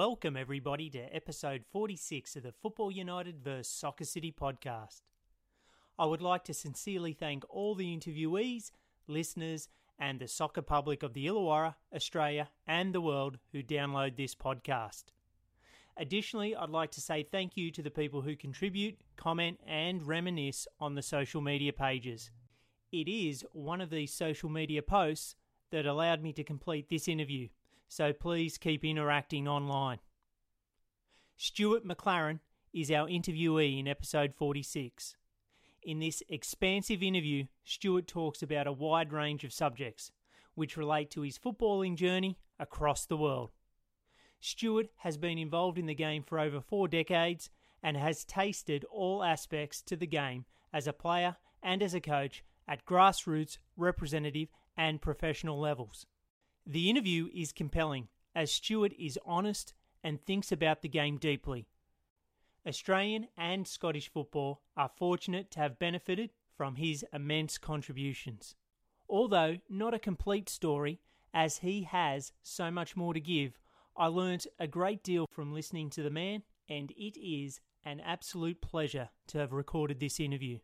Welcome, everybody, to episode 46 of the Football United vs. Soccer City podcast. I would like to sincerely thank all the interviewees, listeners, and the soccer public of the Illawarra, Australia, and the world who download this podcast. Additionally, I'd like to say thank you to the people who contribute, comment, and reminisce on the social media pages. It is one of these social media posts that allowed me to complete this interview, so please keep interacting online. Stuart McLaren is our interviewee in episode 46. In this expansive interview, Stuart talks about a wide range of subjects, which relate to his footballing journey across the world. Stuart has been involved in the game for over four decades and has tasted all aspects to the game as a player and as a coach at grassroots, representative, and professional levels. The interview is compelling as Stuart is honest and thinks about the game deeply. Australian and Scottish football are fortunate to have benefited from his immense contributions. Although not a complete story, as he has so much more to give, I learnt a great deal from listening to the man, and it is an absolute pleasure to have recorded this interview.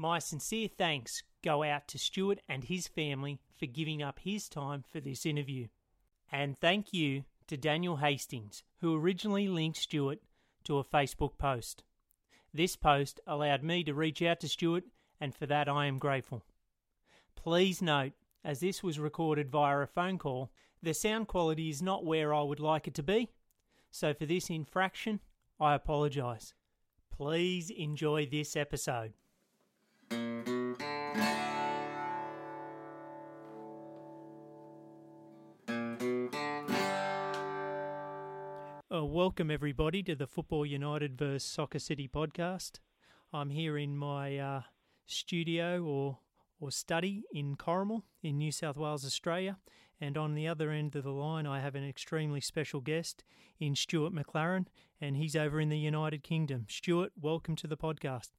My sincere thanks go out to Stuart and his family for giving up his time for this interview. And thank you to Daniel Hastings, who originally linked Stuart to a Facebook post. This post allowed me to reach out to Stuart, and for that I am grateful. Please note, as this was recorded via a phone call, the sound quality is not where I would like it to be, so for this infraction, I apologise. Please enjoy this episode. Welcome everybody to the Football United vs Soccer City podcast. I'm here in my uh, studio or or study in Corrimal in New South Wales, Australia, and on the other end of the line, I have an extremely special guest in Stuart McLaren, and he's over in the United Kingdom. Stuart, welcome to the podcast.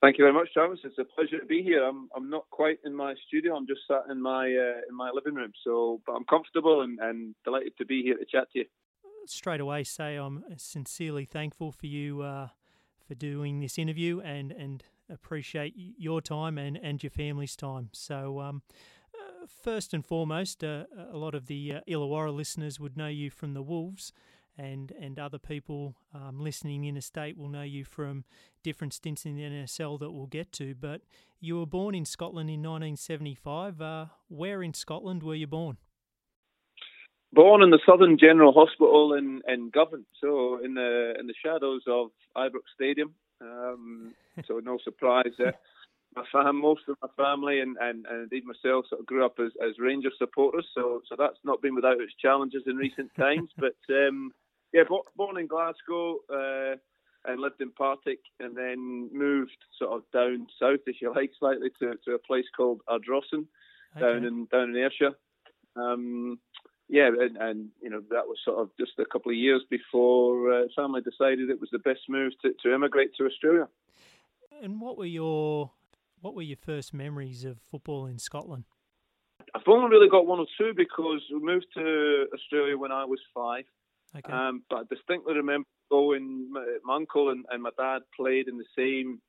Thank you very much, Travis. It's a pleasure to be here. I'm I'm not quite in my studio. I'm just sat in my uh, in my living room. So, but I'm comfortable and, and delighted to be here to chat to you. Straight away, say I'm sincerely thankful for you uh, for doing this interview and and appreciate your time and and your family's time. So. Um, uh, first and foremost, uh, a lot of the uh, Illawarra listeners would know you from the Wolves, and and other people um, listening in a state will know you from different stints in the NSL that we'll get to. But you were born in Scotland in 1975. Uh, where in Scotland were you born? Born in the Southern General Hospital in, in Govan, so in the in the shadows of Ibrox Stadium. Um, so no surprise that my fam, most of my family and, and, and indeed myself sort of grew up as, as Rangers supporters. So so that's not been without its challenges in recent times. But um, yeah, born in Glasgow uh, and lived in Partick, and then moved sort of down south, if you like, slightly to, to a place called Ardrossan, okay. down in down in Ayrshire. Um, yeah, and, and, you know that was sort of just a couple of years before uh, family decided it was the best move to, to immigrate to Australia. And what were your what were your first memories of football in Scotland? I've only really got one or two because we moved to Australia when I was five. Okay. Um, but I distinctly remember going. My, my uncle and, and, my dad played in the same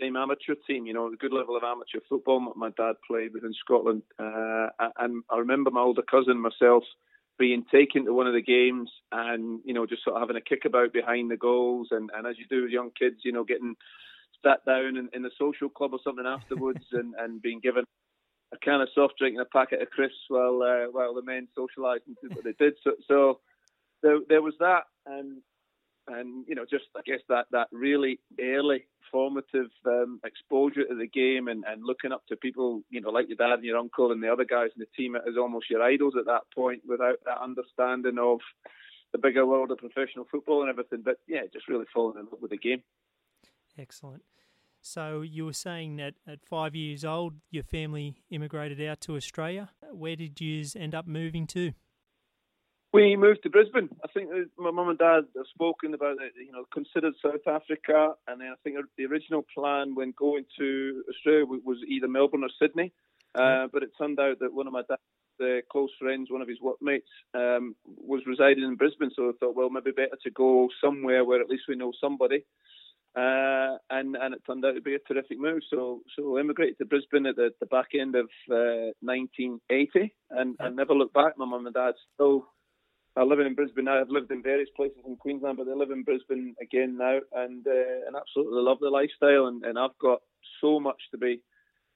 same amateur team. You know, a good level of amateur football. My, my dad played within Scotland, uh, and I remember my older cousin myself being taken to one of the games and you know just sort of having a kickabout behind the goals and, and as you do with young kids you know getting sat down in, in the social club or something afterwards and, and being given a can of soft drink and a packet of crisps while uh, while the men socialised and did what they did so, so there, there was that, and and you know just I guess that that really early formative um, exposure to the game and, and looking up to people you know like your dad and your uncle and the other guys in the team as almost your idols at that point without that understanding of the bigger world of professional football and everything. But yeah, just really falling in love with the game. Excellent. So you were saying that at five years old, your family immigrated out to Australia. Where did you end up moving to? We moved to Brisbane. I think my mum and dad have spoken about it. You know, considered South Africa, and then I think the original plan when going to Australia was either Melbourne or Sydney. Uh, but it turned out that one of my dad's uh, close friends, one of his workmates, um, was residing in Brisbane. So I thought, well, maybe better to go somewhere where at least we know somebody. Uh, and and it turned out to be a terrific move. So so immigrated to Brisbane at the, the back end of uh, 1980, and, and never looked back. My mum and dad still are living in Brisbane now. I've lived in various places in Queensland, but they live in Brisbane again now, and uh, and absolutely love the lifestyle. And, and I've got so much to be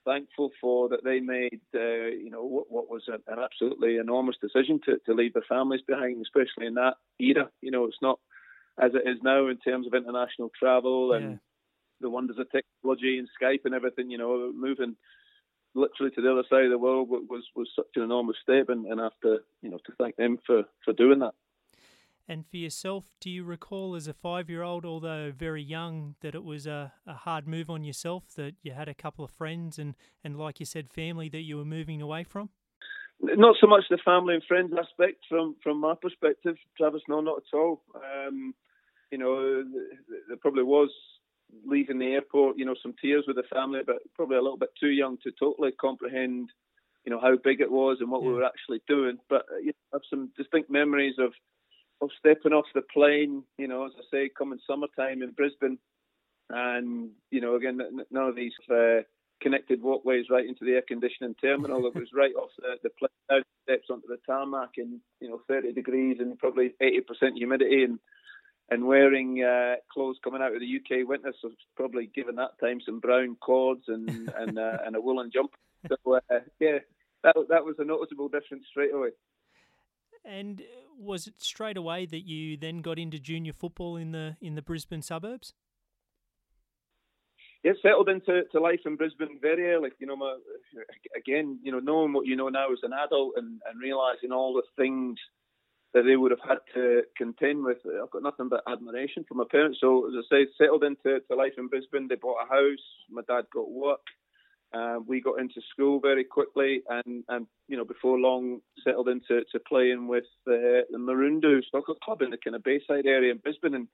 thankful for that they made, uh, you know, what, what was an, an, absolutely enormous decision to, to leave their families behind, especially in that era. You know, it's not as it is now in terms of international travel and yeah. the wonders of technology and Skype and everything. You know, moving literally to the other side of the world was was such an enormous step, and, and I have to, you know, to thank them for for doing that. And for yourself, do you recall as a five year old, although very young, that it was a, a hard move on yourself, that you had a couple of friends and, and, like you said, family that you were moving away from? Not so much the family and friends aspect from, from my perspective, Travis, no, not at all. Um, you know, there probably was leaving the airport, you know, some tears with the family, but probably a little bit too young to totally comprehend, you know, how big it was and what yeah. we were actually doing. But uh, you know, I have some distinct memories of of stepping off the plane, you know, as I say, coming summertime in Brisbane, and you know, again, none of these uh, connected walkways right into the air conditioning terminal. it was right off the, the plane, down steps onto the tarmac in you know 30 degrees and probably 80% humidity, and and wearing uh, clothes coming out of the UK winter, so probably given that time some brown cords and and uh, and a woolen jumper. So uh, yeah, that that was a noticeable difference straight away. And was it straight away that you then got into junior football in the in the Brisbane suburbs? Yeah, settled into to life in Brisbane very early. You know, my, again, you know, knowing what you know now as an adult and, and realizing all the things that they would have had to contend with. I've got nothing but admiration for my parents. So, as I say, settled into to life in Brisbane. They bought a house. My dad got work. Uh, we got into school very quickly, and, and you know before long settled into to playing with uh, the Mooroondu Soccer Club in the kind of Bayside area in Brisbane, and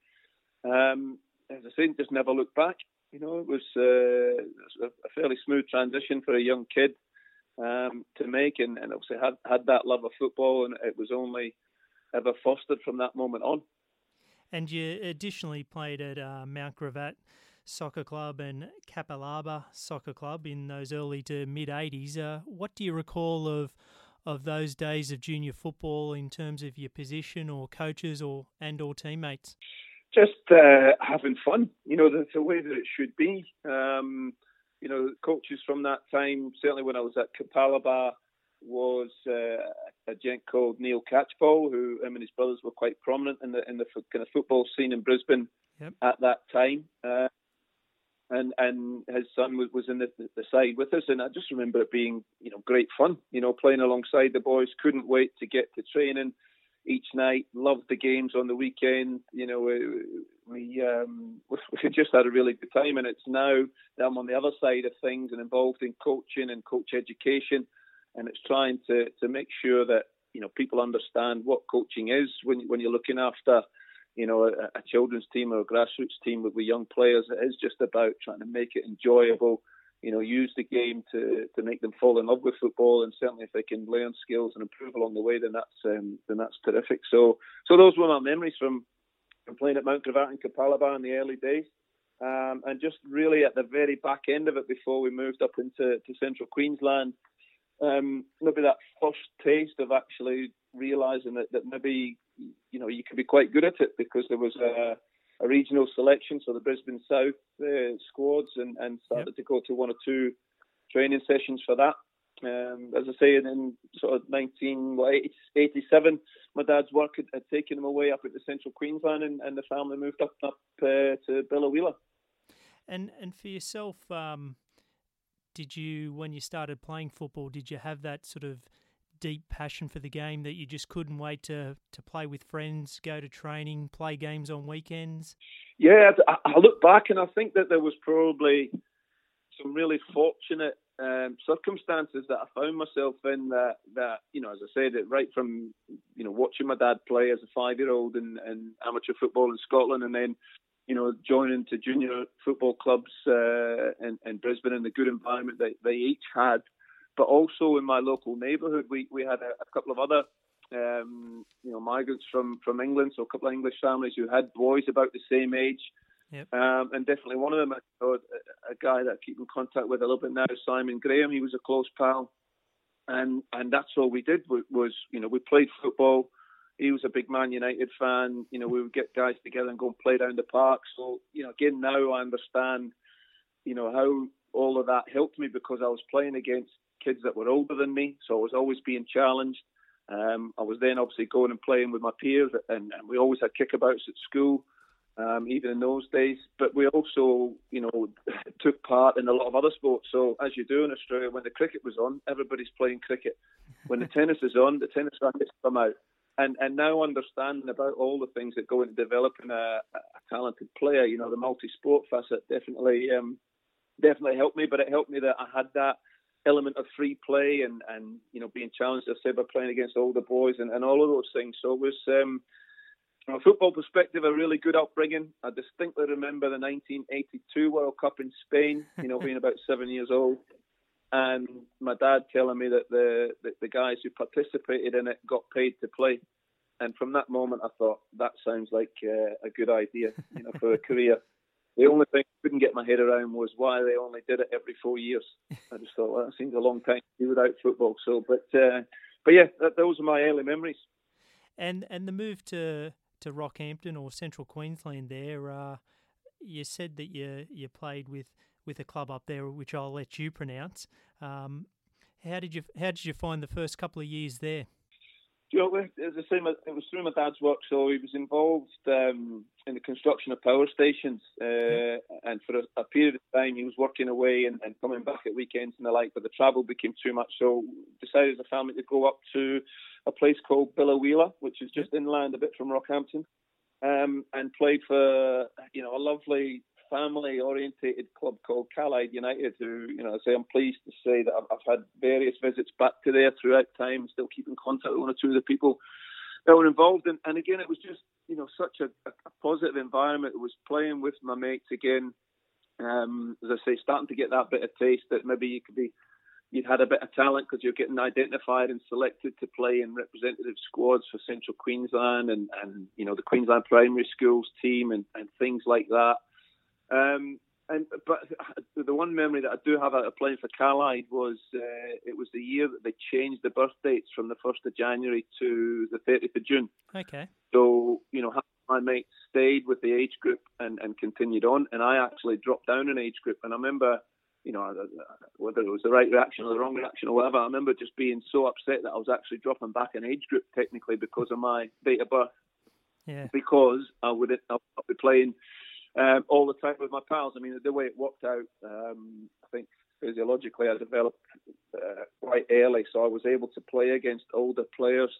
um, as I say, just never looked back. You know, it was, uh, a fairly smooth transition for a young kid um, to make, and, and obviously had had that love of football, and it was only ever fostered from that moment on. And you additionally played at uh, Mount Gravatt Soccer Club and Capalaba Soccer Club in those early to mid 80s. Uh, what do you recall of of those days of junior football in terms of your position or coaches or and or teammates? Just uh, having fun, you know, that's the way that it should be. Um, you know, coaches from that time, certainly when I was at Capalaba, was uh, a gent called Neil Catchpole, who him and his brothers were quite prominent in the in the kind of football scene in Brisbane yep. at that time. Uh, and and his son was, was in the, the side with us, and I just remember it being you know great fun, you know, playing alongside the boys. Couldn't wait to get to training each night. Loved the games on the weekend. You know, we we, um, we just had a really good time, and it's now that I'm on the other side of things and involved in coaching and coach education, and it's trying to to make sure that you know people understand what coaching is when when you're looking after you know, a, a, children's team or a grassroots team with, with young players. It is just about trying to make it enjoyable. You know, use the game to, to make them fall in love with football, and certainly if they can learn skills and improve along the way, then that's um, then that's terrific. So, so those were my memories from, from playing at Mount Gravatt and Capalaba in the early days, um, and just really at the very back end of it before we moved up into to Central Queensland. Um, maybe that first taste of actually realizing that, that maybe you know you could be quite good at it because there was a, a regional selection, so the Brisbane South uh, squads, and, and started yep. to go to one or two training sessions for that. Um, as I say, in sort of 1987, my dad's work had, had, taken him away up at the Central Queensland, and, and the family moved up up uh, to Biloela. And and for yourself, um, did you when you started playing football, did you have that sort of deep passion for the game that you just couldn't wait to to play with friends, go to training, play games on weekends? Yeah, I look back and I think that there was probably some really fortunate um, circumstances that I found myself in. That that you know, as I said, it right from you know watching my dad play as a five year old in, in amateur football in Scotland, and then you know, joining to junior football clubs uh, in, in, Brisbane and the good environment that they each had but also in my local neighbourhood, we, we had a, a couple of other um, you know migrants from, from England, so a couple of English families who had boys about the same age. Yep. Um, and definitely one of them, a, a guy that I keep in contact with a little bit now, Simon Graham. He was a close pal, and and that's all we did was, was you know we played football. He was a big Man United fan. You know we would get guys together and go and play down the park. So you know again now I understand, you know how all of that helped me because I was playing against kids that were older than me, so I was always being challenged. Um, I was then obviously going and playing with my peers, and, and we always had kickabouts at school um, even in those days. But we also, you know, took part in a lot of other sports. So as you do in Australia, when the cricket was on, everybody's playing cricket. When the tennis is on, the tennis rackets come out. And and now understanding about all the things that go into developing a, a talented player, you know, the multi-sport facet definitely um, definitely helped me. But it helped me that I had that element of free play and and you know being challenged, as I said, by playing against older boys and, and all of those things. So it was. Um, from a football perspective, a really good upbringing. I distinctly remember the 1982 World Cup in Spain, you know, being about seven years old. And my dad telling me that the, the, the guys who participated in it got paid to play. And from that moment, I thought that sounds like uh, a good idea, you know, for a career. The only thing I couldn't get my head around was why they only did it every four years. I just thought well, that seems a long time to do without football. So, but uh, but yeah, that, those are my early memories. And and the move to to Rockhampton or Central Queensland there. Uh, you said that you you played with, with a club up there, which I'll let you pronounce. Um, how did you how did you find the first couple of years there? You know, as I say, it was through my dad's work, so he was involved um, in the construction of power stations, uh, yeah. and for a, a, period of time he was working away and, and, coming back at weekends and the like. But the travel became too much, so decided as a family to go up to a place called Biloela, which is just inland a bit from Rockhampton, um, and played for you know a lovely family-orientated club called Callide United. Who you know, say I'm pleased to say that I've, I've had various visits back to there throughout time. Still keeping contact with one or two of the people that were involved. And, and again, it was just you know such a, a positive environment. It was playing with my mates again. Um, as I say, starting to get that bit of taste that maybe you could be you'd had a bit of talent because you're getting identified and selected to play in representative squads for Central Queensland and, and you know the Queensland primary schools team and, and things like that. Um, and but the one memory that I do have out of playing for Callide was uh, it was the year that they changed the birth dates from the first of January to the 30th of June. Okay. So you know my mates stayed with the age group and, and continued on, and I actually dropped down an age group. And I remember you know, whether it was the right reaction or the wrong reaction or whatever. I remember just being so upset that I was actually dropping back an age group technically because of my date of birth. Yeah. Because I would not be playing um, all the time with my pals. I mean, the way it worked out, um, I think physiologically I developed uh, quite early, so I was able to play against older players.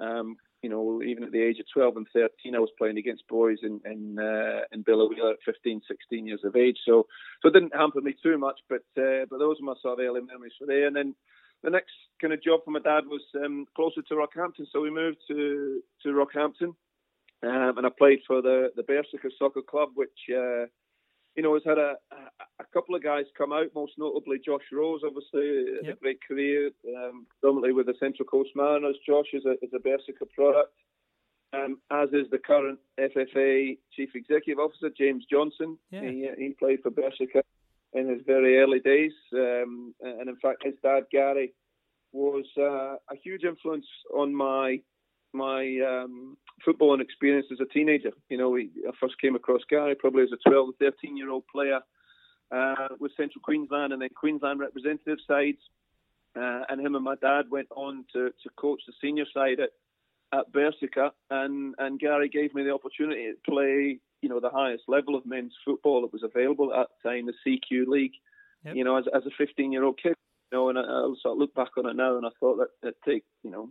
Um, you know, even at the age of 12 and 13, I was playing against boys in in, uh, in Biloela at 15, 16 years of age. So, so it didn't hamper me too much. But uh, but those are my sort of early memories for there. And then the next kind of job for my dad was um, closer to Rockhampton, so we moved to to Rockhampton, um, and I played for the the Berserker Soccer Club, which. Uh, you know, has had a, a, couple of guys come out, most notably Josh Rose, obviously, yep. a great career, um, predominantly with the Central Coast Mariners. Josh is a, is a Berserker product, um, as is the current FFA Chief Executive Officer, James Johnson. Yeah. He, he played for Berserker in his very early days. Um, and in fact, his dad, Gary, was uh, a huge influence on my my um, footballing experience as a teenager. You know, we, I first came across Gary probably as a 12 or 13 year old player uh, with Central Queensland and then Queensland representative sides. Uh, and him and my dad went on to, to coach the senior side at, at Berserker. And, and Gary gave me the opportunity to play, you know, the highest level of men's football that was available at the time, the CQ League. Yep. You know, as, as a 15 year old kid. You know, and I, I sort of look back on it now, and I thought that it take, you know,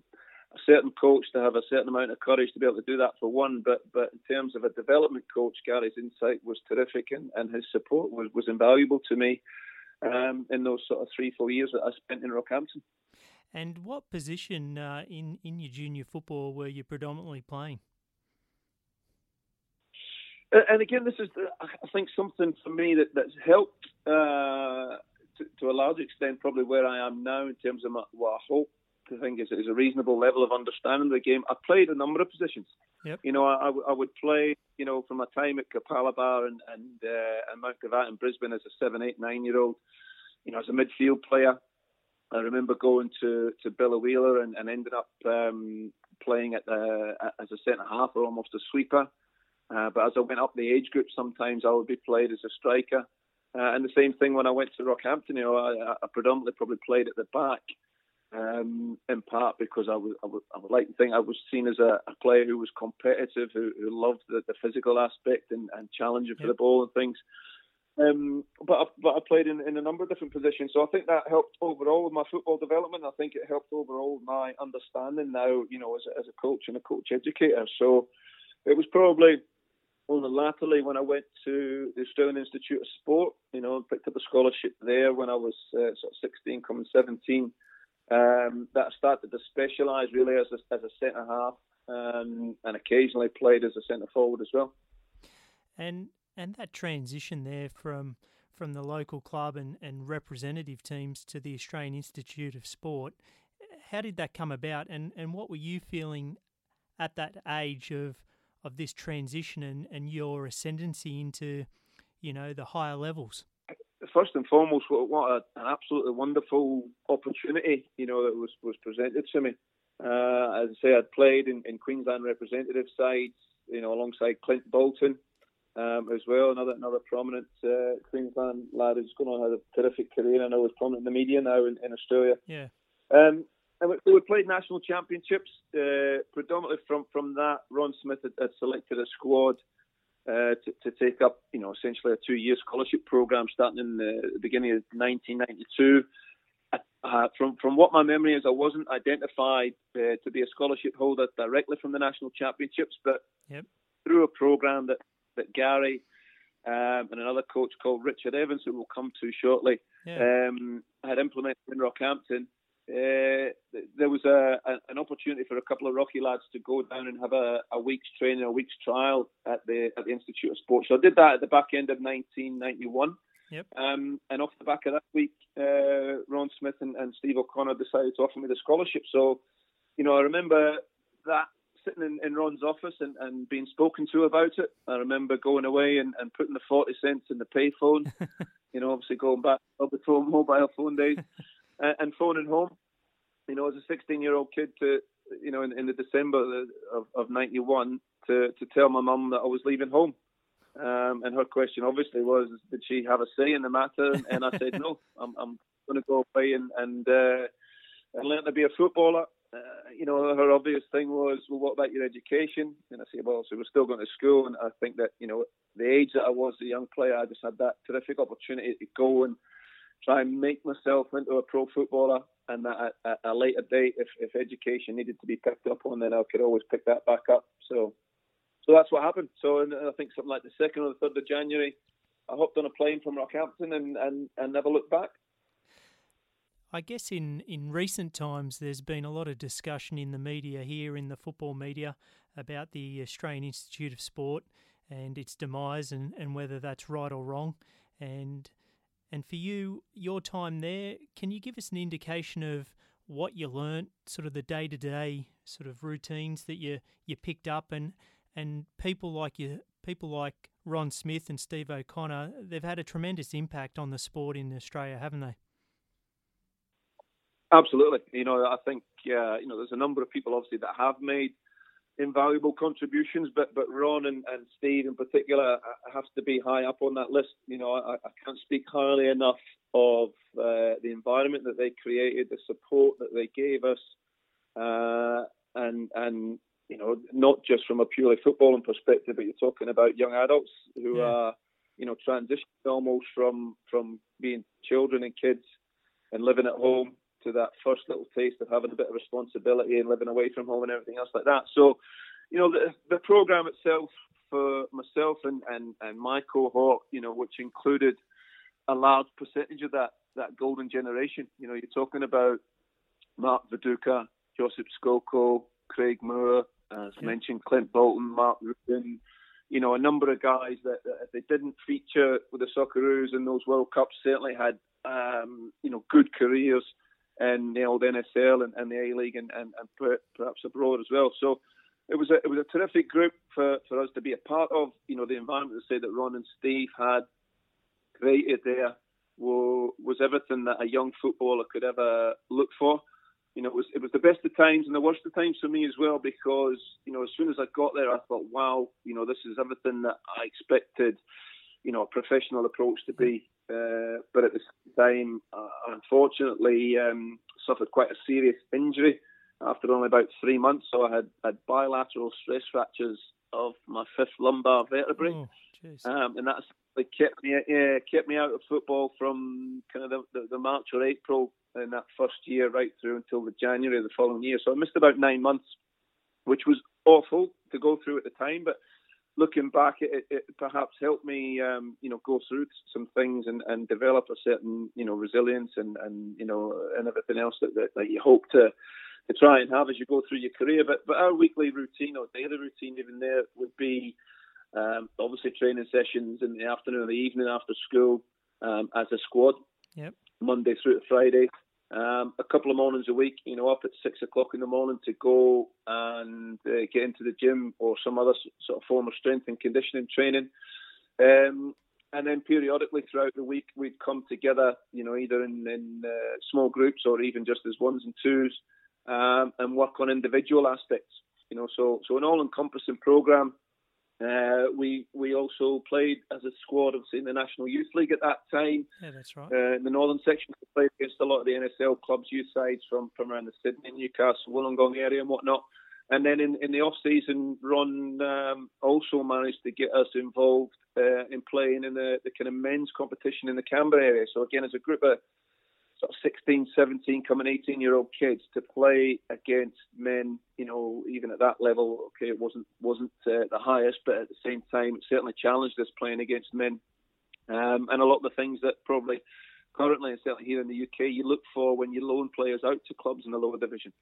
a certain coach to have a certain amount of courage to be able to do that for one, but but in terms of a development coach, Gary's insight was terrific, and, and his support was, was invaluable to me um, in those sort of three four years that I spent in Rockhampton. And what position uh, in in your junior football were you predominantly playing? And again, this is I think something for me that that's helped uh, to, to, a large extent, probably where I am now in terms of my, what I hope to think is, is a reasonable level of understanding of the game. I played a number of positions. Yep. You know, I, I would play, you know, from my time at Capalaba and and, uh, and Mount Gravatt in Brisbane as a seven, eight, nine year old. You know, as a midfield player, I remember going to to Biloela and, and ended up um, playing at the, as a centre half or almost a sweeper. Uh, but as I went up the age group, sometimes I would be played as a striker. Uh, and the same thing when I went to Rockhampton. You know, I, I predominantly probably played at the back, um, in part because I, was, I, would, I would like to think I was seen as a, a player who was competitive, who, who loved the, the, physical aspect and, and challenging for the ball and things. Um, but I, but I played in, in a number of different positions, so I think that helped overall with my football development. I think it helped overall my understanding now, you know, as a, as a coach and a coach educator. So it was probably only latterly when I went to the Australian Institute of Sport, you know, picked up a scholarship there when I was uh, sort of 16, coming 17, um, that started to specialise really as a, as a centre half um, and occasionally played as a centre forward as well. And and that transition there from from the local club and, and representative teams to the Australian Institute of Sport, how did that come about and, and what were you feeling at that age of of this transition and, and your ascendancy into, you know, the higher levels? First and foremost, what, what a, an absolutely wonderful opportunity, you know, that was, was presented to me. Uh, as I say, I'd played in, in Queensland representative sides, you know, alongside Clint Bolton, um, as well. Another another prominent uh, Queensland lad who's going on have a terrific career. I know is prominent in the media now in, in Australia. Yeah. Um, and we, we played national championships. Uh, predominantly from from that, Ron Smith had, had selected a squad. Uh, to, to, take up, you know, essentially a two-year scholarship program starting in the, the beginning of 1992. Uh, from from what my memory is, I wasn't identified uh, to be a scholarship holder directly from the national championships, but yep. through a program that that Gary um, and another coach called Richard Evans, who we'll come to shortly, yeah. um, had implemented in Rockhampton. Uh, there was a, a, an opportunity for a couple of Rocky lads to go down and have a, a, week's training, a week's trial at the at the Institute of Sport. So I did that at the back end of 1991. Yep. Um, and off the back of that week, uh, Ron Smith and, and Steve O'Connor decided to offer me the scholarship. So, you know, I remember that sitting in, in Ron's office and, and being spoken to about it. I remember going away and, and putting the 40 cents in the payphone, you know, obviously going back to the mobile phone days, and phoning home. You know, as a 16 year old kid to, you know, in, in the December of, of 91 to, to tell my mum that I was leaving home. Um, and her question obviously was, did she have a say in the matter? And, I said, no, I'm, I'm going to go away and, and, uh, and learn to be a footballer uh, you know, her obvious thing was, well, what about your education? And I said, well, so we're still going to school. And I think that, you know, the age that I was a young player, I just had that terrific opportunity to go and try and make myself into a pro footballer. And that at, a later date, if, if education needed to be picked up on, then I could always pick that back up. So, so that's what happened. So, and I think something like the second or the third of January, I hopped on a plane from Rockhampton and, and, and never looked back. I guess in, in recent times there's been a lot of discussion in the media here, in the football media, about the Australian Institute of Sport and its demise and, and whether that's right or wrong. And and for you, your time there, can you give us an indication of what you learnt, sort of the day to day sort of routines that you, you picked up and and people like you people like Ron Smith and Steve O'Connor, they've had a tremendous impact on the sport in Australia, haven't they? Absolutely. You know, I think uh, you know there's a number of people obviously that have made invaluable contributions, but but Ron and, and Steve in particular have to be high up on that list. You know, I, I can't speak highly enough of uh, the environment that they created, the support that they gave us, uh, and and you know not just from a purely footballing perspective, but you're talking about young adults who yeah. are you know transitioning almost from from being children and kids and living at home to that first little taste of having a bit of responsibility and living away from home and everything else like that. So, you know, the, the program itself for myself and, and, and my cohort, you know, which included a large percentage of that, that golden generation. You know, you're talking about Mark Viduka, Josip Skoko, Craig Moore, as yeah. mentioned, Clint Bolton, Mark Rudan, you know, a number of guys that, that if they didn't feature with the Socceroos in those World Cups certainly had um, you know good careers in the old NSL and, and the A League and, and, and perhaps abroad as well. So it was a it was a terrific group for, for us to be a part of. You know, the environment to say that Ron and Steve had created there was, was everything that a young footballer could ever look for. You know, it was it was the best of times and the worst of times for me as well because you know as soon as I got there, I thought, wow, you know, this is everything that I expected. You know, a professional approach to be. Uh, but at the same time, uh, unfortunately, um, suffered quite a serious injury after only about three months. So I had, had bilateral stress fractures of my fifth lumbar vertebrae, oh, um, and that's like kept me yeah, kept me out of football from kind of the, the, the, March or April in that first year right through until the January of the following year. So I missed about nine months, which was awful to go through at the time, but looking back, it, it perhaps helped me, um, you know, go through some things and, and develop a certain, you know, resilience and, and you know, and everything else that, that, that you hope to to try and have as you go through your career. But but our weekly routine or daily routine even there would be um, obviously training sessions in the afternoon or the evening after school um, as a squad. Yep. Monday through to Friday. Um, a couple of mornings a week, you know, up at six o'clock in the morning to go and uh, get into the gym or some other sort of form of strength and conditioning training. Um, and then periodically throughout the week, we'd come together, you know, either in, in uh, small groups or even just as ones and twos, um, and work on individual aspects. You know, so so an all-encompassing program. Uh, we we also played as a squad, obviously in the National Youth League at that time. Yeah, that's right. Uh, in the northern section, we played against a lot of the NSL clubs, youth sides from from around the Sydney, Newcastle, Wollongong area and whatnot. And then in, in the off season, Ron um, also managed to get us involved uh, in playing in the, the kind of men's competition in the Canberra area. So again, as a group of sort of 16, 17, coming 18 year old kids to play against men, you know, even at that level, okay, it wasn't wasn't uh, the highest, but at the same time, it certainly challenged us playing against men. Um, and a lot of the things that probably currently, certainly here in the UK, you look for when you loan players out to clubs in the lower division.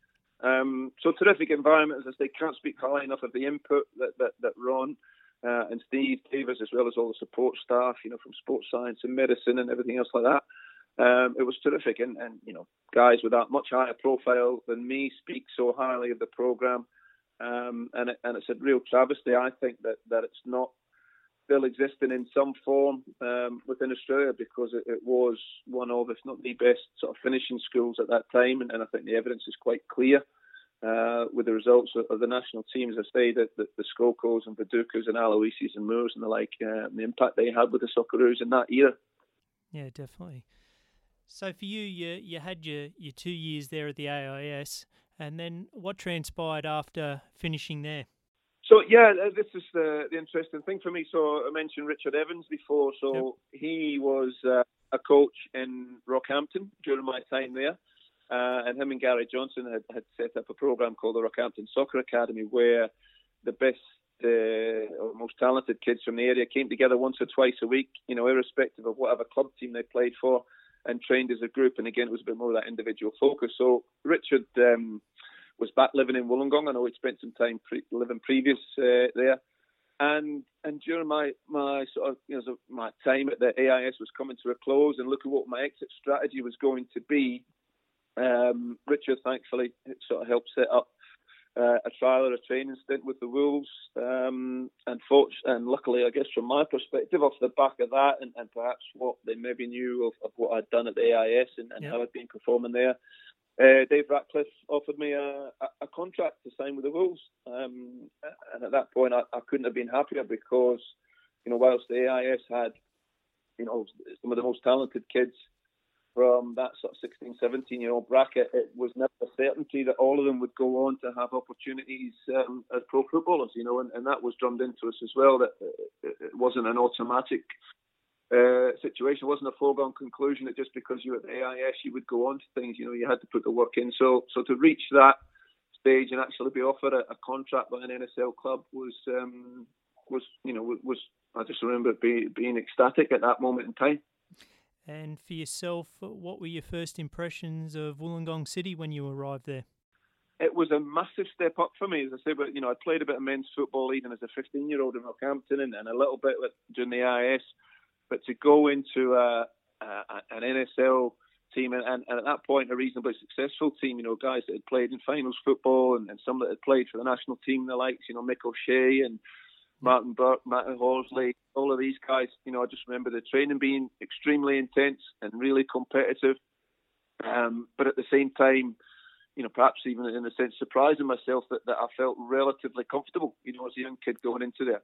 Um, so terrific environment, as I say, can't speak highly enough of the input that, that, that Ron uh, and Steve Davis, as well as all the support staff, you know, from sports science and medicine and everything else like that, um, it was terrific, and, and you know, guys with that much higher profile than me speak so highly of the program, um, and it, and it's a real travesty. I think that that it's not still existing in some form um, within Australia because it, it, was one of, if not the best, sort of finishing schools at that time, and, and I think the evidence is quite clear. Uh, with the results of, the national teams, I say that, the Skokos and Vidukas and Aloisis and Moores and the like, uh, the impact they had with the Socceroos in that era. Yeah, definitely. So for you, you you had your, your two years there at the AIS, and then what transpired after finishing there? So yeah, uh, this is the, the interesting thing for me. So I mentioned Richard Evans before. So yep. he was uh, a coach in Rockhampton during my time there, uh, and him and Gary Johnson had, had set up a program called the Rockhampton Soccer Academy, where the best uh, or most talented kids from the area came together once or twice a week, you know, irrespective of whatever club team they played for and trained as a group. And again, it was a bit more of that individual focus. So Richard um, was back living in Wollongong. I know he'd spent some time pre- living previous uh, there. And and during my my sort of you know my time at the AIS was coming to a close, and looking at what my exit strategy was going to be, um, Richard thankfully sort of helped set up uh, a trial or a training stint with the Wolves, um, and and luckily, I guess from my perspective, off the back of that, and, and perhaps what they maybe knew of, of, what I'd done at the AIS and, and yep. how I'd been performing there, uh, Dave Ratcliffe offered me a, a, contract to sign with the Wolves, um, and at that point, I, I, couldn't have been happier because, you know, whilst the AIS had, you know, some of the most talented kids from that sort of 16, 17 year old bracket, it was never a certainty that all of them would go on to have opportunities um, as pro footballers, you know, and, and, that was drummed into us as well that it wasn't an automatic uh, situation, it wasn't a foregone conclusion that just because you were at the AIS you would go on to things, you know, you had to put the work in. So, so to reach that stage and actually be offered a, a contract by an NSL club was, um, was you know, was I just remember being, being ecstatic at that moment in time. And for yourself, what were your first impressions of Wollongong City when you arrived there? It was a massive step up for me, as I say. But you know, I played a bit of men's football even as a 15-year-old in Rockhampton, and, and a little bit during the IS. But to go into a, uh, an NSL team, and, and, at that point, a reasonably successful team. You know, guys that had played in finals football, and, and some that had played for the national team, the likes, you know, Mick O'Shea and Martin Burke, Martin Horsley, all of these guys. You know, I just remember the training being extremely intense and really competitive. Um, but at the same time, you know, perhaps even in a sense surprising myself that, that I felt relatively comfortable, you know, as a young kid going into there.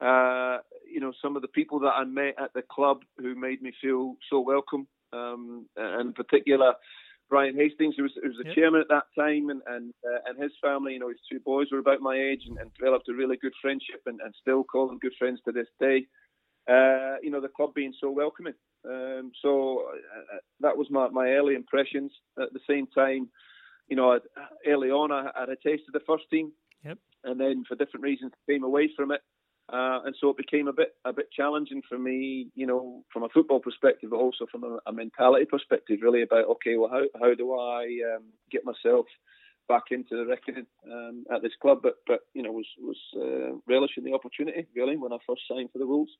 Uh, you know, some of the people that I met at the club who made me feel so welcome, um, and in particular, Brian Hastings, who was, who was the yep. chairman at that time, and and, uh, and his family, you know, his two boys were about my age, and, and developed a really good friendship, and, and still call them good friends to this day. Uh, you know, the club being so welcoming. Um, so uh, that was my, my early impressions. At the same time, you know, early on, I, I had a taste of the first team, yep. and then for different reasons came away from it. Uh, and so it became a bit a bit challenging for me, you know, from a football perspective, but also from a, a mentality perspective, really about okay, well, how how do I um, get myself back into the reckoning um, at this club? But but you know, was was uh, relishing the opportunity really when I first signed for the Wolves.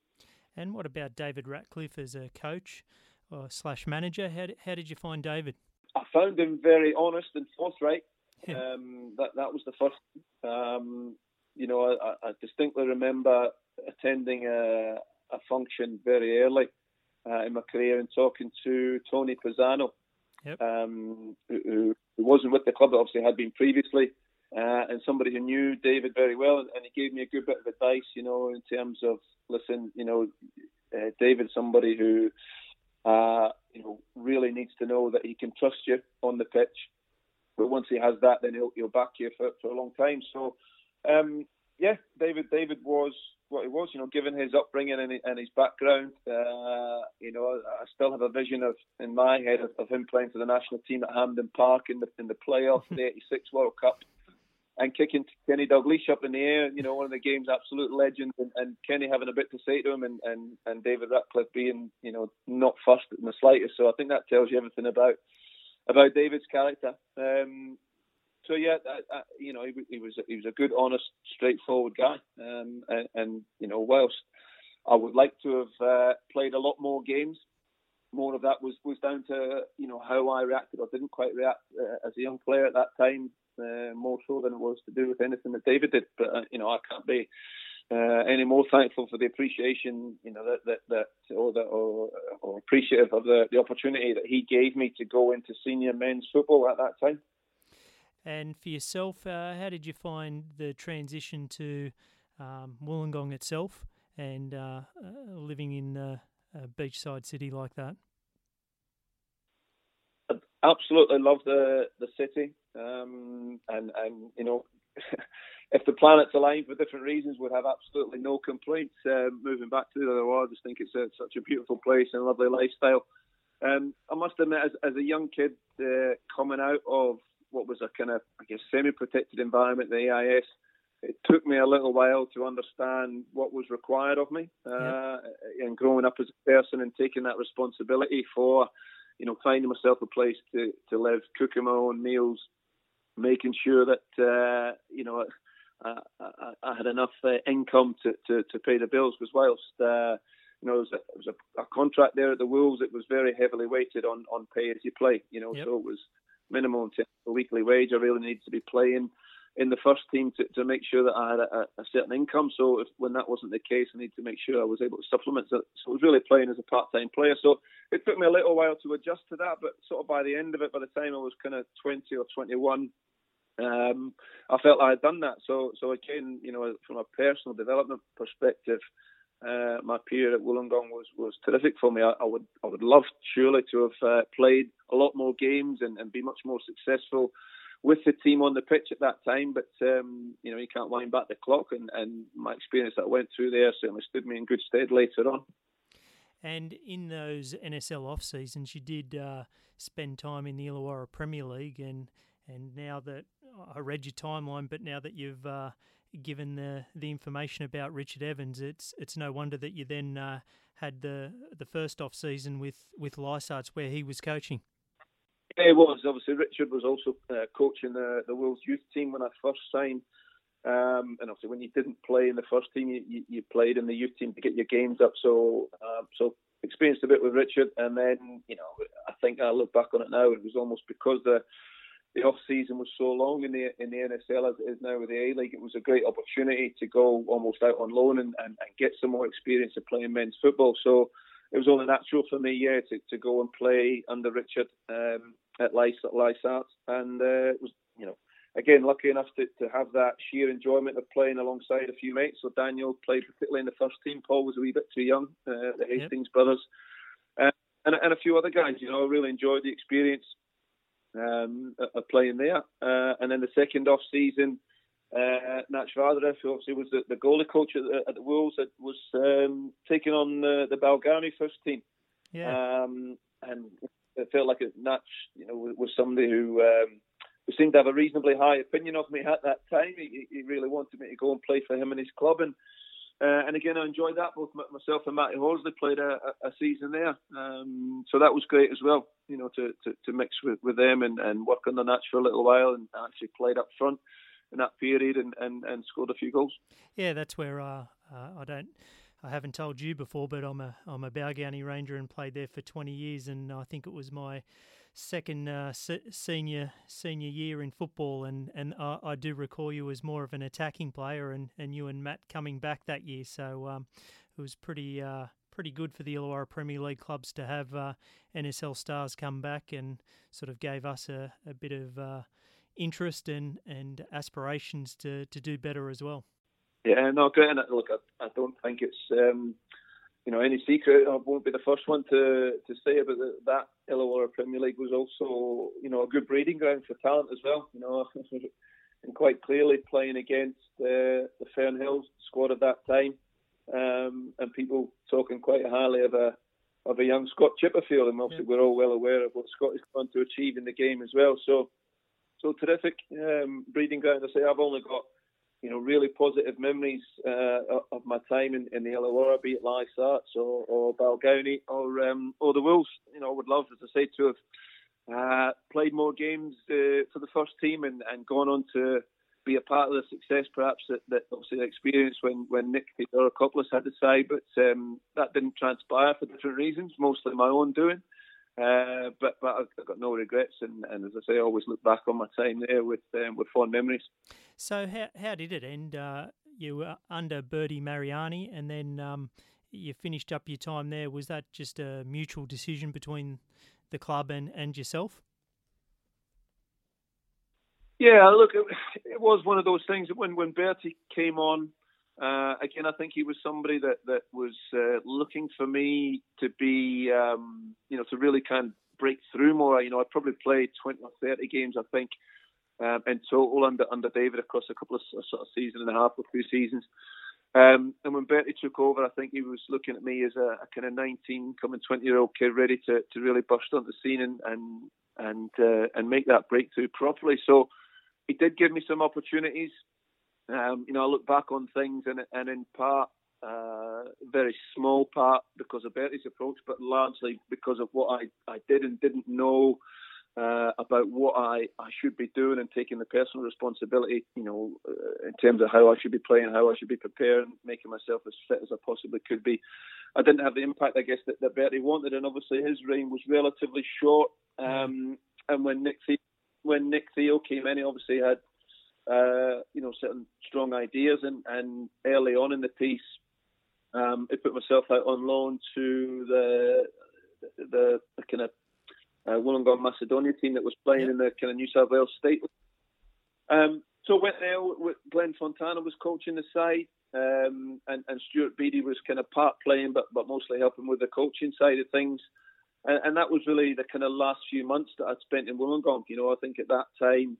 And what about David Ratcliffe as a coach or slash manager? How did, how did you find David? I found him very honest and forthright. Yeah. Um, that that was the first. Um, you know, I, I distinctly remember attending a, a function very early uh, in my career and talking to Tony Pizzano, yep. um, who, who, wasn't with the club, but obviously had been previously, uh, and somebody who knew David very well, and, and, he gave me a good bit of advice, you know, in terms of, listen, you know, uh, David's somebody who, uh, you know, really needs to know that he can trust you on the pitch, but once he has that, then he'll, he'll back you for, for a long time. So um, yeah, David. David was what he was. You know, given his upbringing and, and his background, uh, you know, I still have a vision of in my head of, of him playing for the national team at Hampden Park in the in the playoff, the '86 World Cup, and kicking Kenny Dalglish up in the air. You know, one of the game's absolute legends, and, and Kenny having a bit to say to him, and, and and David Ratcliffe being you know not fussed in the slightest. So I think that tells you everything about about David's character. Um, so yeah, I, I, you know, he, he, was he was a good, honest, straightforward guy, um, and, and, you know, whilst I would like to have uh, played a lot more games, more of that was was down to you know how I reacted or didn't quite react uh, as a young player at that time, uh, more so than it was to do with anything that David did. But uh, you know, I can't be. Uh, any more thankful for the appreciation, you know, that that, that or, that, or, or appreciative of the, the opportunity that he gave me to go into senior men's football at that time. And for yourself, uh, how did you find the transition to um, Wollongong itself and uh, uh, living in a beachside city like that? Absolutely love the the city, um, and and you know, if the planets aligned for different reasons, would have absolutely no complaints uh, moving back to the other I just think it's a, such a beautiful place and a lovely lifestyle. Um, I must admit, as, as a young kid uh, coming out of what was a kind of, I guess, semi-protected environment, the AIS, it took me a little while to understand what was required of me, uh, yeah. and growing up as a person and taking that responsibility for, you know, finding myself a place to to live, cooking my own meals, making sure that uh, you know I, I, I, had enough uh, income to, to, to pay the bills. Because whilst uh, you know, it was, a, it was a, a, contract there at the Wolves. It was very heavily weighted on, on pay as you play. You know, yep. so it was minimum a weekly wage. I really needed to be playing in the first team to, to make sure that I had a, a certain income. So if, when that wasn't the case, I needed to make sure I was able to supplement it. So I was really playing as a part-time player. So it took me a little while to adjust to that, but sort of by the end of it, by the time I was kind of 20 or 21, um, I felt I had done that. So so again, you know, from a personal development perspective, uh, my period at Wollongong was, was terrific for me. I, I, would I would love surely to have uh, played a lot more games and, and be much more successful with the team on the pitch at that time. But um, you know you can't wind back the clock, and, and my experience that I went through there certainly stood me in good stead later on. And in those NSL off seasons, you did uh, spend time in the Illawarra Premier League, and and now that I read your timeline, but now that you've uh, given the the information about Richard Evans, it's it's no wonder that you then uh, had the the first off season with with Lysarts where he was coaching. Yeah, it was obviously Richard was also uh, coaching the the Wolves youth team when I first signed. Um, and obviously, when you didn't play in the first team, you, you, you, played in the youth team to get your games up. So, um, so experienced a bit with Richard, and then you know I think I look back on it now. It was almost because the the off season was so long in the in the NSL as it is now with the A League. It was a great opportunity to go almost out on loan and, and, and get some more experience of playing men's football. So it was only natural for me, yeah, to, to go and play under Richard um, at Lysart, and uh, it was you know again, lucky enough to, to have that sheer enjoyment of playing alongside a few mates. So Daniel played particularly in the first team. Paul was a wee bit too young, uh, the Hastings yep. brothers, uh, and, and a few other guys. You know, really enjoyed the experience um, of playing there. Uh, and then the second off season, uh, Nach Vardaref, who obviously was the, the goalie coach at the, at the Wolves, was um, taking on the, the Balgownie first team. Yeah. Um, and it felt like Nach, you know, was, was somebody who um, who seemed to have a reasonably high opinion of me at that time. He, he really wanted me to go and play for him and his club, and uh, and again I enjoyed that. Both myself and Matty Horsley played a, a season there, um, so that was great as well. You know, to, to, to mix with, with them and, and work on the Nats for a little while, and actually played up front in that period and, and, and scored a few goals. Yeah, that's where uh, uh, I don't. I haven't told you before, but I'm a I'm a Balgownie Ranger and played there for 20 years, and I think it was my second uh, se- senior senior year in football, and and I, I, do recall you as more of an attacking player, and, and you and Matt coming back that year. So um, it was pretty uh, pretty good for the Illawarra Premier League clubs to have uh, NSL stars come back, and sort of gave us a, a bit of uh, interest and and aspirations to to do better as well. Yeah, no, great. And look, I, I don't think it's. Um, you know, any secret. I won't be the first one to, to say about the, that Illawarra Premier League was also, you know, a good breeding ground for talent as well. You know, and quite clearly playing against uh, the Fernhills squad at that time, um, and people talking quite highly of a of a young Scott Chipperfield, and obviously yeah. we're all well aware of what Scott is going to achieve in the game as well. So, so terrific um, breeding ground. I say I've only got you know, really positive memories uh, of my time in, in the Illawarra, be it Lysarts or, or Balgownie or um, or the Wolves. You know, I would love, as I say, to have uh, played more games uh, for the first team and, and gone on to be a part of the success, perhaps that, that obviously the experience when when Nick Theodorakopoulos had the side, but um, that didn't transpire for different reasons, mostly my own doing. Uh, but but I've got no regrets, and, and as I say, I always look back on my time there with um, with fond memories. So how how did it end? Uh, you were under Bertie Mariani, and then um, you finished up your time there. Was that just a mutual decision between the club and, and yourself? Yeah, look, it, it was one of those things that when when Bertie came on. Uh, again, I think he was somebody that that was uh, looking for me to be, um, you know, to really kind of break through more. You know, I probably played 20 or 30 games, I think, um, in total under under David across a couple of sort of season and a half or two seasons. Um, and when Bertie took over, I think he was looking at me as a, a kind of 19, coming 20 year old kid ready to, to really burst onto the scene and and and, uh, and make that breakthrough properly. So he did give me some opportunities. Um, you know, I look back on things and, and in part, uh, very small part because of Bertie's approach, but largely because of what I, I did and didn't know uh, about what I, I should be doing and taking the personal responsibility, you know, uh, in terms of how I should be playing, how I should be preparing, making myself as fit as I possibly could be. I didn't have the impact, I guess, that, that Bertie wanted, and obviously his reign was relatively short. Um, and when Nick the- when Nick Theo came in, he obviously had uh, you know, certain strong ideas. And, and early on in the piece, um, I put myself out on loan to the the, the kind of uh, Wollongong Macedonia team that was playing in the kind of New South Wales state. Um, so I went there. With Glenn Fontana was coaching the side, um, and, and Stuart Beattie was kind of part playing, but but mostly helping with the coaching side of things. And, and that was really the kind of last few months that I'd spent in Wollongong. You know, I think at that time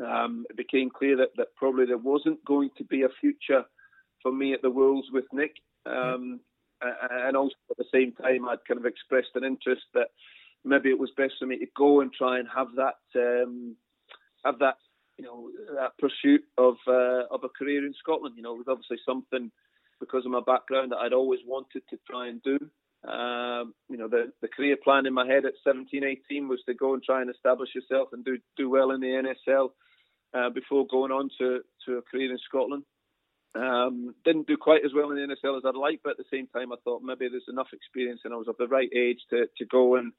um, it became clear that, that probably there wasn't going to be a future for me at the Wolves with Nick. Um, and also at the same time, I'd kind of expressed an interest that maybe it was best for me to go and try and have that um, have that you know that pursuit of uh, of a career in Scotland. You know, it was obviously something because of my background that I'd always wanted to try and do. Um, you know, the, the career plan in my head at 17, 18 was to go and try and establish yourself and do do well in the NSL uh, before going on to, to a career in Scotland. Um, didn't do quite as well in the NSL as I'd like, but at the same time, I thought maybe there's enough experience and I was of the right age to, to go and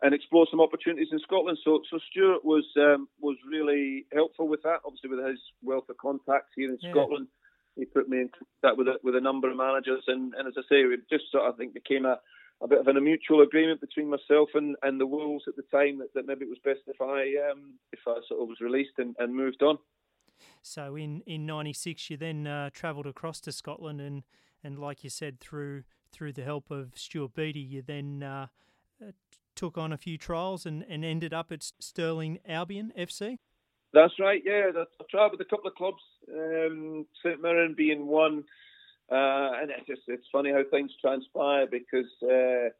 and explore some opportunities in Scotland. So, so Stuart was um, was really helpful with that. Obviously, with his wealth of contacts here in yeah. Scotland, he put me in contact with a, with a number of managers, and, and as I say, it just sort of I think became a, a bit of a mutual agreement between myself and, and the Wolves at the time that, that maybe it was best if I um, if I sort of was released and, and moved on. So in in '96, you then uh, travelled across to Scotland, and and like you said, through through the help of Stuart Beattie, you then uh, uh, took on a few trials and, and ended up at Stirling Albion FC. That's right. Yeah, I've tried with a couple of clubs, um, St Mirren being one, uh, and it's just it's funny how things transpire because. Uh,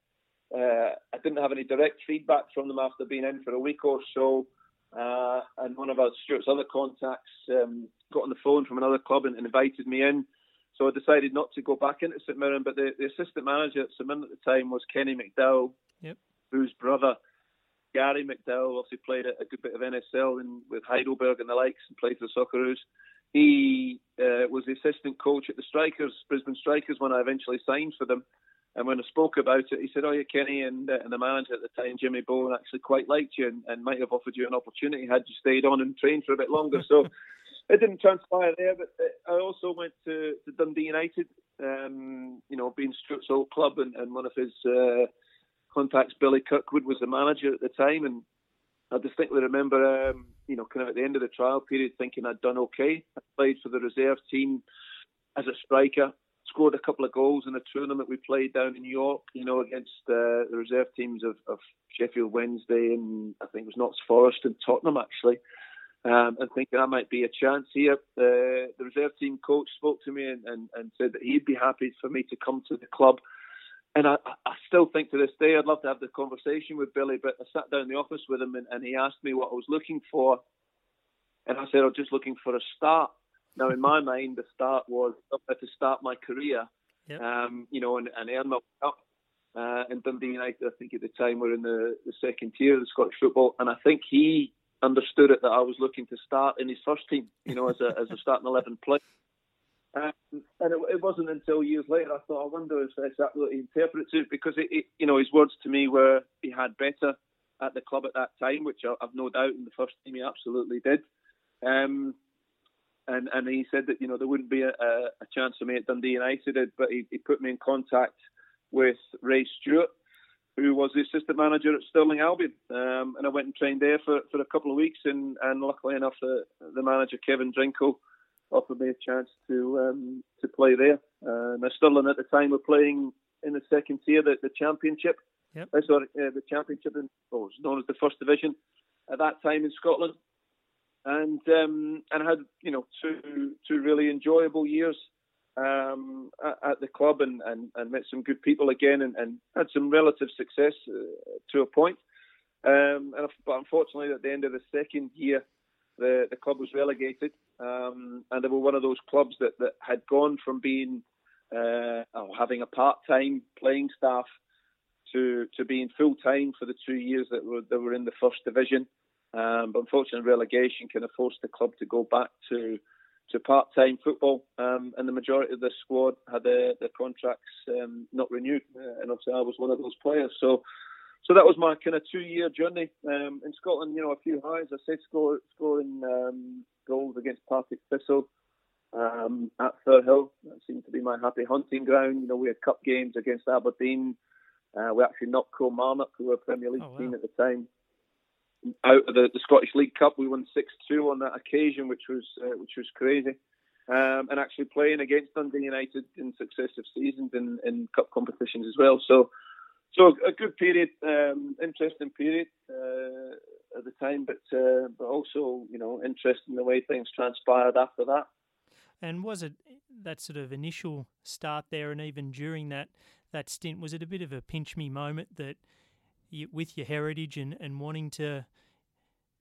uh, I didn't have any direct feedback from them after being in for a week or so. Uh, and one of our Stuart's other contacts um, got on the phone from another club and, and, invited me in. So I decided not to go back into St Mirren. But the, the assistant manager at St Mirren at the time was Kenny McDowell, yep. whose brother Gary McDowell also played a, a, good bit of NSL in, with Heidelberg and the likes and played for the Socceroos. He uh, was the assistant coach at the Strikers, Brisbane Strikers, when I eventually signed for them. And when I spoke about it, he said, "Oh, yeah, Kenny and, uh, and the manager at the time, Jimmy Bone, actually quite liked you and, and, might have offered you an opportunity had you stayed on and trained for a bit longer." So it didn't transpire there. But uh, I also went to, to Dundee United, um, you know, being Stuart's old club, and, and one of his uh, contacts, Billy Kirkwood, was the manager at the time, and I distinctly remember, um, you know, kind of at the end of the trial period, thinking I'd done okay. I played for the reserve team as a striker scored a couple of goals in a tournament we played down in New York, you know, against uh, the reserve teams of, of, Sheffield Wednesday and I think it was Notts Forest and Tottenham actually. Um, and thinking that might be a chance here. Uh, the reserve team coach spoke to me and, and, and, said that he'd be happy for me to come to the club. And I, I, still think to this day I'd love to have the conversation with Billy, but I sat down in the office with him and, and he asked me what I was looking for. And I said, I'm just looking for a start. Now, in my mind, the start was to start my career, yep. um, you know, and, and earn my way up. Uh, and Dundee United, I think at the time, were in the, the second tier of the Scottish football, and I think he understood it that I was looking to start in his first team, you know, as a as a starting eleven player. Um, and it, it, wasn't until years later I thought, I wonder if that's what he interprets it, because it, it, you know, his words to me were he had better at the club at that time, which I, have no doubt in the first team he absolutely did. Um, and and he said that you know there wouldn't be a, a chance for me at Dundee United, but he, he, put me in contact with Ray Stewart, who was the assistant manager at Stirling Albion, um, and I went and trained there for, for a couple of weeks, and, and luckily enough, the, the manager Kevin Drinkell offered me a chance to um, to play there. Uh, now Stirling at the time were playing in the second tier, the, the Championship. Yep. Uh, sorry, uh, the Championship, in, oh, was known as the First Division at that time in Scotland and um, and had you know two two really enjoyable years um, at, at, the club and, and, and, met some good people again and, and had some relative success uh, to a point. Um, and, but unfortunately, at the end of the second year, the, the club was relegated, um, and they were one of those clubs that, that had gone from being uh, oh, having a part-time playing staff to to being full-time for the two years that were they were in the first division. Um, but unfortunately, relegation kind of forced the club to go back to to part-time football, um, and the majority of the squad had their, their contracts um, not renewed, uh, and obviously I was one of those players. So, so that was my kind of two-year journey um, in Scotland. You know, a few highs. I said score, scoring um, goals against Partick Thistle um, at Firhill. That seemed to be my happy hunting ground. You know, we had cup games against Aberdeen. Uh, we actually knocked Kilmarnock, who were a Premier League oh, wow. team at the time, out of the, the Scottish League Cup. We won six two on that occasion, which was uh, which was crazy. Um, and actually playing against Dundee United in successive seasons in, in cup competitions as well. So, so a good period, um, interesting period uh, at the time, but uh, but also you know interesting the way things transpired after that. And was it that sort of initial start there, and even during that that stint, was it a bit of a pinch me moment that you, with your heritage and, and wanting to,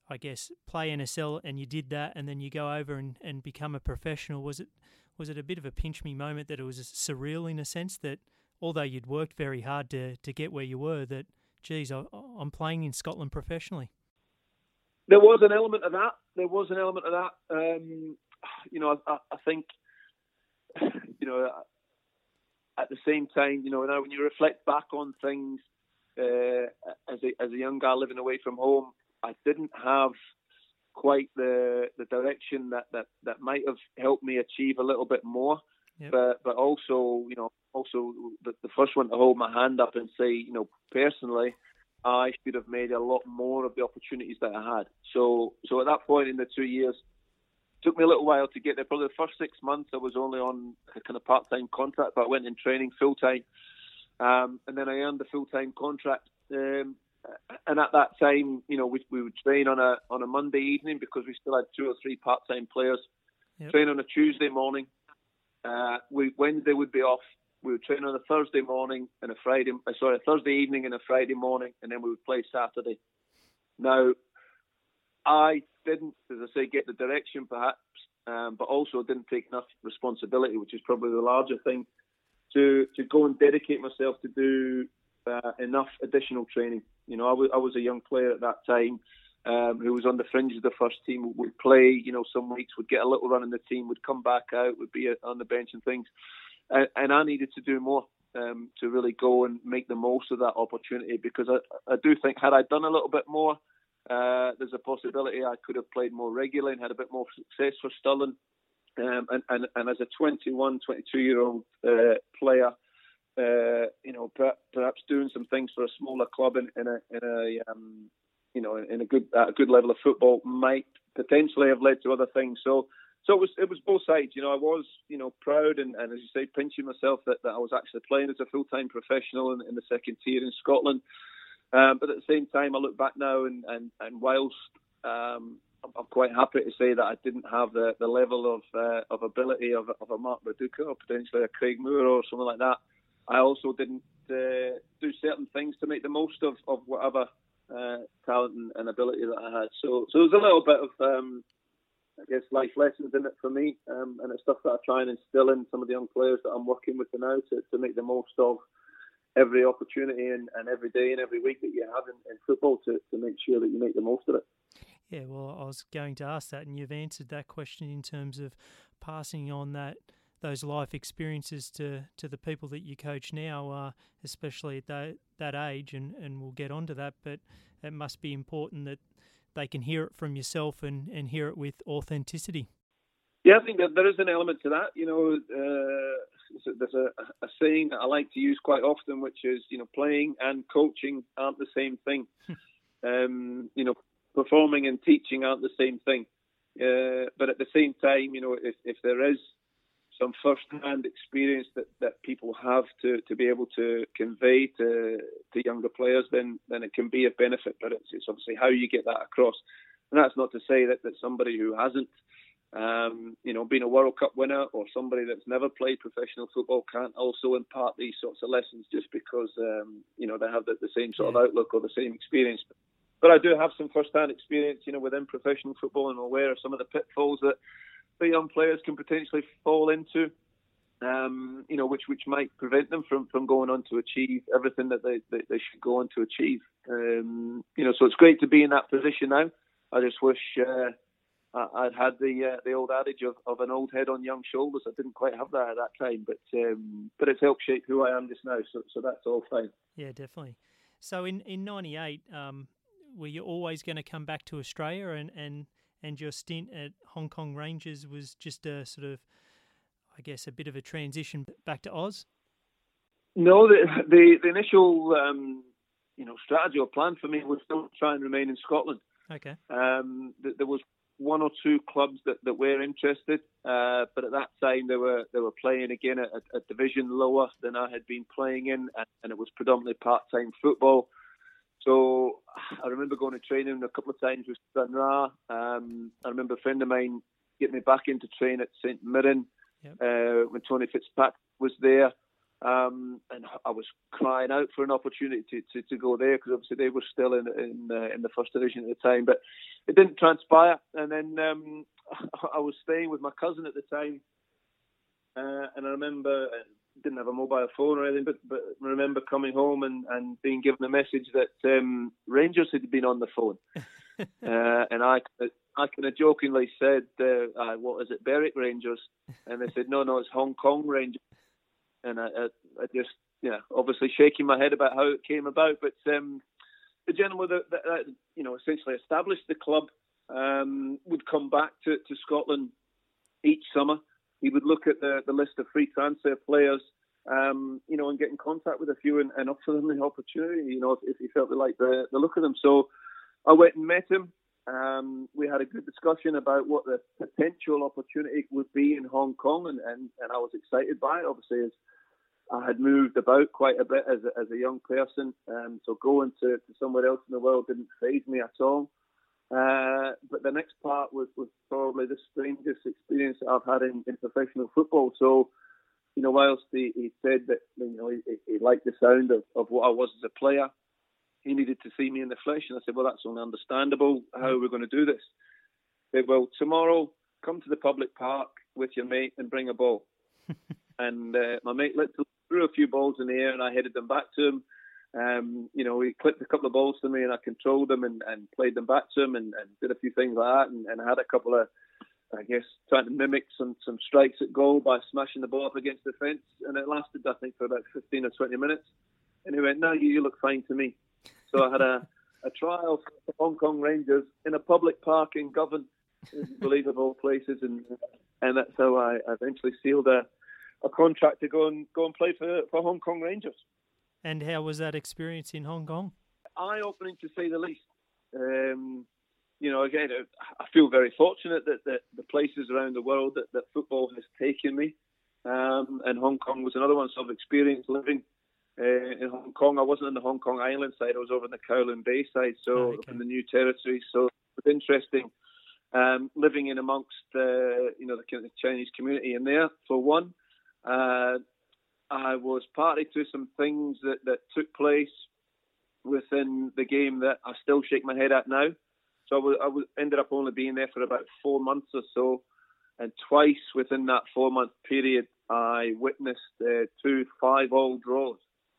I guess, play NSL, and you did that, and then you go over and, and become a professional. Was it was it a bit of a pinch me moment that it was surreal in a sense that although you'd worked very hard to to get where you were, that geez, I, I'm playing in Scotland professionally. There was an element of that. There was an element of that. Um, you know, I, I think you know, at the same time, you know, now when you reflect back on things uh, as a as a young guy living away from home, I didn't have quite the the direction that that that might have helped me achieve a little bit more. Yep. But but also, you know, also the, the first one to hold my hand up and say, you know, personally, I should have made a lot more of the opportunities that I had. So so at that point in the two years, took me a little while to get there. Probably the first six months I was only on a kind of part time contract, but I went in training full time. Um, and then I earned the full time contract. Um, and at that time, you know, we, we would train on a on a Monday evening because we still had two or three part time players. Yep. Train on a Tuesday morning. Uh, we Wednesday would be off. We would train on a Thursday morning and a Friday. Uh, sorry, a Thursday evening and a Friday morning, and then we would play Saturday. Now, I didn't, as I say, get the direction perhaps, um, but also didn't take enough responsibility, which is probably the larger thing, to to go and dedicate myself to do uh, enough additional training. You know, I was I was a young player at that time. Um, who was on the fringe of the first team would play, you know, some weeks would get a little run in the team, would come back out, would be on the bench and things. And, I needed to do more um, to really go and make the most of that opportunity because I, I do think had I done a little bit more, uh, there's a possibility I could have played more regularly and had a bit more success for Stirling. Um, and, and, and as a 21, 22 year old uh, player, uh, you know, perhaps doing some things for a smaller club in, in a, in a um, you know, in a good a good level of football might potentially have led to other things. So, so it was it was both sides. You know, I was you know proud and, and as you say, pinching myself that, that I was actually playing as a full time professional in, in the second tier in Scotland. Um, but at the same time, I look back now and and, and whilst um, I'm quite happy to say that I didn't have the, the level of uh, of ability of, of a Mark Viduka or potentially a Craig Moore or something like that. I also didn't uh, do certain things to make the most of, of whatever uh, talent and, and, ability that I had. So so there's a little bit of um, I guess life lessons in it for me, um, and it's stuff that I try and instill in some of the young players that I'm working with now to, to make the most of every opportunity and, and every day and every week that you have in, in football to, to make sure that you make the most of it. Yeah, well, I was going to ask that, and you've answered that question in terms of passing on that those life experiences to, to the people that you coach now, uh, especially at that, that age, and, and we'll get onto that. But it must be important that they can hear it from yourself and, and hear it with authenticity. Yeah, I think that there is an element to that. You know, uh, there's a, a, saying that I like to use quite often, which is, you know, playing and coaching aren't the same thing. um, you know, performing and teaching aren't the same thing. Uh, but at the same time, you know, if, if there is some first-hand experience that, that people have to, to be able to convey to to younger players, then then it can be a benefit. But it's, it's obviously how you get that across. And that's not to say that, that somebody who hasn't um, you know, being a World Cup winner or somebody that's never played professional football can't also impart these sorts of lessons just because, um, you know, they have the, the same sort yeah. of outlook or the same experience. But I do have some first-hand experience, you know, within professional football and I'm aware of some of the pitfalls that the young players can potentially fall into. Um, you know, which which might prevent them from, from going on to achieve everything that they, they, they should go on to achieve. Um, you know, so it's great to be in that position now. I just wish uh, I'd had the uh, the old adage of, of an old head on young shoulders. I didn't quite have that at that time, but um, but it's helped shape who I am just now. So so that's all fine. Yeah, definitely. So in in '98, um, were you always going to come back to Australia, and and and your stint at Hong Kong Rangers was just a sort of, I guess, a bit of a transition back to Oz? No, the the, the initial um, you know strategy or plan for me was still try and remain in Scotland. Okay. Um, there was one or two clubs that, that were interested, uh, but at that time they were they were playing again at a division lower than I had been playing in, and, and it was predominantly part time football. So I remember going to training a couple of times with Stranraer. Um, I remember a friend of mine getting me back into training at St Mirren yep. uh, when Tony Fitzpatrick was there. Um, and I was crying out for an opportunity to, to, to go there because obviously they were still in in, uh, in the first division at the time, but it didn't transpire. And then um, I was staying with my cousin at the time, uh, and I remember didn't have a mobile phone or anything, but but remember coming home and, and being given a message that um, Rangers had been on the phone, uh, and I I kind of jokingly said, uh, uh, "What is it, Berwick Rangers?" And they said, "No, no, it's Hong Kong Rangers." And I, I, I just, yeah, obviously shaking my head about how it came about. But um, the gentleman that, that, that, you know essentially established the club um, would come back to, to Scotland each summer. He would look at the, the list of free transfer players, um, you know, and get in contact with a few and, and offer them the opportunity, you know, if, if he felt they liked the, the look of them. So I went and met him. Um, we had a good discussion about what the potential opportunity would be in Hong Kong, and, and, and I was excited by it. Obviously, as I had moved about quite a bit as a, as a young person, um, so going to, to somewhere else in the world didn't faze me at all. Uh, but the next part was, was probably the strangest experience that I've had in, in professional football. So, you know, whilst he, he said that you know he, he liked the sound of, of what I was as a player, he needed to see me in the flesh. And I said, well, that's only understandable. How are we going to do this? He said, well, tomorrow, come to the public park with your mate and bring a ball. and uh, my mate literally threw a few balls in the air and I headed them back to him. Um, you know, he clipped a couple of balls to me and I controlled them and, and played them back to him and, and did a few things like that and, and had a couple of, I guess, trying to mimic some, some strikes at goal by smashing the ball up against the fence. And it lasted, I think, for about 15 or 20 minutes. And he went, no, you, you look fine to me. So I had a, a trial for the Hong Kong Rangers in a public park in Govan, believable places. And and that's how I eventually sealed a, a contract to go and go and play for, for Hong Kong Rangers. And how was that experience in Hong Kong? Eye opening to say the least. Um, you know, again, I feel very fortunate that, that the places around the world that, that football has taken me. Um, and Hong Kong was another one. So I've experienced living uh, in Hong Kong. I wasn't on the Hong Kong Island side. I was over on the Kowloon Bay side, so oh, okay. in the new territory. So it was interesting um, living in amongst uh, you know the Chinese community in there for one. Uh, I was party to some things that, that took place within the game that I still shake my head at now. So I, was, I was, ended up only being there for about four months or so, and twice within that four month period, I witnessed uh, two five all draws.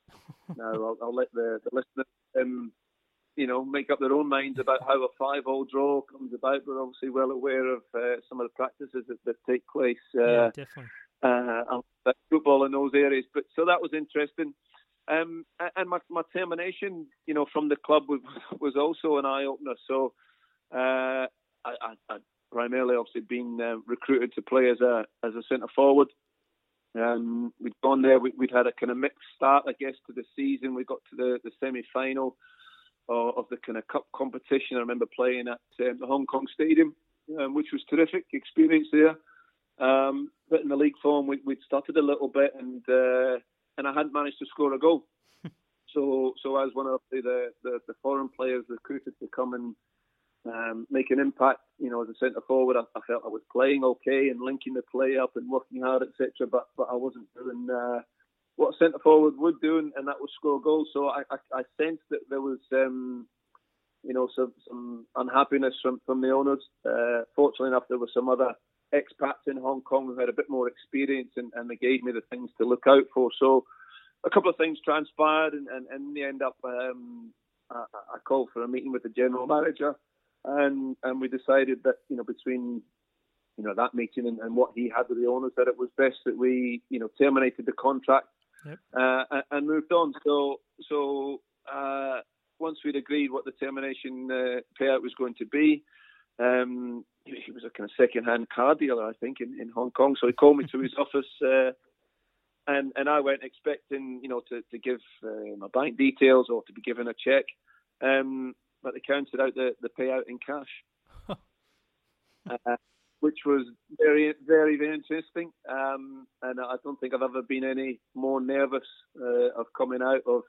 now I'll, I'll, let the, the listeners, um, you know, make up their own minds about how a five all draw comes about. We're obviously well aware of uh, some of the practices that, that take place. Uh, yeah, definitely uh, football in those areas. But so that was interesting. Um, and my, my termination, you know, from the club was, was also an eye opener. So uh, I, I, I primarily obviously been uh, recruited to play as a as a centre forward. Um, we'd gone there. We, would had a kind of mixed start, I guess, to the season. We got to the, the semi final of, of, the kind of cup competition. I remember playing at um, the Hong Kong Stadium, um, which was terrific experience there. Um, but in the league form, we, would started a little bit, and uh, and I hadn't managed to score a goal. so so I was one of the the, the foreign players recruited to come and um, make an impact. You know, as a centre forward, I, I, felt I was playing okay and linking the play up and working hard, etc. But but I wasn't doing uh, what a centre forward would do, and, and, that was score goals. So I, I, I sensed that there was. Um, you know, some, some unhappiness from, from the owners. Uh, fortunately enough, there were some other expats in Hong Kong who had a bit more experience and, and they gave me the things to look out for. So a couple of things transpired and, and, and in the end up um, I, I, called for a meeting with the general manager and and we decided that you know between you know that meeting and, and what he had with the owners that it was best that we you know terminated the contract yep. uh, and, and, moved on. So so uh, once we'd agreed what the termination uh, payout was going to be, um, he was a kind of second-hand car dealer, I think, in, in Hong Kong. So he called me to his office, uh, and and I went expecting, you know, to to give uh, my bank details or to be given a check, um, but they counted out the the payout in cash, uh, which was very very very interesting. Um, and I don't think I've ever been any more nervous uh, of coming out of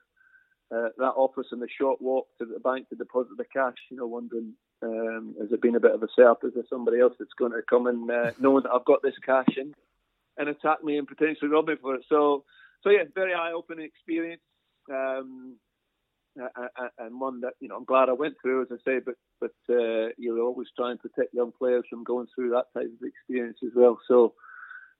uh, that office and the short walk to the bank to deposit the cash. You know, wondering um, has it been a bit of a setup? Is there somebody else that's going to come and uh, knowing that I've got this cash and and attack me and potentially rob me for it? So, so yeah, very eye-opening experience, um, and one that you know I'm glad I went through, as I say. But but uh, you always try and protect young players from going through that type of experience as well. So.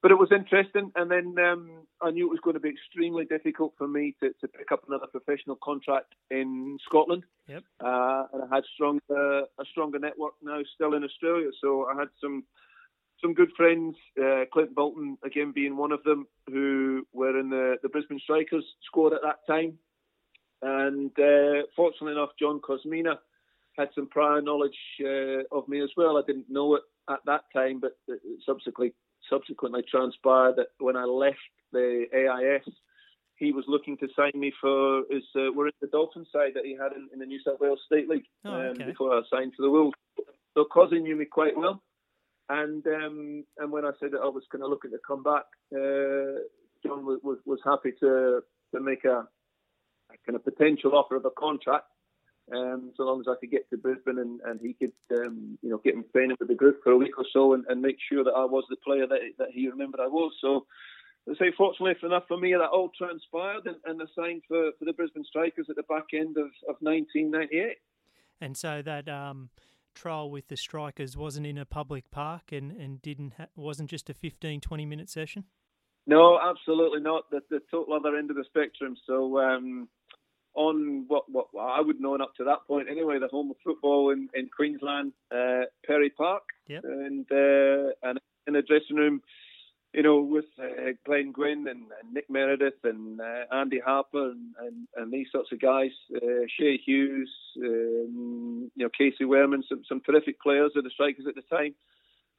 But it was interesting. And then um, I knew it was going to be extremely difficult for me to, to pick up another professional contract in Scotland. Yep. Uh, and I had strong, uh, a stronger network now still in Australia. So I had some some good friends, uh, Clint Bolton again being one of them, who were in the, the Brisbane Strikers squad at that time. And uh, fortunately enough, John Kosmina had some prior knowledge uh, of me as well. I didn't know it at that time, but subsequently subsequently transpired that when I left the AIS, he was looking to sign me for his. Uh, we're in the Dolphin side that he had in, in the New South Wales State League oh, okay. um, before I signed for the Wolves. So Cosy knew me quite well, and um, and when I said that I was going to look at the comeback, uh, John was, was, was happy to to make a, a kind of potential offer of a contract um, so long as I could get to Brisbane and, and he could, um, you know, get me training with the group for a week or so and, and make sure that I was the player that, that he remembered I was. So, I say, fortunately enough for me, that all transpired and, and I signed for, for the Brisbane Strikers at the back end of, of 1998. And so that um, trial with the Strikers wasn't in a public park and, and didn't ha- wasn't just a 15, 20 minute session? No, absolutely not. The, the total other end of the spectrum. So, um, on what, what I would know up to that point anyway, the home of football in, in Queensland, uh, Perry Park, yep. and uh, and in the dressing room, you know, with uh, Glenn Gwynn and, and, Nick Meredith and uh, Andy Harper and, and, and, these sorts of guys, uh, Shay Hughes, um, you know, Casey Wehrman, some, some terrific players of the strikers at the time.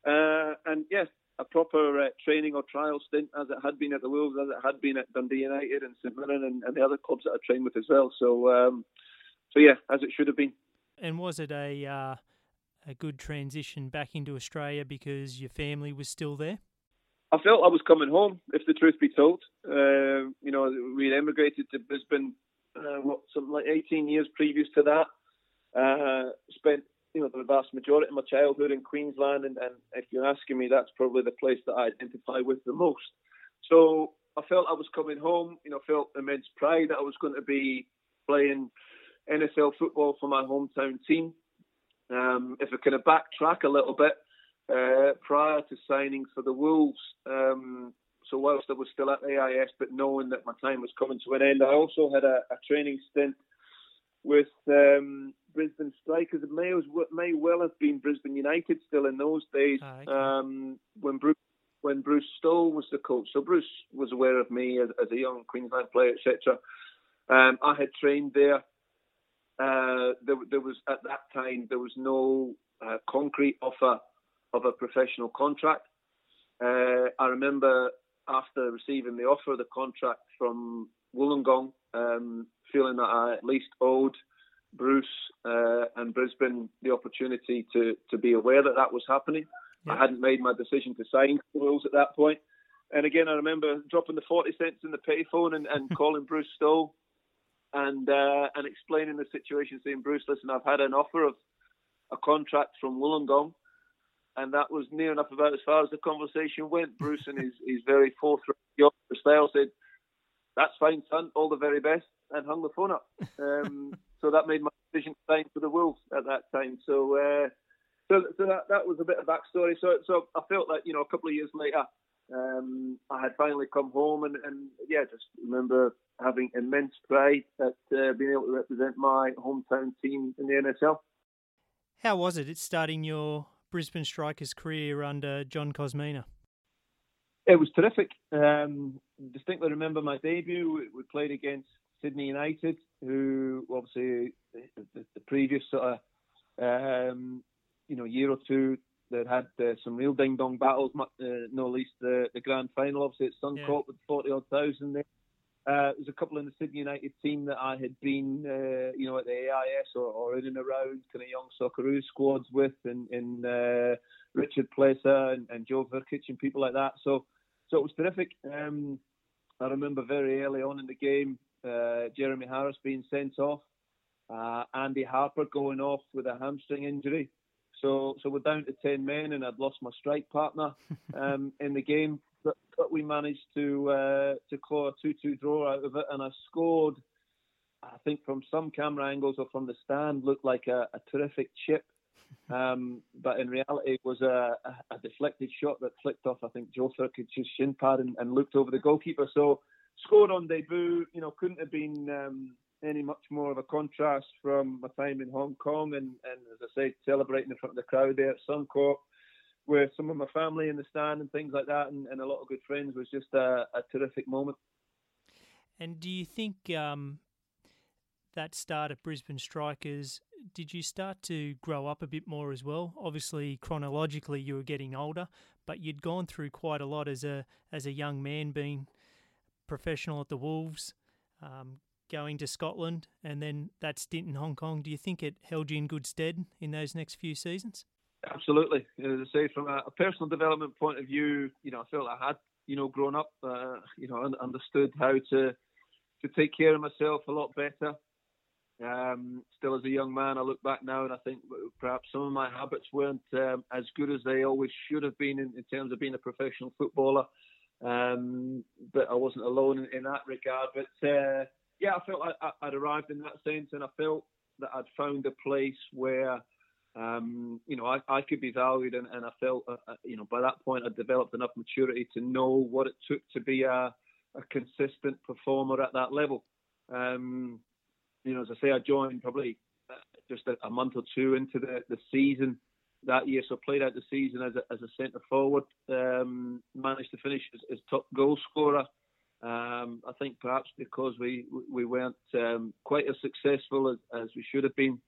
Uh, and yes, a proper uh, training or trial stint as it had been at the Wolves, as it had been at Dundee United and St Mirren and, and the other clubs that I trained with as well. So, um, so yeah, as it should have been. And was it a uh, a good transition back into Australia because your family was still there? I felt I was coming home, if the truth be told. Uh, you know, we emigrated to Brisbane, uh, what, something like 18 years previous to that. Uh, spent you know, the vast majority of my childhood in Queensland, and, and if you're asking me, that's probably the place that I identify with the most. So I felt I was coming home. You know, felt immense pride that I was going to be playing NSL football for my hometown team. Um, if I kind of backtrack a little bit, uh, prior to signing for the Wolves, um, so whilst I was still at AIS, but knowing that my time was coming to an end, I also had a, a training stint with um, Brisbane Strikers. It may, may well have been Brisbane United still in those days oh, okay. um, when Bruce when Bruce Stowell was the coach. So Bruce was aware of me as, as a young Queensland player, etc. Um, I had trained there. Uh, there. There was at that time there was no uh, concrete offer of a professional contract. Uh, I remember after receiving the offer of the contract from Wollongong, um, feeling that I at least owed Bruce uh, and Brisbane the opportunity to to be aware that that was happening. Yeah. I hadn't made my decision to sign the Wolves at that point. And again, I remember dropping the 40 cents in the payphone and, and calling Bruce Stowell and uh, and explaining the situation, saying, Bruce, listen, I've had an offer of a contract from Wollongong. And that was near enough about as far as the conversation went. Bruce, and his, his very forthright style, said, That's fine, son, all the very best, and hung the phone up. Um, so that made my decision to sign for the Wolves at that time. So, uh, so, so that that was a bit of backstory. So, so I felt that you know a couple of years later, um, I had finally come home, and, and yeah, just remember having immense pride at uh, being able to represent my hometown team in the NSL. How was it? It's starting your Brisbane Strikers career under John Kosmina? It was terrific. Um, distinctly remember my debut. We, we played against Sydney United, who obviously the, the, previous sort of um, you know year or two that had uh, some real ding dong battles, uh, no least the, the grand final, obviously at Suncorp yeah. with forty odd thousand there. Uh, there's a couple in the Sydney United team that I had been, uh, you know, at the AIS or, or in and around kind of young Socceroos squads with, and, and uh, Richard Placer and, and Joe Verkic and people like that. So, so it was terrific. Um, I remember very early on in the game, Jeremy Harris being sent off, uh, Andy Harper going off with a hamstring injury. So, so we're down to ten men, and I'd lost my strike partner um, in the game. But, but we managed to uh, to claw a two-two draw out of it, and I scored. I think from some camera angles or from the stand, looked like a, a terrific chip Um, but in reality, it was a, a, deflected shot that flicked off, I think, Joe shin pad and, and, looked over the goalkeeper. So scored on debut, you know, couldn't have been um, any much more of a contrast from my time in Hong Kong and, and as I say, celebrating in front of the crowd there at Suncorp with some of my family in the stand and things like that and, and a lot of good friends was just a, a terrific moment. And do you think um, that start at Brisbane Strikers, did you start to grow up a bit more as well? Obviously, chronologically, you were getting older, but you'd gone through quite a lot as a as a young man, being professional at the Wolves, um, going to Scotland, and then that stint in Hong Kong. Do you think it held you in good stead in those next few seasons? Absolutely. As I say, from a, personal development point of view, you know, I felt I had, you know, grown up, uh, you know, understood how to to take care of myself a lot better. Um, still, as a young man, I look back now and I think perhaps some of my habits weren't um, as good as they always should have been in, in terms of being a professional footballer. Um, but I wasn't alone in, in that regard. But uh, yeah, I felt I, would arrived in that sense, and I felt that I'd found a place where um, you know I, I, could be valued, and, and I felt uh, uh, you know by that point I'd developed enough maturity to know what it took to be a, a consistent performer at that level. Um, you know, as I say, I joined probably uh, just a, a month or two into the, the season that year, so played out the season as a, as a centre forward. Um, managed to finish as, as top goal scorer. Um, I think perhaps because we we weren't um, quite as successful as, as we should have been,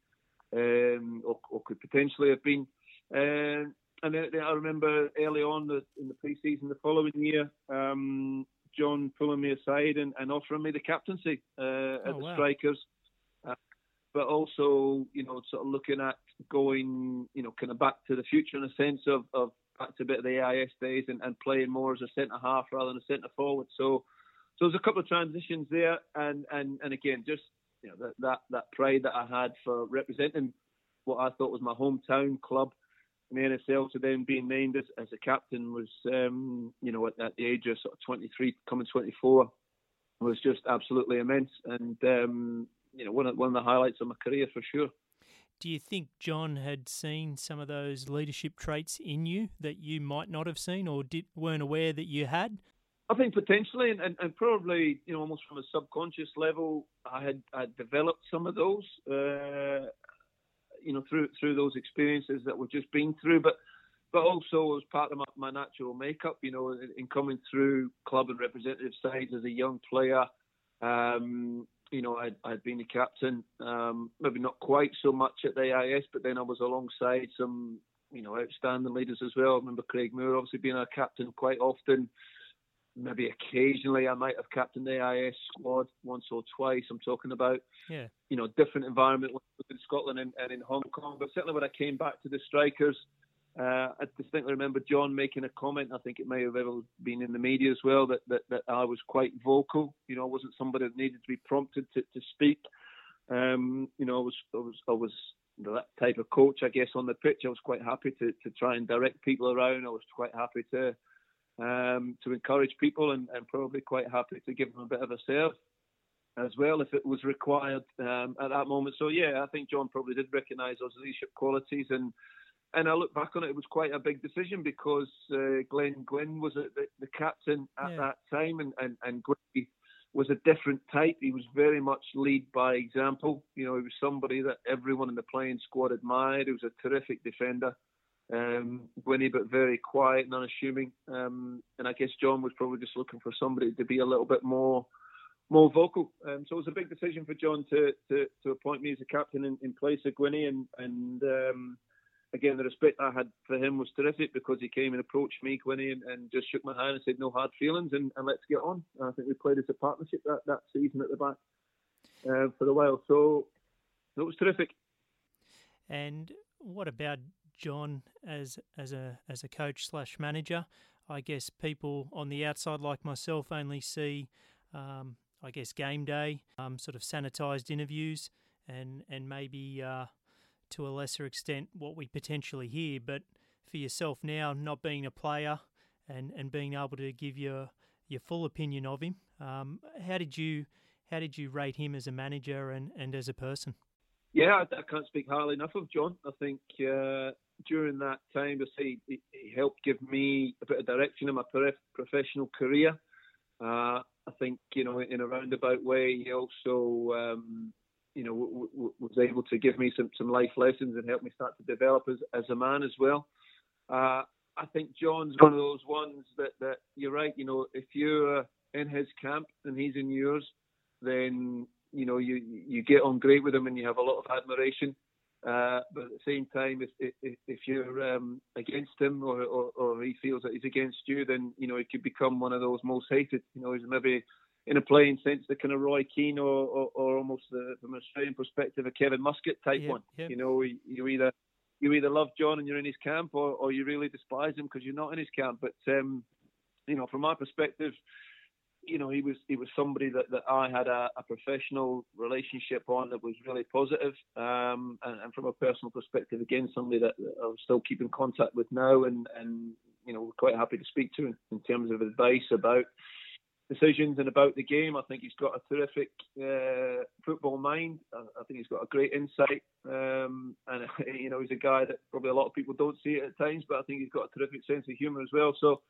um, or, or, could potentially have been. Um, and then, I remember early on the, in the pre-season the following year, um, John pulling me aside and, and, offering me the captaincy uh, oh, at the wow. Strikers. But also, you know, sort of looking at going, you know, kind of back to the future in a sense of, of back to a bit of the AIS days and, and playing more as a centre half rather than a centre forward. So so there's a couple of transitions there, and and and again, just you know that that, that pride that I had for representing what I thought was my hometown club in the NSL to then being named as, as a captain was, um, you know, at, at, the age of sort of 23, coming 24, was just absolutely immense, and um, you know, one of one of the highlights of my career for sure. Do you think John had seen some of those leadership traits in you that you might not have seen or did, weren't aware that you had? I think potentially, and, and, and, probably, you know, almost from a subconscious level, I had I developed some of those, uh, you know, through through those experiences that we've just been through. But but also as part of my, my natural makeup, you know, in, in, coming through club and representative sides as a young player. Um, you know, I'd, I'd been the captain, um, maybe not quite so much at the AIS, but then I was alongside some, you know, outstanding leaders as well. I remember Craig Moore obviously being our captain quite often maybe occasionally I might have captained the AIS squad once or twice. I'm talking about, yeah. you know, different environment in Scotland and, and in Hong Kong. But certainly when I came back to the strikers, uh, I distinctly remember John making a comment. I think it may have ever been in the media as well that, that, that I was quite vocal. You know, I wasn't somebody that needed to be prompted to, to speak. Um, you know, I was I was I was that type of coach, I guess, on the pitch. I was quite happy to, to try and direct people around. I was quite happy to um, to encourage people and, and, probably quite happy to give them a bit of a serve as well if it was required um, at that moment. So yeah, I think John probably did recognise those leadership qualities and. And I look back on it, it was quite a big decision because uh, Glenn Gwynn was the, the captain at yeah. that time, and, and, and Gwynn was a different type. He was very much lead by example. You know, he was somebody that everyone in the playing squad admired. He was a terrific defender um, but very quiet and unassuming. Um, and I guess John was probably just looking for somebody to be a little bit more more vocal. Um, so it was a big decision for John to to, to appoint me as a captain in, in place of Gwynny. And and um, again, the respect I had for him was terrific because he came and approached me, Gwynny, and, and just shook my hand and said no hard feelings and, and let's get on. And I think we played as a partnership that, that season at the back uh, for a while. So it was terrific. And what about John as as a as a coach slash manager. I guess people on the outside like myself only see, um, I guess, game day, um, sort of sanitized interviews, and and maybe uh, to a lesser extent what we potentially hear. But for yourself now, not being a player and and being able to give your your full opinion of him, um, how did you how did you rate him as a manager and, and as a person? Yeah, I, I, can't speak highly enough of John. I think uh, during that time, to say he, he, helped give me a bit of direction in my professional career. Uh, I think you know, in a roundabout way, he also um, you know w- w- was able to give me some some life lessons and help me start to develop as as a man as well. Uh, I think John's one of those ones that that you're right. You know, if you're in his camp and he's in yours, then you know you you get on great with him and you have a lot of admiration. Uh, but at the same time, if if, if you're um, against him or, or, or he feels that he's against you, then you know he could become one of those most hated. You know, he's maybe in a playing sense the kind of Roy Keane or, or, or almost the, from an Australian perspective a Kevin Muscat type one. You know, you either you either love John and you're in his camp, or, or you really despise him because you're not in his camp. But um, you know, from my perspective, you know, he was he was somebody that, that I had a, a professional relationship on that was really positive. Um, and, and, from a personal perspective, again, somebody that, that I'm still keeping contact with now, and and you know, quite happy to speak to in, in terms of advice about decisions and about the game. I think he's got a terrific uh, football mind. I, think he's got a great insight, um, and you know, he's a guy that probably a lot of people don't see at times, but I think he's got a terrific sense of humour as well. So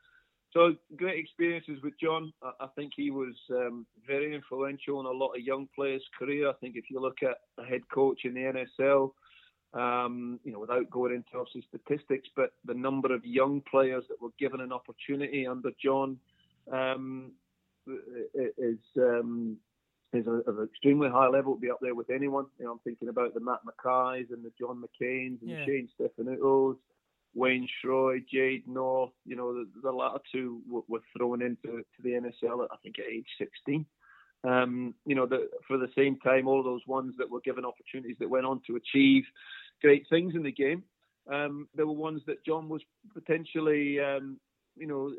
so great experiences with John. I, think he was um, very influential in a lot of young players' career. I think if you look at a head coach in the NSL, um, you know, without going into obviously statistics, but the number of young players that were given an opportunity under John um, is um, is of an extremely high level. Be up there with anyone. You know, I'm thinking about the Matt McKays and the Jon McKains and yeah. Shane Stefanuttos Wayne Srhoj, Jade North, you know, the, the latter two were, were thrown into to the NSL at, I think, at age 16. Um, you know, the, for the same time, all those ones that were given opportunities that went on to achieve great things in the game, um, there were ones that John was potentially, um, you know,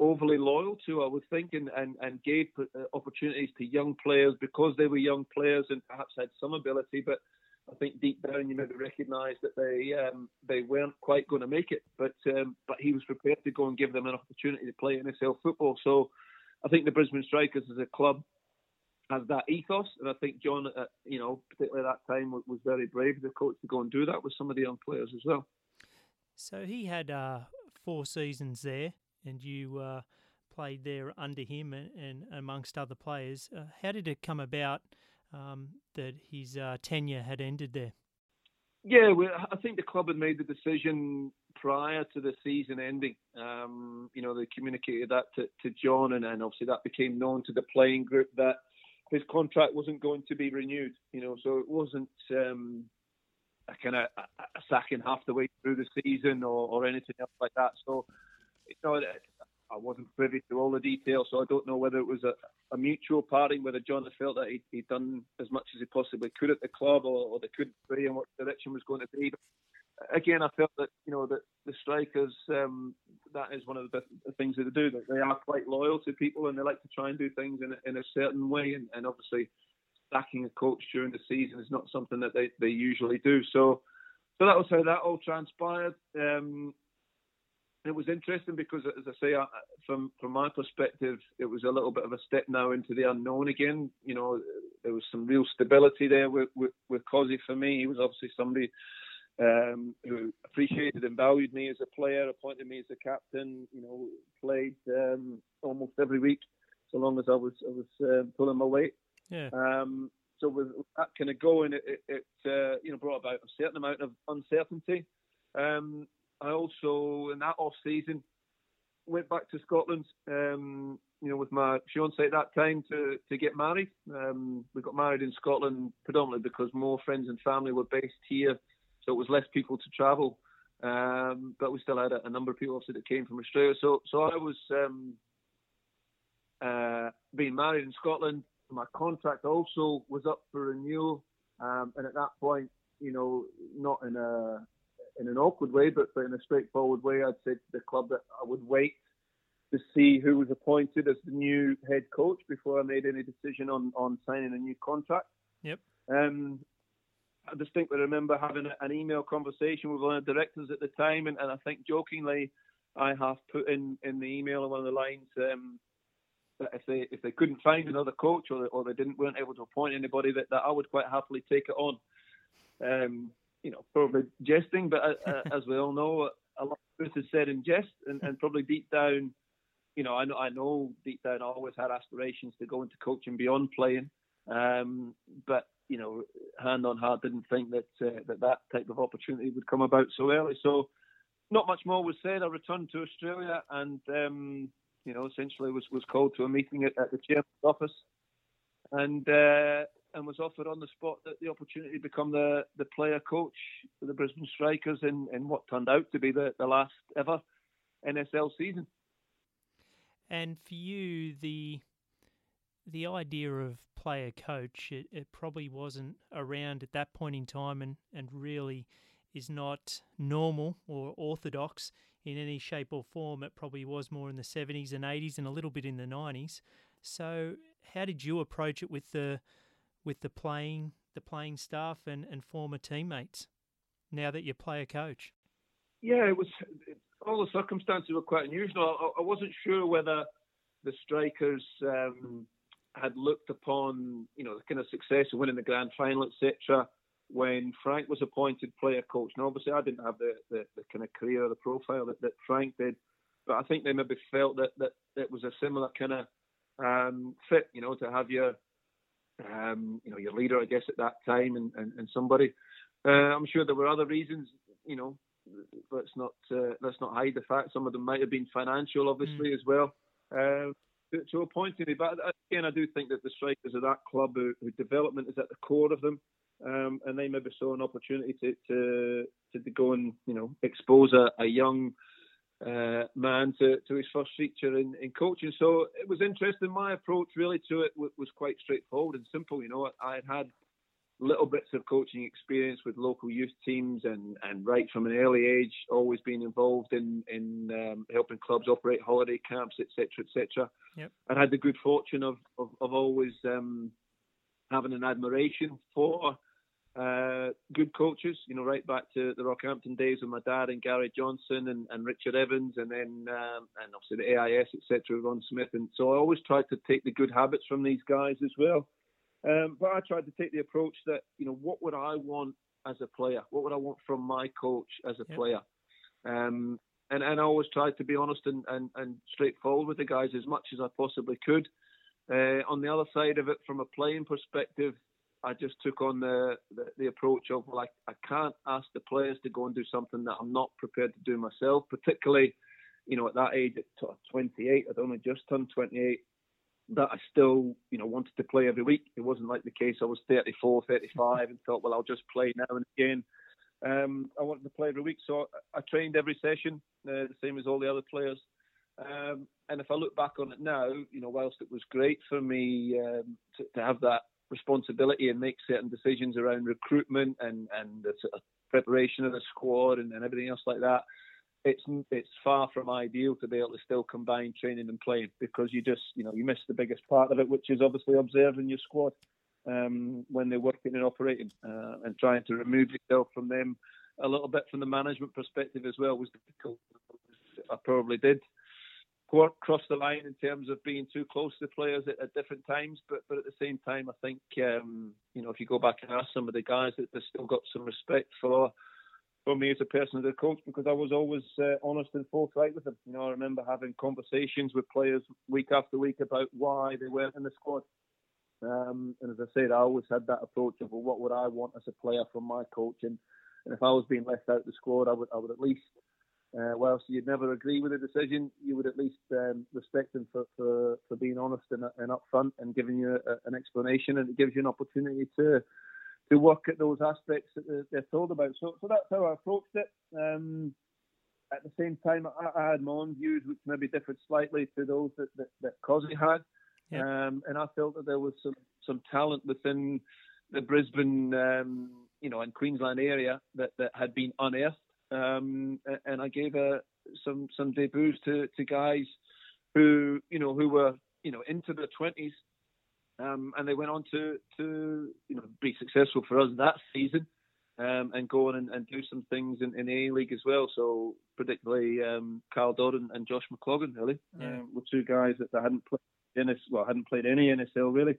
overly loyal to, I would think, and, and, and gave uh, opportunities to young players because they were young players and perhaps had some ability, but I think deep down you maybe recognised that they um, they weren't quite going to make it, but um, but he was prepared to go and give them an opportunity to play NSL football. So I think the Brisbane Strikers as a club has that ethos, and I think John, uh, you know, particularly at that time, was, was very brave as a coach to go and do that with some of the young players as well. So he had uh, four seasons there, and you uh, played there under him and, and amongst other players. Uh, how did it come about? um, that his uh, tenure had ended there. Yeah, well, I think the club had made the decision prior to the season ending. Um, you know, they communicated that to, to John, and then obviously that became known to the playing group that his contract wasn't going to be renewed. You know, so it wasn't um, a kind of a, sacking half the way through the season or, or anything else like that. So, you know, I wasn't privy to all the details, so I don't know whether it was a, a mutual parting, whether John had felt that he'd, he'd, done as much as he possibly could at the club, or, or they couldn't agree on what direction was going to be. But again, I felt that you know that the strikers, um, that is one of the, the things that they do. That they are quite loyal to people, and they like to try and do things in a, in a certain way. And, and obviously, sacking a coach during the season is not something that they, they usually do. So, so that was how that all transpired. Um, it was interesting because, as I say, from from my perspective, it was a little bit of a step now into the unknown again. You know, there was some real stability there with with, with for me. He was obviously somebody um, who appreciated and valued me as a player, appointed me as a captain. You know, played um, almost every week, so long as I was I was uh, pulling my weight. Yeah. Um, so with that kind of going, it, it, it uh, you know brought about a certain amount of uncertainty. Um, I also, in that off season, went back to Scotland. Um, you know, with my fiance at that time to to get married. Um, we got married in Scotland predominantly because more friends and family were based here, so it was less people to travel. Um, but we still had a, a, number of people obviously that came from Australia. So so I was um, uh, being married in Scotland. My contract also was up for renewal, um, and at that point, you know, not in a in an awkward way, but, but in a straightforward way, I'd say to the club that I would wait to see who was appointed as the new head coach before I made any decision on, on signing a new contract. Yep. Um, I distinctly remember having a, an email conversation with one of the directors at the time, and, and I think jokingly, I have put in, in the email on one of the lines um, that if they if they couldn't find another coach or, or they didn't weren't able to appoint anybody, that, that I would quite happily take it on. um, you know, probably jesting, but uh, uh as we all know, a lot of truth is said in jest, and, and probably deep down, you know, I know, I know deep down I always had aspirations to go into coaching beyond playing, um, but you know, hand on heart, didn't think that uh, that that type of opportunity would come about so early. So, not much more was said. I returned to Australia, and um, you know, essentially was was called to a meeting at, at the chairman's office, and uh, and was offered on the spot that the opportunity to become the, the player coach for the Brisbane Strikers in, in what turned out to be the, the last ever NSL season. And for you, the the idea of player coach, it, it probably wasn't around at that point in time and, and really is not normal or orthodox in any shape or form. It probably was more in the 70s and 80s and a little bit in the 90s. So, how did you approach it with the with the playing the playing staff and, and former teammates now that you're player coach? Yeah, it was all the circumstances were quite unusual. I, I wasn't sure whether the strikers um, had looked upon you know the kind of success of winning the grand final, etc. When Frank was appointed player coach, and obviously I didn't have the, the, the kind of career or the profile that, that Frank did, but I think they maybe felt that that it was a similar kind of um, fit, you know, to have your um, you know, your leader, I guess, at that time, and, and, and somebody. Uh, I'm sure there were other reasons, you know. Let's not uh, let's not hide the fact some of them might have been financial, obviously, mm. as well. Uh, to, to a point, but again, I do think that the strikers of that club, who, who development is at the core of them, um, and they maybe saw an opportunity to, to to go and you know expose a, a young uh, man to, to his first feature in, in coaching. So it was interesting. My approach really to it was, was quite straightforward and simple. You know, I had had little bits of coaching experience with local youth teams and, and right from an early age, always being involved in, in um, helping clubs operate holiday camps, etc., etc. Yep. And had the good fortune of, of, of always um, having an admiration for uh, good coaches, you know, right back to the Rockhampton days with my dad and Gary Johnson and, and Richard Evans, and then um, and obviously the AIS, etc., Ron Smith, and so I always tried to take the good habits from these guys as well. Um, but I tried to take the approach that you know, what would I want as a player? What would I want from my coach as a yep. player? Um, and and I always tried to be honest and, and, and straightforward with the guys as much as I possibly could. Uh, on the other side of it, from a playing perspective, I just took on the, the, the approach of I, I can't ask the players to go and do something that I'm not prepared to do myself, particularly, you know, at that age at 28, I'd only just turned 28, that I still, you know, wanted to play every week. It wasn't like the case I was 34, 35 and thought, well, I'll just play now and again. Um, I wanted to play every week, so I, I trained every session, uh, the same as all the other players. Um, and if I look back on it now, you know, whilst it was great for me um, to, to, have that responsibility and make certain decisions around recruitment and and the sort of preparation of the squad and, and everything else like that. It's it's far from ideal to be able to still combine training and playing because you just you know you miss the biggest part of it, which is obviously observing your squad um, when they're working and operating uh, and trying to remove yourself from them a little bit from the management perspective as well was difficult. I probably did cross the line in terms of being too close to players at, at different times. But but at the same time, I think um, you know if you go back and ask some of the guys, that they've still got some respect for for me as a person, as a coach, because I was always uh, honest and forthright with them. You know, I remember having conversations with players week after week about why they weren't in the squad. Um, and as I said, I always had that approach of well, what would I want as a player from my coach, and, and if I was being left out of the squad, I would I would at least uh, whilst you'd never agree with the decision, you would at least um, respect them for, for, for being honest and, and upfront and giving you a, an explanation, and it gives you an opportunity to to work at those aspects that they're told about. So, so that's how I approached it. Um, at the same time, I, I, had my own views, which maybe differed slightly to those that that, that Cosy had, um, and I felt that there was some some talent within the Brisbane, um, you know, and Queensland area that that had been unearthed um, and I gave uh, some some debuts to, to guys who you know who were you know into their twenties, um, and they went on to to you know be successful for us that season. Um, and go on and, and, do some things in, in the A League as well. So particularly um, Carl Dodd and, Josh McCloughan really yeah. um, were two guys that, that hadn't played in well hadn't played any NSL really.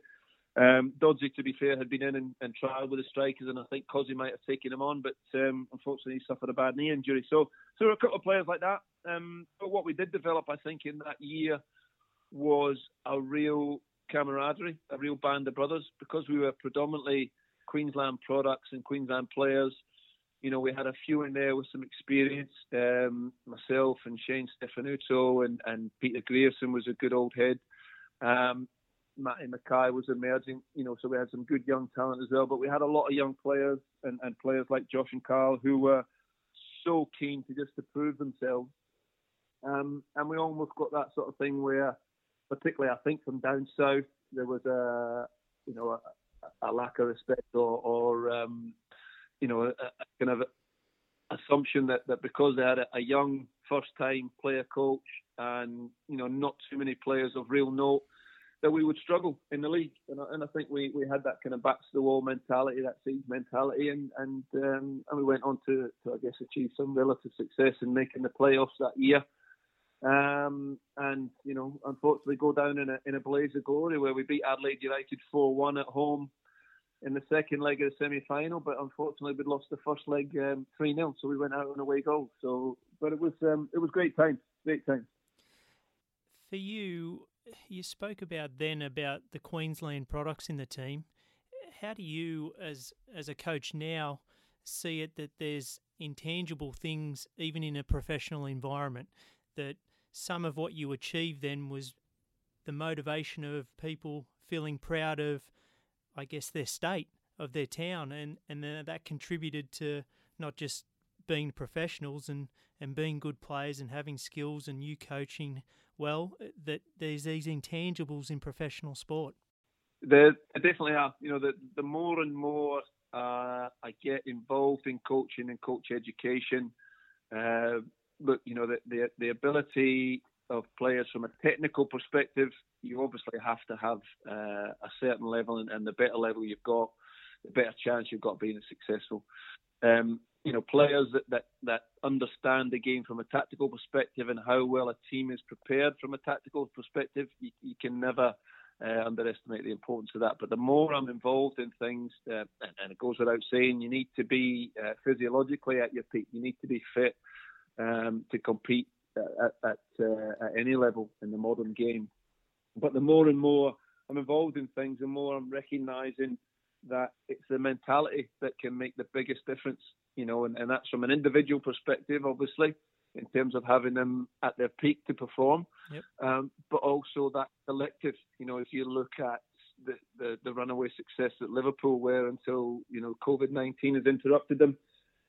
Um, Doddsy, to be fair, had been in and, and with the strikers, and I think Cosy might have taken him on, but um, unfortunately he suffered a bad knee injury. So, so there were a couple of players like that. Um, but what we did develop, I think, in that year was a real camaraderie, a real band of brothers, because we were predominantly Queensland products and Queensland players. You know, we had a few in there with some experience. Um, myself and Shane Stefanutto and, and Peter Grierson was a good old head. Um, Matty McKay was emerging, you know, so we had some good young talent as well. But we had a lot of young players and, and players like Josh and Carl who were so keen to just to prove themselves. Um, and we almost got that sort of thing where, particularly I think from down south, there was a, you know, a, a lack of respect or, or um, you know, a, a, kind of assumption that, that because they had a, a young first time player coach and, you know, not too many players of real note, that we would struggle in the league. And I, and I think we, we had that kind of back to the wall mentality, that siege mentality, and and um, and we went on to, to I guess achieve some relative success in making the playoffs that year. Um, and you know, unfortunately, go down in a in a blaze of glory where we beat Adelaide United four one at home in the second leg of the semi final, but unfortunately we lost the first leg um, three um, 0 so we went out on away goal. So, but it was um, it was great times, great times. For you, you spoke about then about the Queensland products in the team. How do you, as as a coach now, see it that there's intangible things even in a professional environment that some of what you achieved then was the motivation of people feeling proud of, I guess, their state of their town, and and that contributed to not just being professionals and and being good players and having skills and you coaching well that there's these intangibles in professional sport? There definitely are. You know, the the more and more uh, I get involved in coaching and coach education, uh, look, you know, the, the the ability of players from a technical perspective, you obviously have to have uh, a certain level, and, and, the better level you've got, the better chance you've got being successful. Um, you know, players that, that, that understand the game from a tactical perspective and how well a team is prepared from a tactical perspective, you, you can never uh, underestimate the importance of that. But the more I'm involved in things, uh, and, and, it goes without saying, you need to be uh, physiologically at your peak. You need to be fit um, to compete at, at, uh, at any level in the modern game. But the more and more I'm involved in things, the more I'm recognising that it's the mentality that can make the biggest difference you know, and, and that's from an individual perspective, obviously, in terms of having them at their peak to perform, yep. um, but also that collective. You know, if you look at the, the, the runaway success that Liverpool were until you know COVID nineteen has interrupted them,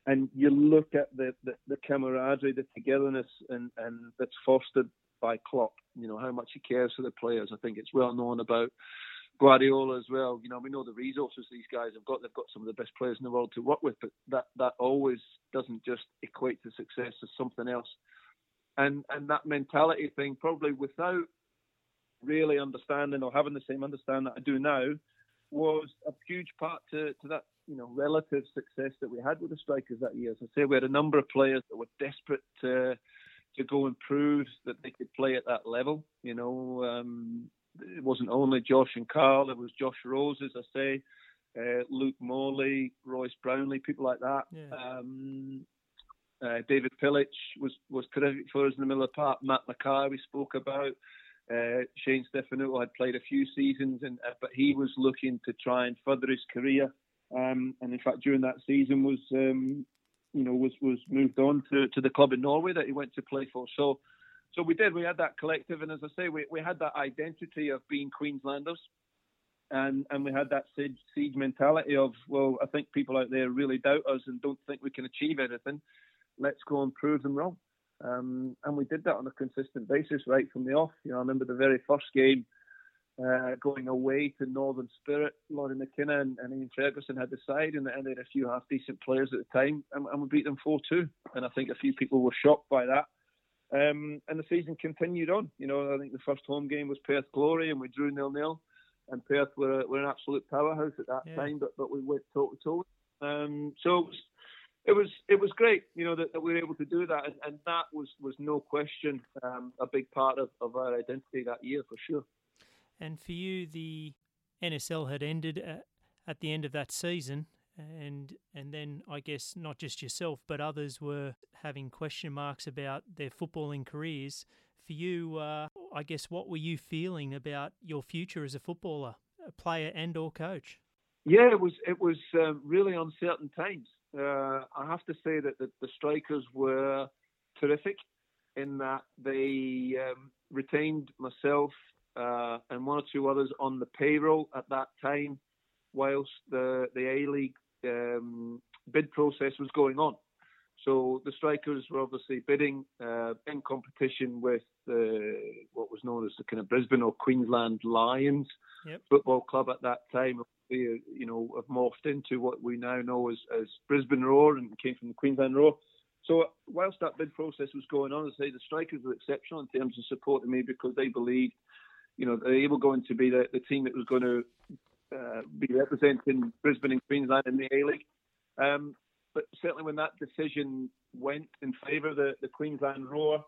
and you look at the, the, the camaraderie, the togetherness, and, and that's fostered by Klopp. You know how much he cares for the players. I think it's well known about Guardiola as well. You know, we know the resources these guys have got. They've got some of the best players in the world to work with, but that that always doesn't just equate to success as something else. And and that mentality thing, probably without really understanding or having the same understanding that I do now, was a huge part to, to that you know relative success that we had with the strikers that year. As I say, we had a number of players that were desperate to to go and prove that they could play at that level. You know, um, it wasn't only Josh and Carl, it was Josh Rose, as I say, uh, Luke Morley, Royce Brownlie, people like that. Yeah. Um, uh, David Pilic was, was terrific for us in the middle of the park. Matt McKay, we spoke about. Uh, Shane Stefanutto had played a few seasons, and uh, but he was looking to try and further his career. Um, and in fact, during that season, was um, you know was was moved on to, to the club in Norway that he went to play for. So so we did. We had that collective, and as I say, we, we had that identity of being Queenslanders, and and we had that siege, siege mentality of well, I think people out there really doubt us and don't think we can achieve anything. Let's go and prove them wrong. Um, and we did that on a consistent basis right from the off. You know, I remember the very first game uh, going away to Northern Spirit. Lawrie McKinna and, and Ian Ferguson had the side, and, and they had a few half decent players at the time, and, and we beat them 4 2. And I think a few people were shocked by that. Um, and the season continued on. You know, I think the first home game was Perth Glory, and we drew nil nil. And Perth were, were an absolute powerhouse at that yeah. time, but but we went toe to toe. Um, so it was it was great, you know, that, that we were able to do that, and, and that was was no question um, a big part of, of our identity that year for sure. And for you, the NSL had ended at, at the end of that season, and and then I guess not just yourself, but others were having question marks about their footballing careers. For you, uh, I guess, what were you feeling about your future as a footballer, a player and or coach? Yeah, it was it was um, really uncertain times. Uh, I have to say that the, the strikers were terrific in that they um, retained myself uh, and one or two others on the payroll at that time, whilst the the A League um, bid process was going on. So the strikers were obviously bidding uh, in competition with the, what was known as the kind of Brisbane or Queensland Lions yep. football club at that time. They, you know, have morphed into what we now know as, as Brisbane Roar and came from the Queensland Roar. So whilst that bid process was going on, I say the strikers were exceptional in terms of supporting me because they believed, you know, they were going to be the, the team that was going to uh, be representing Brisbane and Queensland in the A League. Um, but certainly when that decision went in favour of the, the Queensland Roar,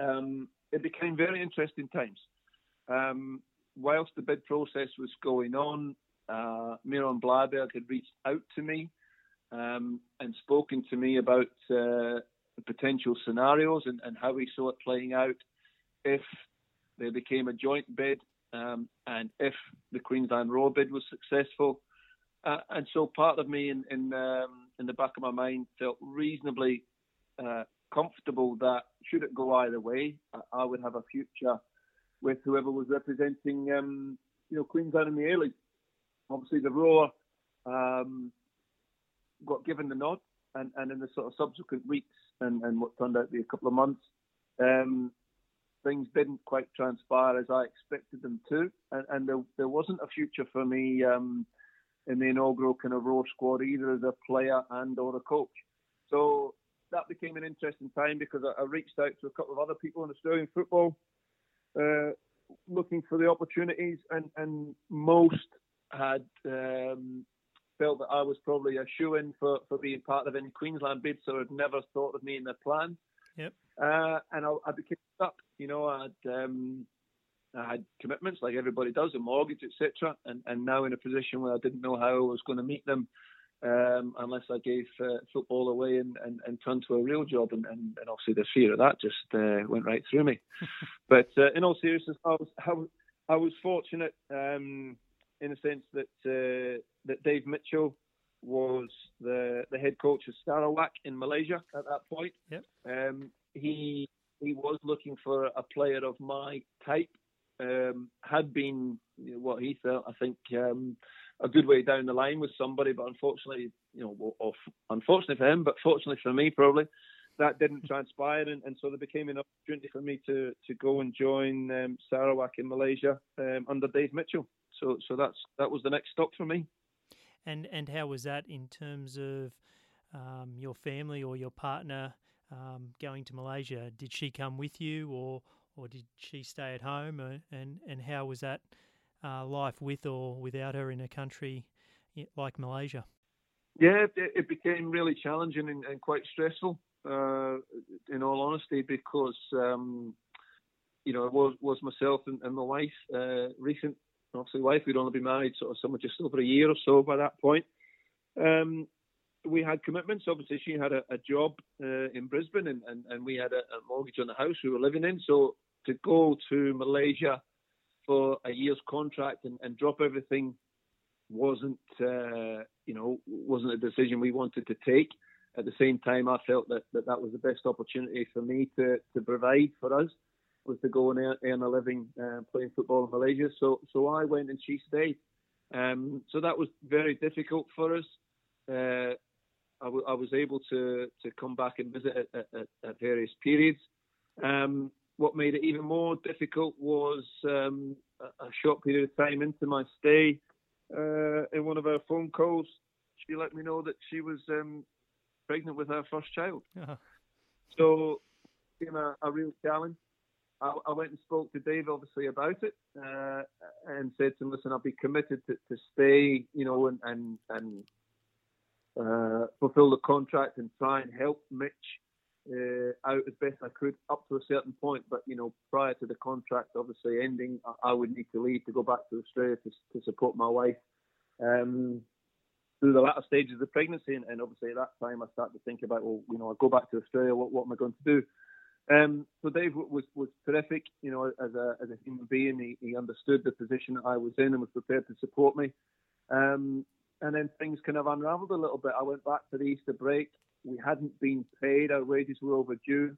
um, it became very interesting times. Um, whilst the bid process was going on, uh, Miron Bleiberg had reached out to me um, and spoken to me about uh, the potential scenarios and, and, how we saw it playing out if there became a joint bid um, and if the Queensland Roar bid was successful. Uh, and so part of me in in, um, in, the back of my mind felt reasonably uh, comfortable that should it go either way, I, I, would have a future with whoever was representing um, you know Queensland in the A League. Obviously, the Roar um, got given the nod, and, and in the sort of subsequent weeks and, and what turned out to be a couple of months, um, things didn't quite transpire as I expected them to, and, and there, there wasn't a future for me um, in the inaugural kind of Roar squad either as a player and or a coach. So that became an interesting time because I, I reached out to a couple of other people in Australian football, uh, looking for the opportunities, and, and most had um, felt that I was probably a shoe in for, for being part of any Queensland bid, so had never thought of me in their plan. Yep. Uh, and I, I, became stuck. You know, I had, um, I had commitments like everybody does, a mortgage, etc. And, and now in a position where I didn't know how I was going to meet them um, unless I gave uh, football away and, and, and, turned to a real job. And, and, and obviously the fear of that just uh, went right through me. but uh, in all seriousness, I was, I was, I was fortunate. Um, in the sense that uh, that Dave Mitchell was the the head coach of Sarawak in Malaysia at that point. Yep. Um, he he was looking for a player of my type. Um, had been you know, what he felt, I think, um, a good way down the line with somebody, but unfortunately, you know, or, unfortunately for him, but fortunately for me, probably that didn't transpire, and, and, so there became an opportunity for me to to go and join um, Sarawak in Malaysia um, under Dave Mitchell so so that's that was the next stop for me. And and how was that in terms of um, your family or your partner um, going to Malaysia? Did she come with you, or or did she stay at home? Uh, and and how was that uh, life with or without her in a country like Malaysia? Yeah, it, it became really challenging and, and quite stressful. Uh, in all honesty, because um, you know it was was myself and, and my wife, uh, recent obviously wife. We'd only been married sort of somewhere just over a year or so by that point. Um, we had commitments. Obviously, she had a, a job uh, in Brisbane, and, and, and we had a, a, mortgage on the house we were living in. So to go to Malaysia for a year's contract and, and drop everything wasn't, uh, you know, wasn't a decision we wanted to take. At the same time, I felt that that, that was the best opportunity for me to, to provide for us was to go and earn a living uh, playing football in Malaysia. So so I went and she stayed. Um, so that was very difficult for us. Uh, I, w- I was able to to come back and visit at, at, at various periods. Um, what made it even more difficult was um, a, a, short period of time into my stay. Uh, in one of our phone calls, she let me know that she was um, pregnant with her first child. Uh-huh. So, you know, a real challenge. I, I, went and spoke to Dave, obviously, about it, uh, and said to him, "Listen, I'll be committed to, to stay, you know, and and, and uh, fulfil the contract and try and help Mitch uh, out as best I could up to a certain point. But you know, prior to the contract obviously ending, I, I would need to leave to go back to Australia to, to support my wife um, through the latter stages of the pregnancy. And, and, obviously at that time, I started to think about, well, you know, I go back to Australia. What, what am I going to do? Um, so Dave was was terrific. You know, as a as a human being, he, he understood the position that I was in and was prepared to support me. Um, and then things kind of unravelled a little bit. I went back to the Easter break. We hadn't been paid. Our wages were overdue.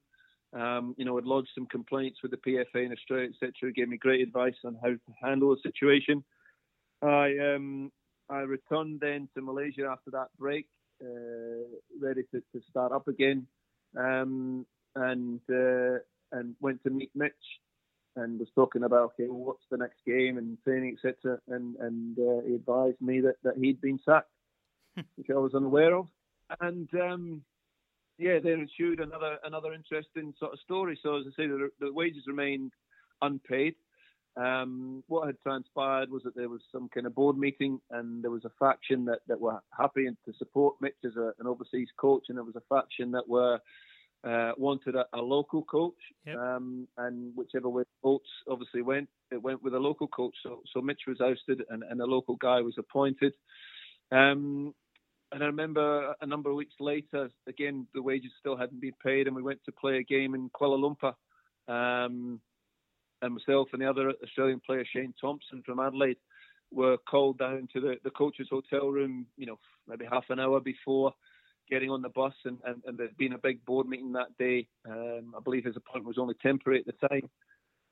Um, you know, I'd lodged some complaints with the PFA in Australia, etc. Gave me great advice on how to handle the situation. I um, I returned then to Malaysia after that break, uh, ready to, to start up again, um, and uh, and went to meet Mitch and was talking about okay, well, what's the next game and training, etc. And and uh, he advised me that, that he'd been sacked, which I was unaware of. And um, yeah, there ensued another another interesting sort of story. So as I say, the, the wages remained unpaid. Um, what had transpired was that there was some kind of board meeting, and there was a faction that, that were happy to support Mitch as a, an overseas coach, and there was a faction that were uh, wanted a, a, local coach, yep. um, and whichever way votes obviously went, it went with a local coach. So, so Mitch was ousted, and, and a local guy was appointed. Um, and I remember a number of weeks later, again the wages still hadn't been paid, and we went to play a game in Kuala Lumpur. Um, and myself and the other Australian player Shane Thompson from Adelaide were called down to the, the coach's hotel room, you know, maybe half an hour before getting on the bus, and, and, and there'd been a big board meeting that day. Um, I believe his appointment was only temporary at the time.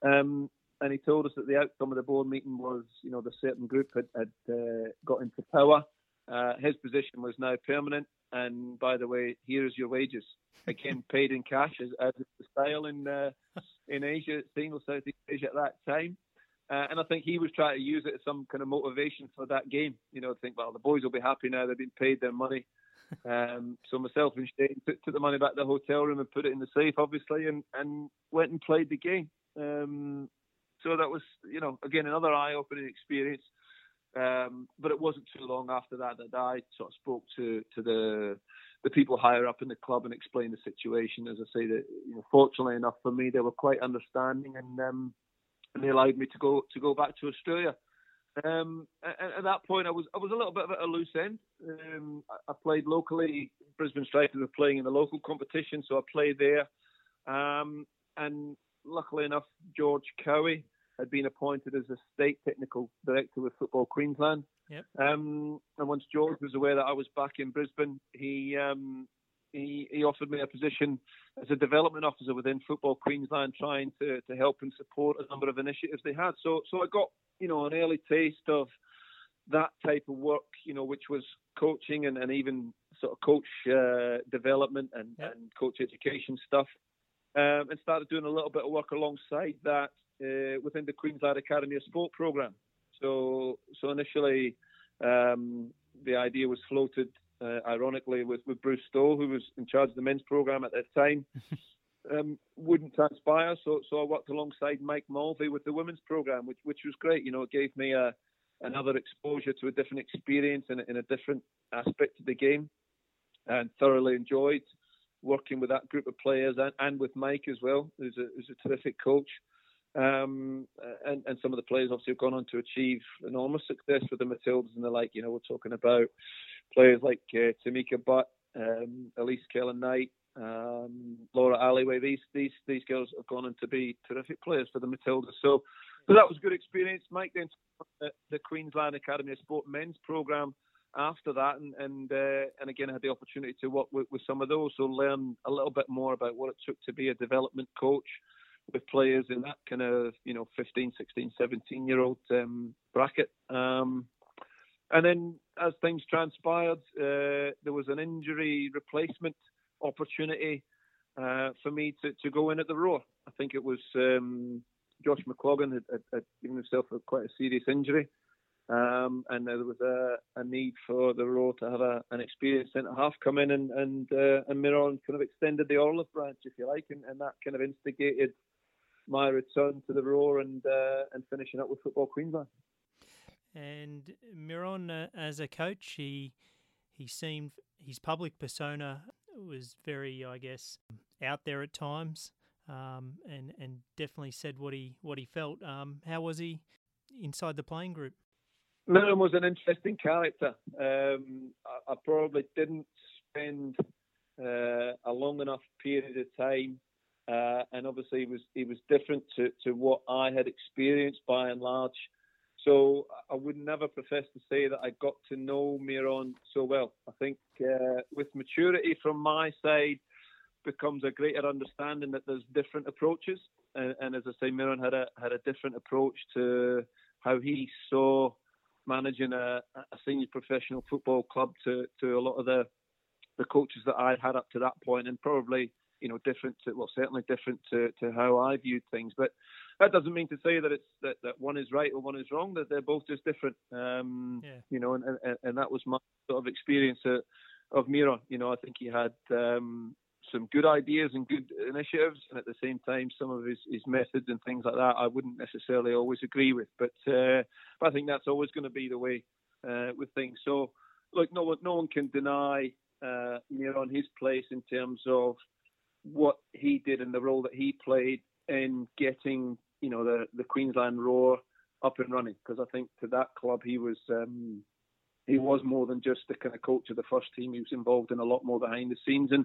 Um, and he told us that the outcome of the board meeting was, you know, the certain group had, had uh, got into power. Uh, his position was now permanent. And by the way, here's your wages. Again, paid in cash, as, as is the style in uh, in Asia, single Southeast Asia at that time. Uh, and I think he was trying to use it as some kind of motivation for that game. You know, think, well, the boys will be happy now; they've been paid their money. Um, so myself and Shane took, took, the money back to the hotel room and put it in the safe, obviously, and, and went and played the game. Um, so that was, you know, again another eye-opening experience. Um, but it wasn't too long after that that I sort of spoke to to the the people higher up in the club and explained the situation. As I say, that you know, fortunately enough for me, they were quite understanding and um, and they allowed me to go to go back to Australia. Um, at, at, that point, I was I was a little bit of a loose end. Um, I, I, played locally. Brisbane Strikers were playing in the local competition, so I played there. Um, and luckily enough, George Cowie had been appointed as a state technical director with Football Queensland. Yep. Um, and once George was aware that I was back in Brisbane, he um, he, he offered me a position as a development officer within Football Queensland, trying to, to help and support a number of initiatives they had. So so I got you know an early taste of that type of work, you know, which was coaching and, and even sort of coach uh, development and, and coach education stuff. Um, and started doing a little bit of work alongside that uh, within the Queensland Academy of Sport program. So, so initially, um, the idea was floated, uh, ironically, with, with Bruce Stowell, who was in charge of the men's program at that time. um, wouldn't transpire, so so I worked alongside Mike Mulvey with the women's program, which which was great. You know, it gave me a another exposure to a different experience in, in a different aspect of the game, and thoroughly enjoyed working with that group of players and, and with Mike as well, who's a, who's a terrific coach. Um, and, and some of the players obviously have gone on to achieve enormous success with the Matildas and the like. You know, we're talking about players like uh, Tameka Butt, um, Elise Kellond-Knight, um, Laura Alleway. These these these girls have gone on to be terrific players for the Matildas. So, so that was a good experience. Mike then the, the Queensland Academy of Sport men's program after that, and and uh, and again I had the opportunity to work with, with some of those, so learn a little bit more about what it took to be a development coach with players in that kind of you know 15, 16, 17 year old um, bracket. Um, and then as things transpired, uh, there was an injury replacement opportunity uh, for me to, to go in at the Roar. I think it was um, Josh McCloughan had, had, had, given himself a, quite a serious injury. Um, and there was a, a, need for the Roar to have a, an experienced centre half come in and and uh, and Miron kind of extended the olive branch, if you like, and, and that kind of instigated my return to the Roar and uh, and finishing up with Football Queensland. And Miron, uh, as a coach, he he seemed his public persona was very, I guess, out there at times, um, and and definitely said what he what he felt. Um, how was he inside the playing group? Miron was an interesting character. Um, I, I, probably didn't spend uh, a long enough period of time, uh, and obviously he was he was different to, to what I had experienced by and large. So I would never profess to say that I got to know Miron so well. I think uh, with maturity from my side becomes a greater understanding that there's different approaches, and, and as I say, Miron had a had a different approach to how he saw managing a, a senior professional football club to, to a lot of the the coaches that I'd had up to that point, and probably you know different to well certainly different to, to how I viewed things. But that doesn't mean to say that it's that, that one is right or one is wrong. That they're both just different. Um, yeah. You know, and, and, and that was my sort of experience of, of Mira. You know, I think he had um, some good ideas and good initiatives, and at the same time, some of his, his methods and things like that I wouldn't necessarily always agree with. But, uh, but I think that's always going to be the way uh, with things. So, look, no one no one can deny uh, on his place in terms of what he did and the role that he played in getting you know the the Queensland Roar up and running. Because I think to that club he was. Um, he was more than just the kind of coach of the first team. He was involved in a lot more behind the scenes, and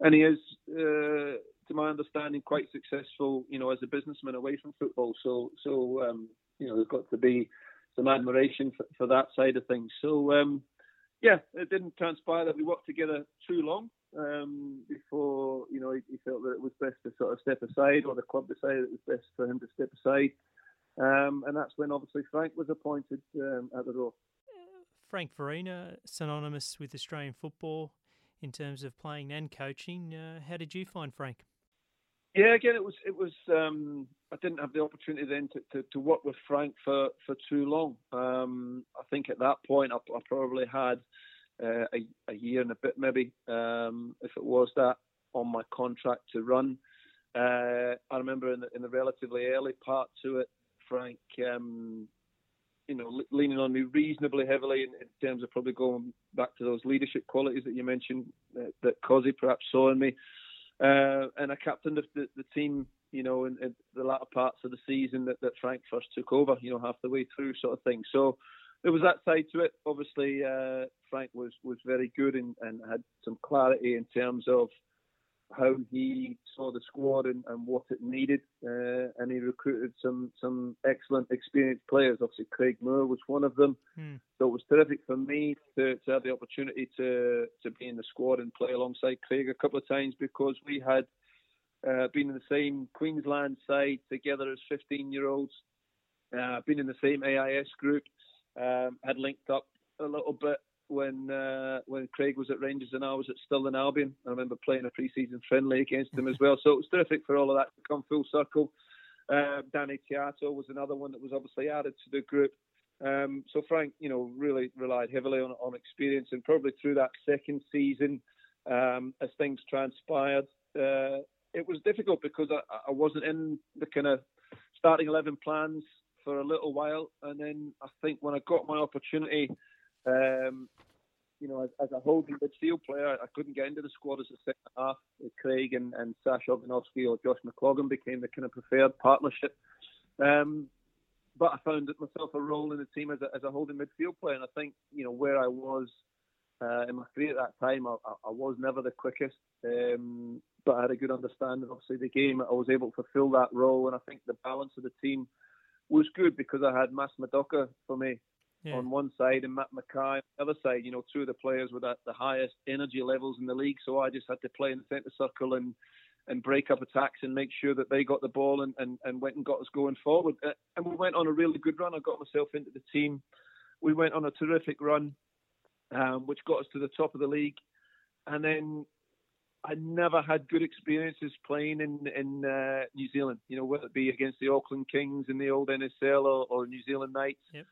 and he is, uh, to my understanding, quite successful. You know, as a businessman away from football. So so um, you know, there's got to be some admiration for, for that side of things. So um, yeah, it didn't transpire that we worked together too long um, before you know he, he, felt that it was best to sort of step aside, or the club decided it was best for him to step aside. Um, and that's when obviously Frank was appointed um, at the Roar. Frank Farina, synonymous with Australian football in terms of playing and coaching. Uh, how did you find Frank? Yeah, again, it was it was. Um, I didn't have the opportunity then to, to, to, work with Frank for, for too long. Um, I think at that point I, I probably had uh, a, a, year and a bit, maybe, um, if it was that, on my contract to run. Uh, I remember in the, in the relatively early part to it, Frank um, you know, leaning on me reasonably heavily in, in, terms of probably going back to those leadership qualities that you mentioned uh, that Cozzy perhaps saw in me. Uh, and I captained the, the, team, you know, in, in, the latter parts of the season that, that Frank first took over, you know, half the way through sort of thing. So there was that side to it. Obviously, uh, Frank was, was very good and, and had some clarity in terms of how he saw the squad and, and what it needed, uh, and he recruited some some excellent, experienced players. Obviously, Craig Moore was one of them. Hmm. So it was terrific for me to, to have the opportunity to to be in the squad and play alongside Craig a couple of times because we had uh, been in the same Queensland side together as 15 year olds, uh, been in the same AIS group, um, had linked up a little bit when uh, when Craig was at Rangers and I was at Stirling Albion. I remember playing a pre-season friendly against him as well. So it was terrific for all of that to come full circle. Uh, Danny Tiato was another one that was obviously added to the group. Um, so Frank, you know, really relied heavily on, on experience, and probably through that second season, um, as things transpired, uh, it was difficult because I, I wasn't in the kind of starting eleven plans for a little while, and then I think when I got my opportunity um, you know, as, as, a holding midfield player, I couldn't get into the squad as a second half. Craig and, and Sash Ognenovski or Josh McCloughan became the kind of preferred partnership. Um, but I found myself a role in the team as a, as a holding midfield player, and I think you know where I was uh, in my career at that time, I, I was never the quickest, um, but I had a good understanding, obviously, the game. I was able to fulfil that role, and I think the balance of the team was good because I had Mas Murdocca for me yeah. on one side and Matt McKay on the other side. You know, two of the players with the highest energy levels in the league. So I just had to play in the centre circle and and break up attacks and make sure that they got the ball and, and, and went and got us going forward. Uh, and we went on a really good run. I got myself into the team. We went on a terrific run, um, which got us to the top of the league. And then I never had good experiences playing in in uh, New Zealand. You know, whether it be against the Auckland Kings in the old NSL or, or New Zealand Knights. Yep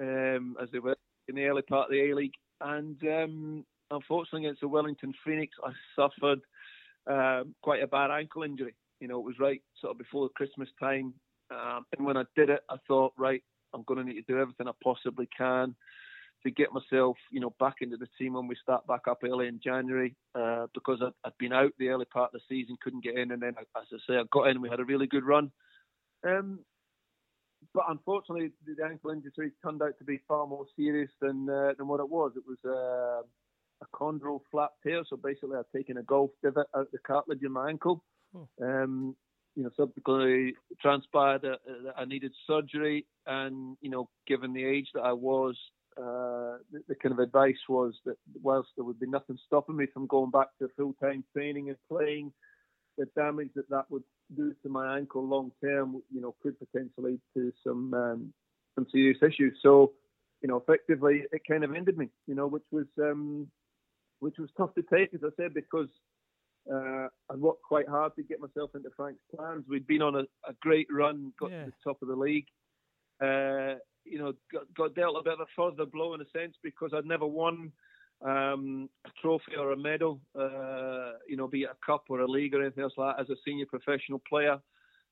um, as they were in the early part of the A League. And um, unfortunately, against the Wellington Phoenix, I suffered um, quite a bad ankle injury. You know, it was right sort of before Christmas time. Um, and when I did it, I thought, right, I'm going to need to do everything I possibly can to get myself, you know, back into the team when we start back up early in January uh, because I'd, I'd, been out the early part of the season, couldn't get in, and then as I say, I got in. and We had a really good run. Um, but unfortunately, the ankle injury turned out to be far more serious than uh, than what it was. It was uh, a chondral flap tear, so basically I'd taken a golf divot out the cartilage in my ankle. Oh. Um, you know, subsequently transpired that, that, I needed surgery, and you know, given the age that I was, uh, the, the, kind of advice was that whilst there would be nothing stopping me from going back to full time training and playing, the damage that that would do to my ankle long term, you know, could potentially lead to some um, some serious issues. So, you know, effectively, it kind of ended me, you know, which was um, which was tough to take, as I said, because uh, I worked quite hard to get myself into Frank's plans. We'd been on a, a great run, got yeah. to the top of the league. Uh, you know, got, got, dealt a bit of a further blow in a sense because I'd never won um, a trophy or a medal, uh, you know, be it a cup or a league or anything else like that as a senior professional player.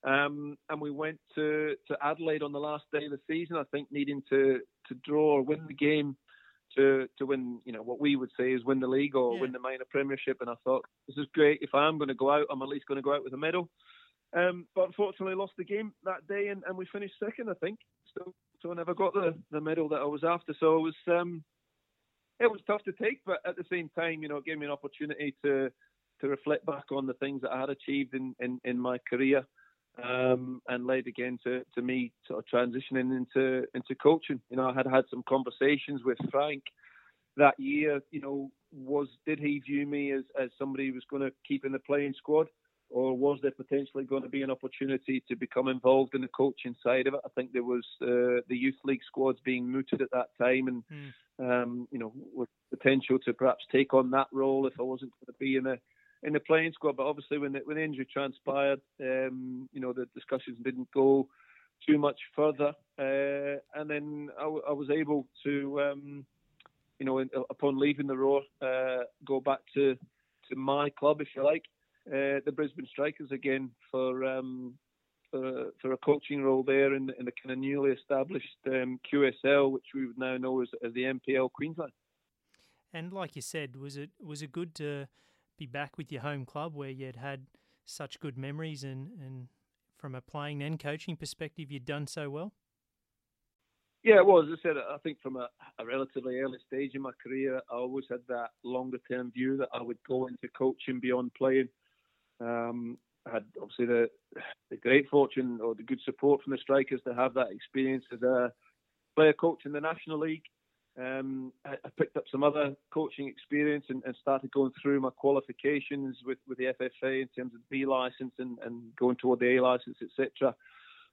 Um, and we went to, to Adelaide on the last day of the season, I think, needing to, to draw or win the game to to win, you know, what we would say is win the league or yeah. win the minor premiership. And I thought this is great. If I am going to go out, I'm at least going to go out with a medal. Um, but unfortunately, lost the game that day, and, and we finished second, I think. So so I never got the, the medal that I was after. So it was um, it was tough to take, but at the same time, you know, it gave me an opportunity to to reflect back on the things that I had achieved in in, in my career um, and led again to, to me sort of transitioning into into coaching. You know, I had had some conversations with Frank that year. You know, was did he view me as, as somebody who was going to keep in the playing squad, or was there potentially going to be an opportunity to become involved in the coaching side of it? I think there was uh, the youth league squads being mooted at that time, and mm. um, you know, with potential to perhaps take on that role if I wasn't going to be in a in the playing squad. But obviously, when the, when the injury transpired, um, you know, the discussions didn't go too much further. Uh, and then I, w- I was able to, um, you know, in, upon leaving the Roar, uh, go back to to my club, if you like, uh, the Brisbane Strikers again for. Um, for, for a coaching role there in the, in the kind of newly established um, QSL, which we would now know as, as the NPL Queensland. And like you said, was it was it good to be back with your home club where you'd had such good memories and, and from a playing and coaching perspective, you'd done so well? Yeah, well, as I said, I think from a, a relatively early stage in my career, I always had that longer term view that I would go into coaching beyond playing. Um, had obviously the the great fortune or the good support from the strikers to have that experience as a player coach in the National League. Um, I, I, picked up some other coaching experience and, and, started going through my qualifications with, with the FFA in terms of B license and, and going toward the A license, etc.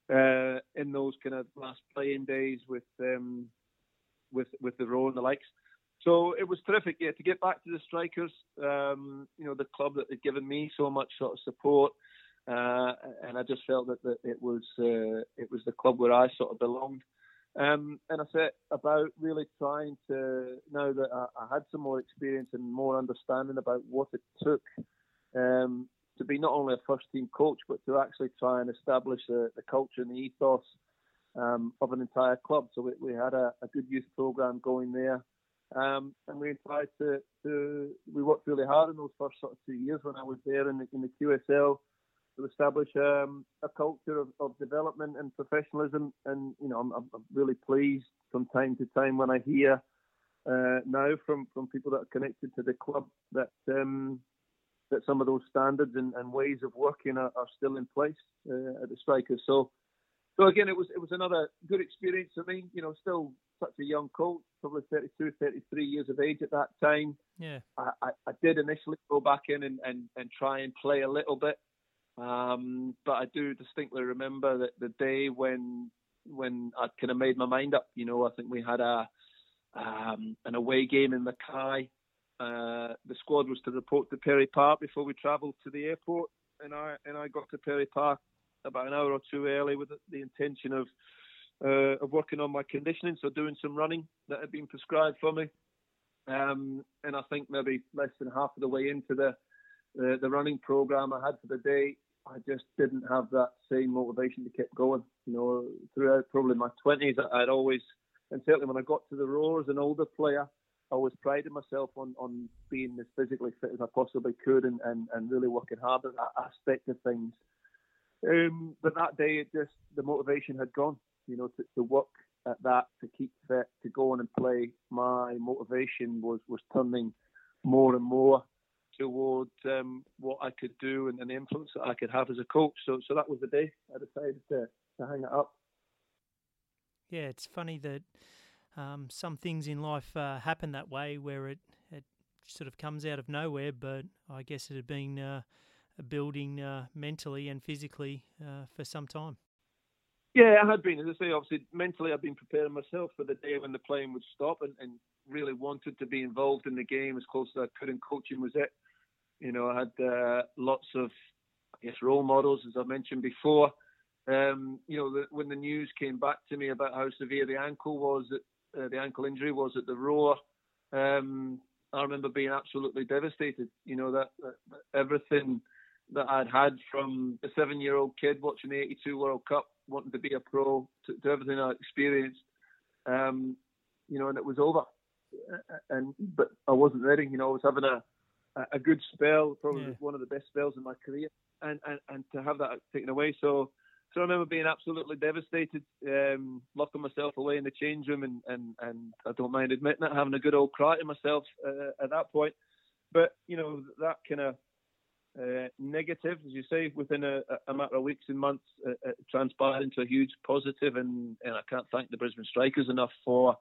Uh, in those kind of last playing days with um, with with the Roar and the likes. So it was terrific, yeah, to get back to the strikers. Um, you know, the club that had given me so much sort of support, uh, and I just felt that, that it was uh, it was the club where I sort of belonged. Um, and I set about really trying to, now that I, I, had some more experience and more understanding about what it took um, to be not only a first team coach, but to actually try and establish the, the culture and the ethos um, of an entire club. So we, we had a, a, good youth program going there. Um, and we tried to, to, we worked really hard in those first sort of two years when I was there in the, in the QSL to establish um, a culture of, of, development and professionalism. And you know, I'm, I'm, really pleased from time to time when I hear uh, now from, from people that are connected to the club that um, that some of those standards and, and ways of working are, are still in place uh, at the Strikers. So, so again, it was it was another good experience for me. You know, still such a young coach, probably 32, 33 years of age at that time. Yeah, I, I, I did initially go back in and, and, and try and play a little bit. Um, but I do distinctly remember that the day when when I kind of made my mind up. You know, I think we had a um, an away game in Mackay. Uh, the squad was to report to Perry Park before we travelled to the airport, and I and I got to Perry Park about an hour or two early with the intention of uh, of working on my conditioning, so doing some running that had been prescribed for me. Um, and I think maybe less than half of the way into the the, the running program I had for the day, I just didn't have that same motivation to keep going. You know, throughout probably my twenties, I'd always and certainly when I got to the Roar as an older player, I always prided myself on, on being as physically fit as I possibly could and, and, and really working hard at that aspect of things. Um, but that day, it just the motivation had gone. You know, to, to work at that, to keep fit, to go on and play. My motivation was was turning more and more toward um, what I could do and, and, the influence that I could have as a coach. So, so that was the day I decided to, to hang it up. Yeah, it's funny that um, some things in life uh, happen that way, where it it sort of comes out of nowhere. But I guess it had been uh, building uh, mentally and physically uh, for some time. Yeah, I had been. As I say, obviously, mentally, I've been preparing myself for the day when the playing would stop and, and really wanted to be involved in the game as close as I could, and coaching was it. You know, I had uh, lots of, I guess, role models, as I mentioned before. Um, you know, the, when the news came back to me about how severe the ankle was, at, uh, the ankle injury was at the Roar, um, I remember being absolutely devastated. You know, that, that everything that I'd had from a seven-year-old kid watching the '82 World Cup, wanting to be a pro, to, to everything I experienced, um, you know, and it was over. And but I wasn't ready. You know, I was having a a good spell, probably yeah. one of the best spells in my career, and, and and to have that taken away. So so I remember being absolutely devastated, um, locking myself away in the change room, and, and, and I don't mind admitting it, having a good old cry to myself uh, at that point. But you know that kind of uh, negative, as you say, within a, a matter of weeks and months, uh, uh, transpired into a huge positive, and, and I can't thank the Brisbane Strikers enough for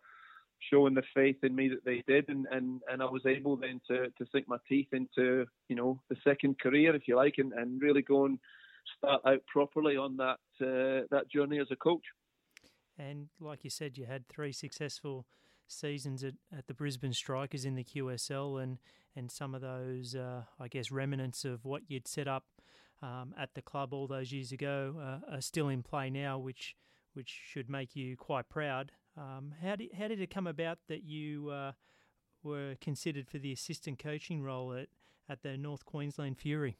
showing the faith in me that they did, and, and, and I was able then to, to sink my teeth into you know the second career, if you like, and, and really go and start out properly on that uh, that journey as a coach. And like you said, you had three successful seasons at, at the Brisbane Strikers in the QSL, and and some of those, uh, I guess, remnants of what you'd set up um, at the club all those years ago uh, are still in play now, which which should make you quite proud. Um, how did how did it come about that you uh, were considered for the assistant coaching role at at the North Queensland Fury?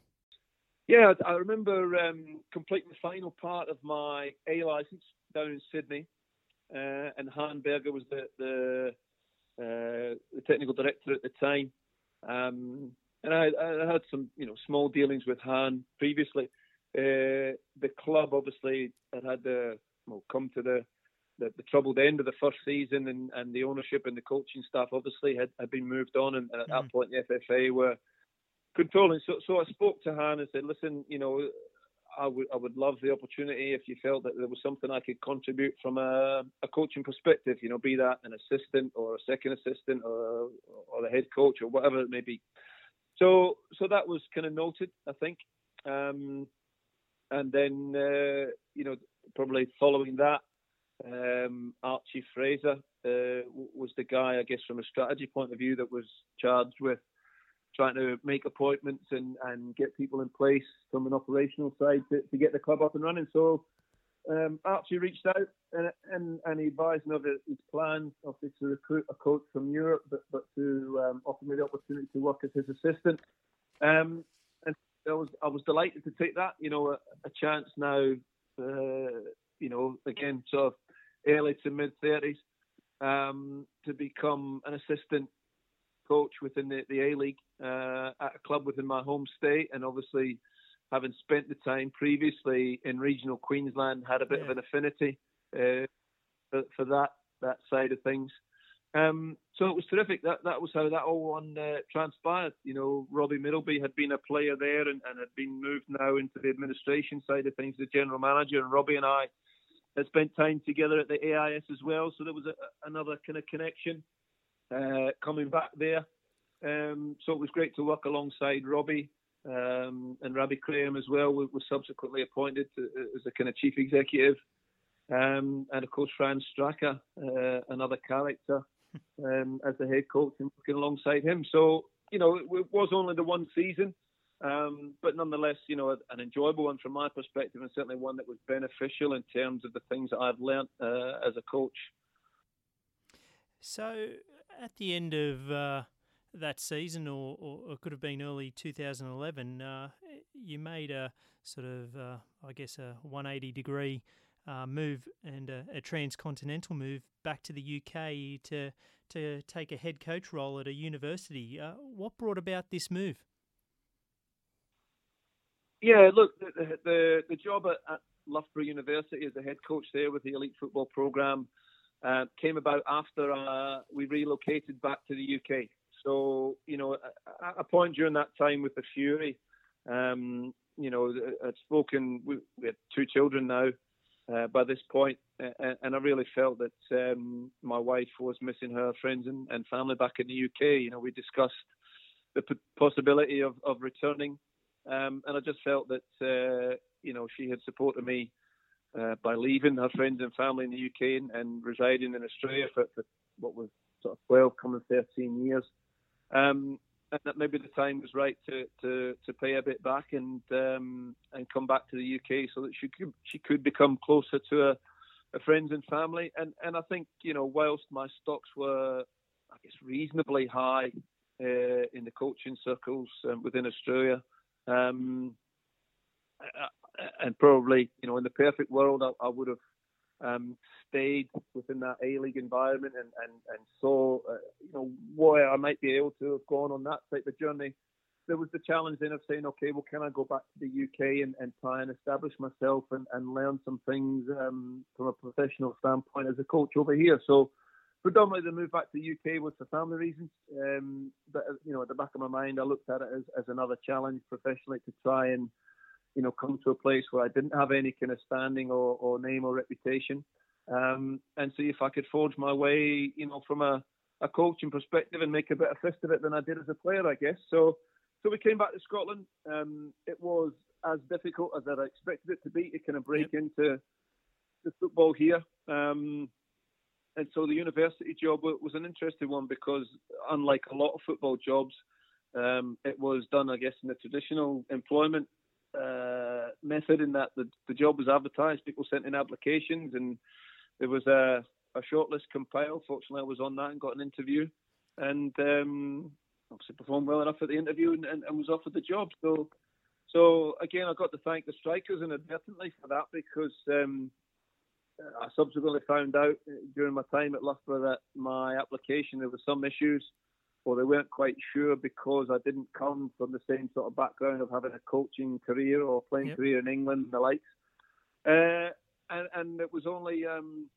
Yeah, I remember um, completing the final part of my A license down in Sydney, uh, and Han Berger was the the, uh, the technical director at the time. Um, and I, I, had some, you know, small dealings with Han previously. Uh, the club obviously had had the well, come to the, the, the troubled end of the first season, and, and the ownership and the coaching staff obviously had, had been moved on, and, and at mm. that point the FFA were controlling. So, so I spoke to Han and said, listen, you know, I would I would love the opportunity if you felt that there was something I could contribute from a, a coaching perspective. You know, be that an assistant or a second assistant or or the head coach or whatever it may be. So so that was kind of noted, I think. Um, and then uh, you know probably following that, um, Archie Fraser uh, was the guy I guess from a strategy point of view that was charged with trying to make appointments and, and get people in place from an operational side to, to get the club up and running. So um, Archie reached out and, and, and he advised me of his plans, obviously to recruit a coach from Europe, but, but to um, offer me the opportunity to work as his assistant. Um, and I was I was delighted to take that. You know, a, a chance now. Uh, you know, again, sort of early to mid thirties, um, to become an assistant coach within the, the A League uh, at a club within my home state, and obviously having spent the time previously in regional Queensland, had a bit yeah. of an affinity uh, for, for, that that side of things. Um, so it was terrific. That that was how that all one uh, transpired. You know, Robbie Middleby had been a player there and, and had been moved now into the administration side of things, the general manager, and Robbie and I had spent time together at the AIS as well. So there was a, another kind of connection uh, coming back there. Um, so it was great to work alongside Robbie um, and Robbie Graham as well. Was, was subsequently appointed to, as the kind of chief executive, um, and of course Franz Straka, uh, another character, um, as the head coach and working alongside him. So you know it, it was only the one season. Um, but nonetheless, you know, an enjoyable one from my perspective, and certainly one that was beneficial in terms of the things that I've learnt uh, as a coach. So, at the end of uh, that season, or, or, it could have been early 2011, uh, you made a sort of, uh, I guess, a 180 degree uh, move and a, a, transcontinental move back to the UK to to take a head coach role at a university. Uh, what brought about this move? Yeah, look, the the, the job at, at, Loughborough University as a head coach there with the elite football program uh, came about after uh, we relocated back to the UK. So, you know, at a point during that time with the Fury, um, you know, I'd spoken, we, we had two children now uh, by this point, and I really felt that um, my wife was missing her friends and, and, family back in the UK. You know, we discussed the possibility of, of returning, um, and I just felt that, uh, you know, she had supported me uh, by leaving her friends and family in the UK and, and residing in Australia for, for, what was sort of 12, coming 13 years. Um, and that maybe the time was right to, to, to pay a bit back and um, and come back to the UK so that she could she could become closer to her, her friends and family. And and I think you know whilst my stocks were I guess reasonably high uh, in the coaching circles um, within Australia, um, and probably you know in the perfect world I, I would have um, stayed within that A League environment and, and, and saw, uh, you know, where I might be able to have gone on that type of journey. There was the challenge then of saying, okay, well, can I go back to the UK and, and try and establish myself and, and learn some things um, from a professional standpoint as a coach over here? So, predominantly the move back to the UK was for family reasons. Um, but, you know, at the back of my mind, I looked at it as, as another challenge professionally to try and you know, come to a place where I didn't have any kind of standing or, or name or reputation, um, and see if I could forge my way, you know, from a, a coaching perspective and make a better fist of it than I did as a player, I guess. So, so we came back to Scotland. Um, it was as difficult as I expected it to be to kind of break yep. into the football here. Um, and so the university job was an interesting one because, unlike a lot of football jobs, um, it was done, I guess, in the traditional employment uh, method in that the, the job was advertised, people sent in applications, and there was a, a shortlist compiled. Fortunately, I was on that and got an interview, and um, obviously performed well enough at the interview and, and, and, was offered the job. So, so again, I got to thank the strikers inadvertently for that because um, I subsequently found out during my time at Loughborough that my application there were some issues or they weren't quite sure because I didn't come from the same sort of background of having a coaching career or playing yep. career in England and the likes. Uh, and, and it was only, um,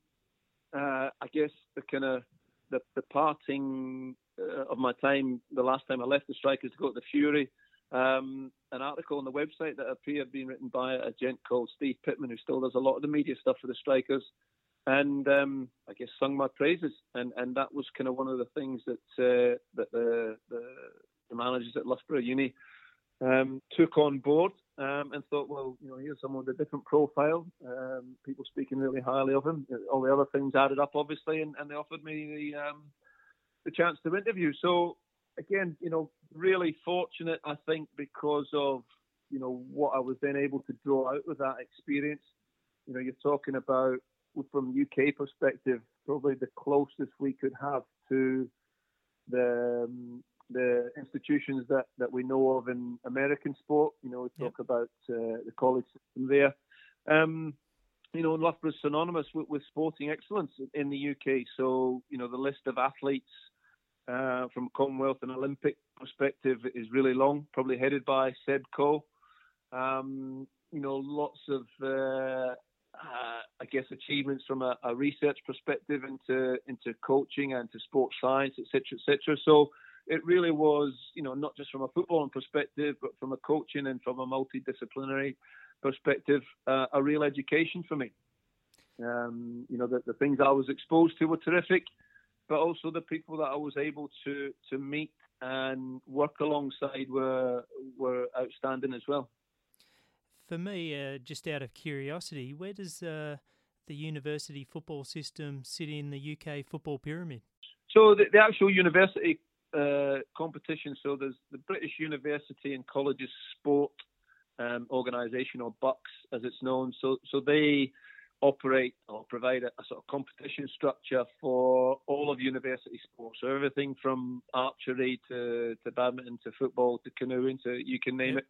uh, I guess, the kind of the, the parting uh, of my time, the last time I left the Strikers to go to the Fury. Um, an article on the website that appeared being written by a gent called Steve Pittman, who still does a lot of the media stuff for the Strikers and um, I guess sung my praises, and and that was kind of one of the things that uh, that the, the, the managers at Loughborough Uni um, took on board um, and thought, well, you know, here's someone with a different profile, um, people speaking really highly of him. All the other things added up, obviously, and, and they offered me the um, the chance to interview. So again, you know, really fortunate, I think, because of you know what I was then able to draw out of that experience. You know, you're talking about from UK perspective, probably the closest we could have to the um, the institutions that, that we know of in American sport. You know, we talk yep. about uh, the college system there. Um, you know, Loughborough is synonymous with, with, sporting excellence in the UK. So, you know, the list of athletes uh, from Commonwealth and Olympic perspective is really long, probably headed by Seb Coe. Um, you know, lots of uh, uh, I guess achievements from a, a, research perspective into into coaching and to sports science, etc., etc. So it really was, you know, not just from a footballing perspective, but from a coaching and from a multidisciplinary perspective, uh, a real education for me. Um, you know, the, the things I was exposed to were terrific, but also the people that I was able to to meet and work alongside were were outstanding as well for me, uh, just out of curiosity, where does uh, the university football system sit in the UK football pyramid? So the, the actual university uh, competition. So there's the British University and Colleges Sport um, Organisation, or BUCS as it's known. So so they operate or provide a, a, sort of competition structure for all of university sports. So everything from archery to, to badminton to football to canoeing to you can name it.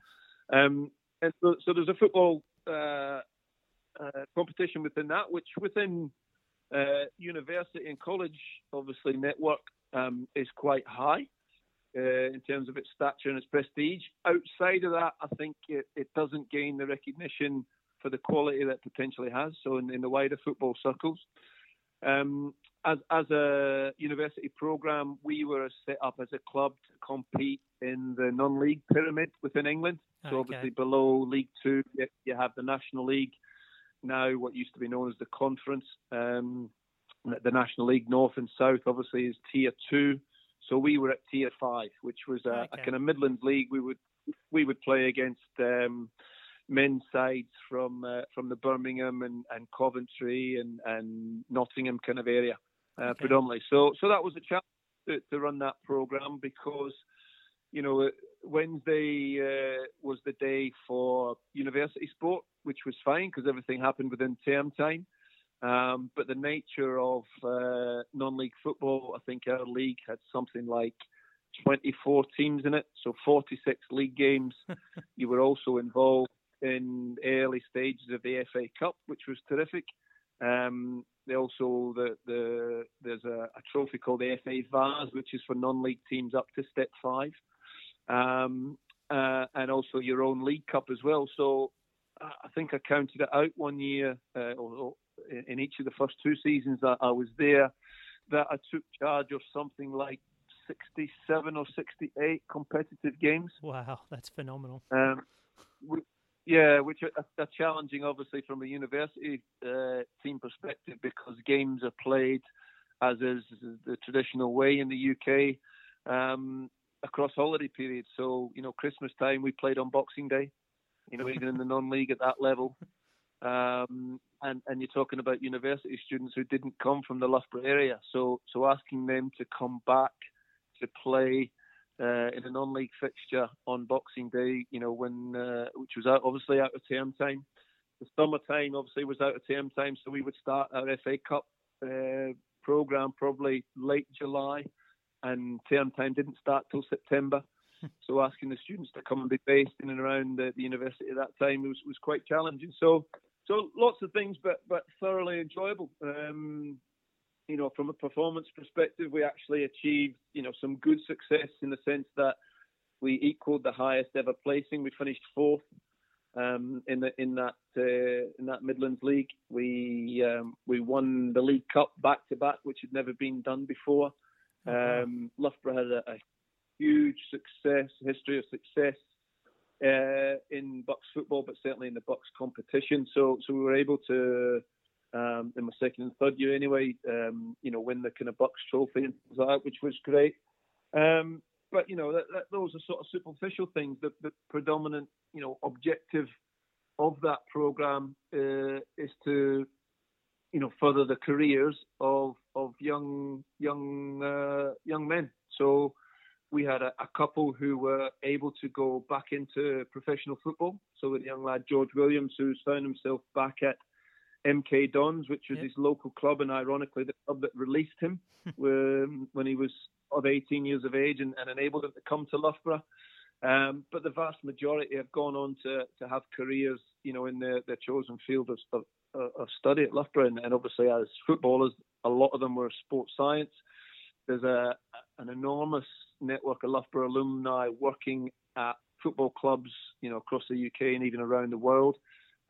Um, and so, so there's a football uh, uh, competition within that, which within uh, university and college, obviously, network um, is quite high uh, in terms of its stature and its prestige. Outside of that, I think it, it doesn't gain the recognition for the quality that potentially has. So in, in the wider football circles, um, as as a university program, we were set up as a club to compete in the non-league pyramid within England. So okay. obviously below League Two, you have the National League. Now, what used to be known as the Conference, um, the National League North and South, obviously is Tier Two. So we were at Tier Five, which was a, okay. a kind of Midlands league. We would we would play against um, men's sides from uh, from the Birmingham and, and Coventry and, and Nottingham kind of area uh, okay. predominantly. So so that was a challenge to, to run that program because you know Wednesday uh, was the day for university sport, which was fine because everything happened within term time. Um, but the nature of uh, non-league football, I think our league had something like 24 teams in it, so 46 league games. you were also involved in early stages of the FA Cup, which was terrific. Um, they also the, the there's a, a, trophy called the FA Vase, which is for non-league teams up to step five, um, uh, and also your own League Cup as well. So I think I counted it out one year, uh, or, in each of the first two seasons that I was there, that I took charge of something like 67 or 68 competitive games. Wow, that's phenomenal. Um, yeah, which are, are, challenging, obviously, from a university uh, team perspective because games are played as is the traditional way in the UK um, across holiday periods. So, you know, Christmas time we played on Boxing Day, you know, even in the non-league at that level. Um, and, and you're talking about university students who didn't come from the Loughborough area. So, so asking them to come back to play uh, in a non-league fixture on Boxing Day, you know, when uh, which was out, obviously out of term time. The summer time obviously was out of term time, so we would start our FA Cup uh, program probably late July, and term time didn't start till September. so asking the students to come and be based in and around the, the university at that time was was quite challenging. So so lots of things, but but thoroughly enjoyable. Um, you know, from a performance perspective, we actually achieved, you know, some good success in the sense that we equalled the highest ever placing. We finished fourth um, in the in that uh, in that Midlands League. We um, we won the League Cup back to back, which had never been done before. Um, Loughborough had a, a, huge success history of success uh, in BUCS football, but certainly in the BUCS competition. So so we were able to um, in my second and third year anyway, um, you know, win the kind of BUCS trophy and things like that, which was great. Um, but, you know, that, that, those are sort of superficial things. The, the predominant, you know, objective of that program uh, is to, you know, further the careers of of young young uh, young men. So we had a, a, couple who were able to go back into professional football. So the young lad George Williams, who's found himself back at MK Dons, which was yep. his local club, and ironically, the club that released him when, when he was of 18 years of age and, and enabled him to come to Loughborough. Um, but the vast majority have gone on to, to have careers, you know, in their, their chosen field of, of, of study at Loughborough. And, and, obviously, as footballers, a lot of them were sports science. There's a an enormous network of Loughborough alumni working at football clubs, you know, across the UK and even around the world.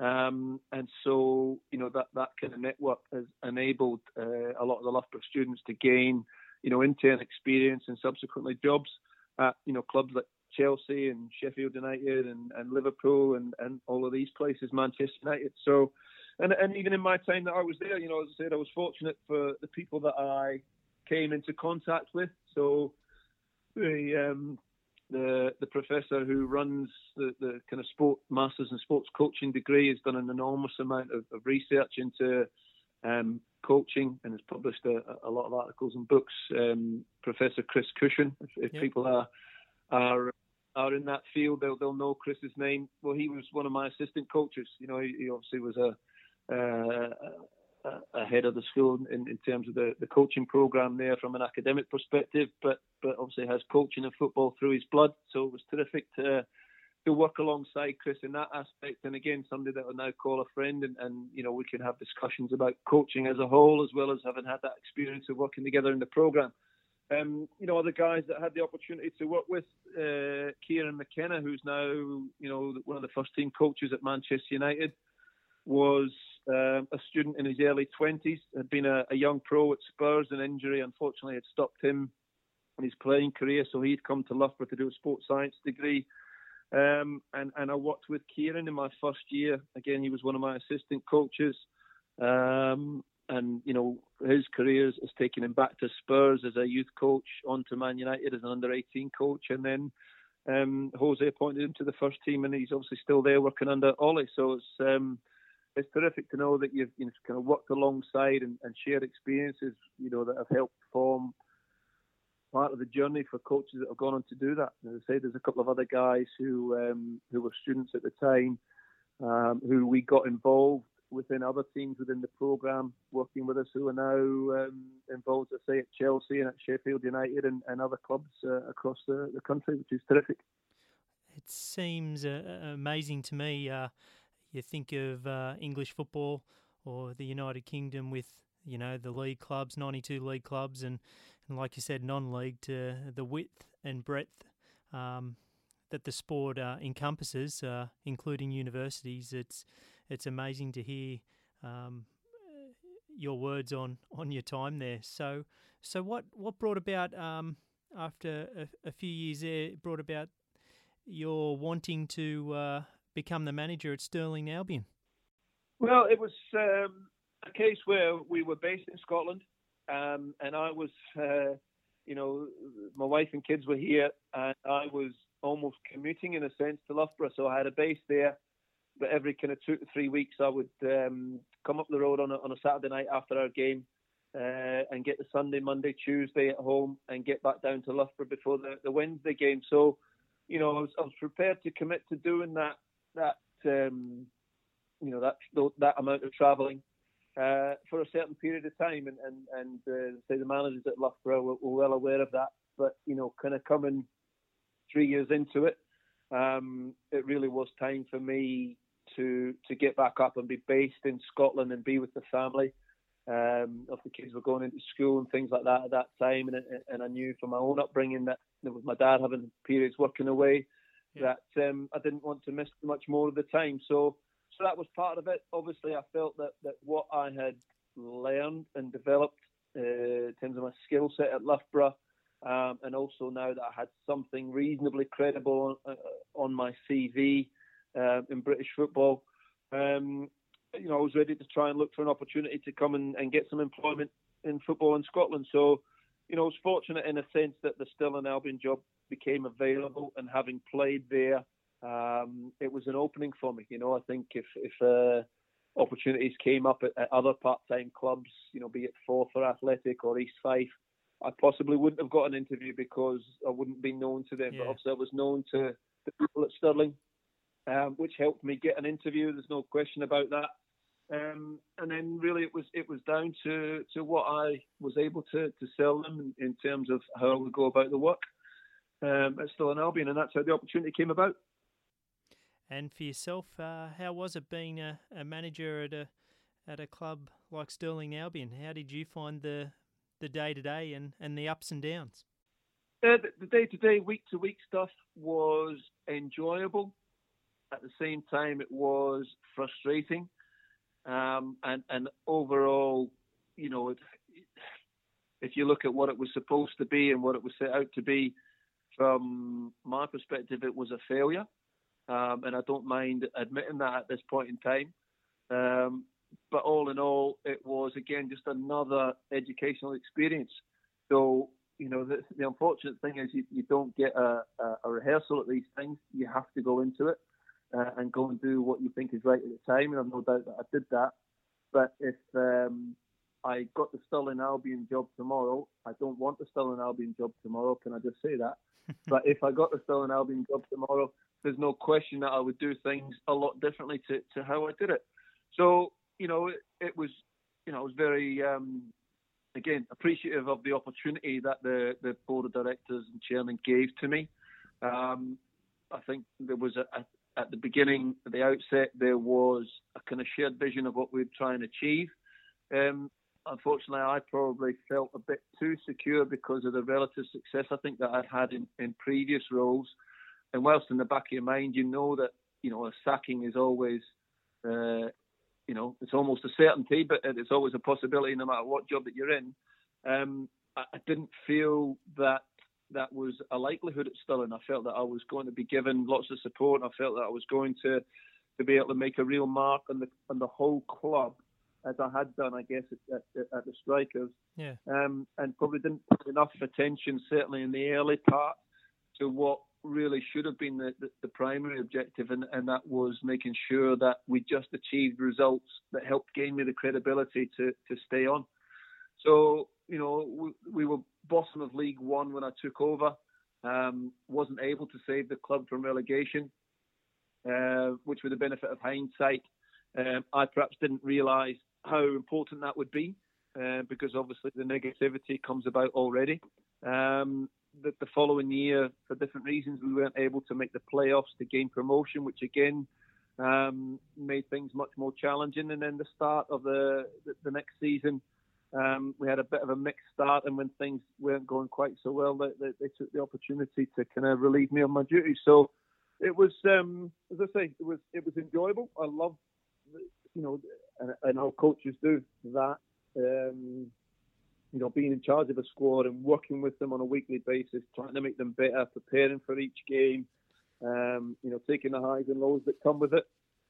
Um, and so, you know, that, that kind of network has enabled uh, a lot of the Loughborough students to gain, you know, intern experience and subsequently jobs at, you know, clubs like Chelsea and Sheffield United and, and Liverpool and, and all of these places, Manchester United. So, and, and even in my time that I was there, you know, as I said, I was fortunate for the people that I came into contact with. So, the um, the the professor who runs the, the kind of sport masters and sports coaching degree has done an enormous amount of, of research into um, coaching and has published a, a, lot of articles and books. Um, professor Chris Cushion, if, if people are are are in that field, they'll they'll know Chris's name. Well, he was one of my assistant coaches. You know, he, he obviously was a ahead of the school in, in terms of the, the coaching program there from an academic perspective, but but obviously has coaching and football through his blood. So it was terrific to to work alongside Chris in that aspect. And again, somebody that I now call a friend, and, and you know we can have discussions about coaching as a whole, as well as having had that experience of working together in the program. Um, you know, other guys that had the opportunity to work with, uh, Kieran McKenna, who's now you know one of the first team coaches at Manchester United, was um, a student in his early 20s, had been a, a young pro at Spurs. An injury, unfortunately, had stopped him in his playing career, so he'd come to Loughborough to do a sports science degree. Um, and, and I worked with Kieran in my first year. Again, he was one of my assistant coaches. Um, and, you know, his career has taken him back to Spurs as a youth coach, on to Man United as an under 18 coach. And then um, Jose appointed him to the first team, and he's obviously still there working under Ole. So it's um, it's terrific to know that you've you know, kind of worked alongside and, and shared experiences, you know, that have helped form part of the journey for coaches that have gone on to do that. As I say, there's a couple of other guys who um, who were students at the time, um, who we got involved within other teams within the program, working with us, who are now um, involved, I say, at Chelsea and at Sheffield United and, and other clubs uh, across the, the country, which is terrific. It seems uh, amazing to me. Uh, you think of uh, English football or the United Kingdom with you know the league clubs, 92 league clubs, and, and like you said, non-league to the width and breadth um, that the sport uh, encompasses, uh, including universities. It's it's amazing to hear um, your words on, on your time there. So so what what brought about um, after a, a, few years there brought about your wanting to uh, become the manager at Stirling Albion? Well, it was um, a case where we were based in Scotland, um, and I was, uh, you know, my wife and kids were here, and I was almost commuting in a sense to Loughborough, so I had a base there. But every kind of two to three weeks, I would um, come up the road on a, on a Saturday night after our game, uh, and get the Sunday, Monday, Tuesday at home, and get back down to Loughborough before the, the Wednesday game. So, you know, I was, I was prepared to commit to doing that that um, you know that that amount of travelling uh, for a certain period of time, and and and uh, say the managers at Loughborough were, were, well aware of that. But you know, kind of coming three years into it, um, it really was time for me to to get back up and be based in Scotland and be with the family. Um, of the kids were going into school and things like that at that time, and and I knew from my own upbringing that with my dad having periods working away, yeah. that um, I didn't want to miss much more of the time. So, so that was part of it. Obviously, I felt that, that what I had learned and developed uh, in terms of my skill set at Loughborough, um, and also now that I had something reasonably credible on, uh, on my CV uh, in British football, um, you know, I was ready to try and look for an opportunity to come and, and get some employment in football in Scotland. So, you know, I was fortunate in a sense that the Stirling Albion job became available, and having played there, um, it was an opening for me. You know, I think if if uh, opportunities came up at, at other part-time clubs, you know, be it Forfar Athletic or East Fife, I possibly wouldn't have got an interview because I wouldn't be known to them. Yeah. But obviously, I was known to the people at Stirling, um, which helped me get an interview. There's no question about that. Um, and then really it was it was down to, to what I was able to, to sell them in, in terms of how I would go about the work um, at Stirling Albion, and that's how the opportunity came about. And for yourself, uh, how was it being a, a, manager at a at a club like Stirling Albion? How did you find the the day to day and and the ups and downs? Uh, the day to day, week to week stuff was enjoyable. At the same time, it was frustrating, um, and and overall, you know, it, if you look at what it was supposed to be and what it was set out to be, from my perspective, it was a failure, um, and I don't mind admitting that at this point in time. Um, but all in all, it was again just another educational experience. So you know, the, the unfortunate thing is you, you don't get a, a, a, rehearsal at these things. You have to go into it uh, and go and do what you think is right at the time. And I've no doubt that I did that. But if um, I got the Stirling Albion job tomorrow, I don't want the Stirling Albion job tomorrow. Can I just say that? But if I got the Stirling Albion job tomorrow, there's no question that I would do things a lot differently to, to how I did it. So, you know, it, it was, you know, I was very, um, again, appreciative of the opportunity that the, the board of directors and chairman gave to me. Um, I think there was a, a at the beginning, at the outset, there was a kind of shared vision of what we'd try and achieve. Um, unfortunately, I probably felt a bit too secure because of the relative success I think that I'd had in, in previous roles. And whilst in the back of your mind, you know that you know a sacking is always, uh, you know, it's almost a certainty, but it's always a possibility no matter what job that you're in. Um, I, I didn't feel that that was a likelihood at Stirling. I felt that I was going to be given lots of support. I felt that I was going to to be able to make a real mark on the on the whole club as I had done, I guess, at, at, at the Strikers. Yeah. Um, and probably didn't put enough attention, certainly in the early part, to what really should have been the, the, the primary objective, and, and that was making sure that we just achieved results that helped gain me the credibility to, to stay on. So, you know, we, we were bottom of League One when I took over. Um, wasn't able to save the club from relegation, uh, which with the benefit of hindsight, um, I perhaps didn't realise how important that would be, uh, because obviously the negativity comes about already. Um, the, the, following year, for different reasons, we weren't able to make the playoffs to gain promotion, which again um, made things much more challenging. And then the start of the the, the next season, um, we had a bit of a mixed start, and when things weren't going quite so well, they, they, they took the opportunity to kind of relieve me of my duties. So it was, um, as I say, it was it was enjoyable. I loved, you know, and, and our coaches do that. Um, you know, being in charge of a squad and working with them on a weekly basis, trying to make them better, preparing for each game. Um, you know, taking the highs and lows that come with it.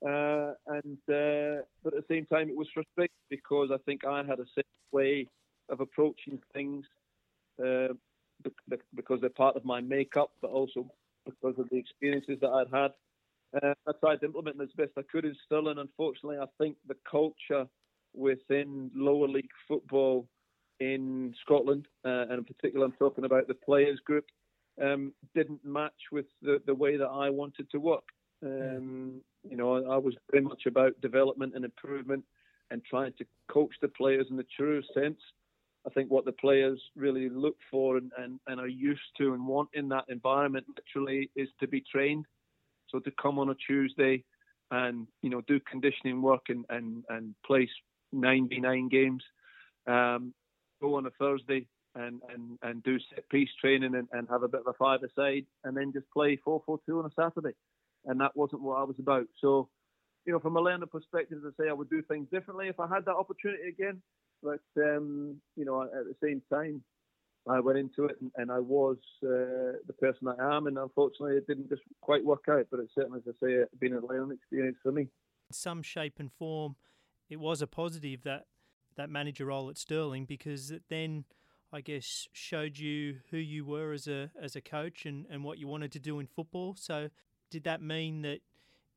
Uh, and uh, but at the same time, it was frustrating because I think I had a set way of approaching things uh, because they're part of my makeup, but also because of the experiences that I'd had. Uh, I tried to implement as best I could in Stirling. Unfortunately, I think the culture within lower league football in Scotland, uh, and in particular, I'm talking about the players group, um, didn't match with the, the way that I wanted to work. Um, you know, I was very much about development and improvement and trying to coach the players in the true sense. I think what the players really look for and, and, and are used to and want in that environment literally is to be trained. So to come on a Tuesday and, you know, do conditioning work and, and, and play 9v9 games, um, go on a Thursday and, and, and do set piece training and, and have a bit of a five-a-side and then just play 4-4-2 on a Saturday and that wasn't what I was about. So, you know, from a learner perspective, as I say, I would do things differently if I had that opportunity again. But um, you know, at the same time, I went into it and, and I was uh, the person I am, and unfortunately, it didn't just quite work out. But it certainly, as I say, it's been a learning experience for me. In some shape and form, it was a positive that that manager role at Stirling because it then. I guess showed you who you were as a as a coach and, and what you wanted to do in football. So did that mean that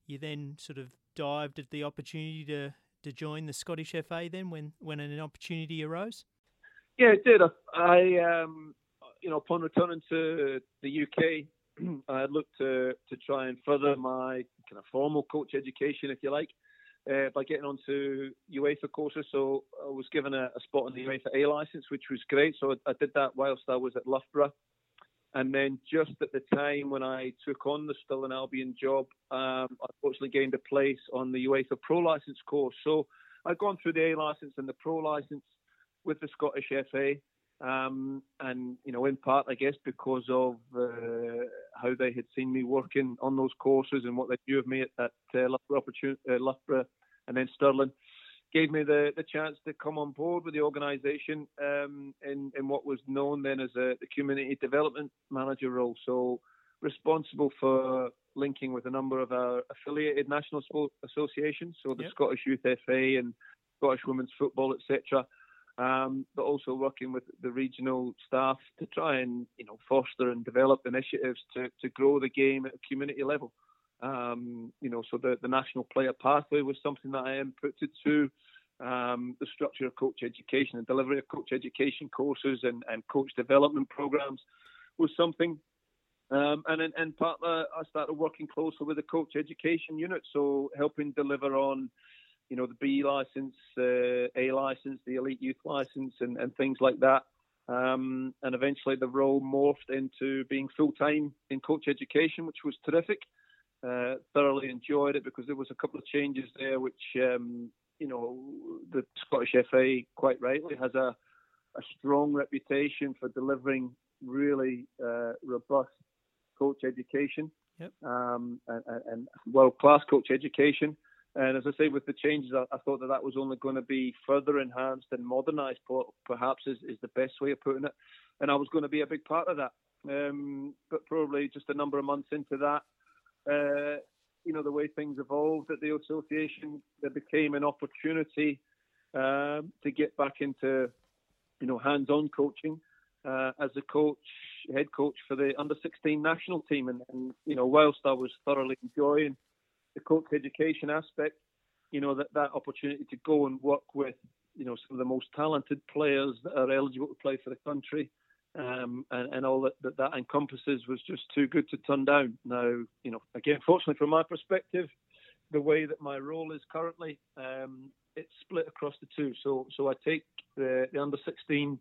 you then sort of dived at the opportunity to, to join the Scottish FA then when, when an opportunity arose? Yeah, it did. I, um, you know, upon returning to the UK, I looked to, to try and further my kind of formal coach education, if you like, uh, by getting onto UEFA courses. So I was given a, a spot on the UEFA A license, which was great. So I, I did that whilst I was at Loughborough. And then just at the time when I took on the Stirling Albion job, um, I unfortunately gained a place on the UEFA Pro License course. So I'd gone through the A license and the Pro license with the Scottish FA. Um, and, you know, in part, I guess, because of uh, how they had seen me working on those courses and what they knew of me at, at uh, Loughborough, uh, Loughborough and then Stirling gave me the, the chance to come on board with the organisation um, in, in what was known then as a, the community development manager role. So responsible for linking with a number of our affiliated national sport associations, so the yep. Scottish Youth FA and Scottish Women's Football, etc. Um, but also working with the regional staff to try and you know foster and develop initiatives to, to grow the game at a community level. Um, you know, so the, the national player pathway was something that I inputted to. Um, the structure of coach education and delivery of coach education courses and, and coach development programs was something. Um, and in, in partner, I started working closely with the coach education unit, so helping deliver on, you know, the B license, uh, A license, the elite youth license, and, and things like that. Um, and eventually the role morphed into being full time in coach education, which was terrific. Uh, thoroughly enjoyed it because there was a couple of changes there, which um, you know the Scottish FA quite rightly has a, a strong reputation for delivering really uh, robust coach education yep. um, and, and world class coach education. And as I say, with the changes, I, I, thought that that was only going to be further enhanced and modernised, perhaps is, is the best way of putting it. And I was going to be a big part of that. Um, but probably just a number of months into that, uh, you know, the way things evolved at the association, there became an opportunity um, to get back into, you know, hands-on coaching uh, as a coach, head coach for the under 16 national team. And, and, you know, whilst I was thoroughly enjoying the coach education aspect, you know, that, that opportunity to go and work with, you know, some of the most talented players that are eligible to play for the country. Um, and, and, all that, that, that encompasses was just too good to turn down. Now, you know, again, fortunately from my perspective, the way that my role is currently, um, it's split across the two. So, so I take the, the under 16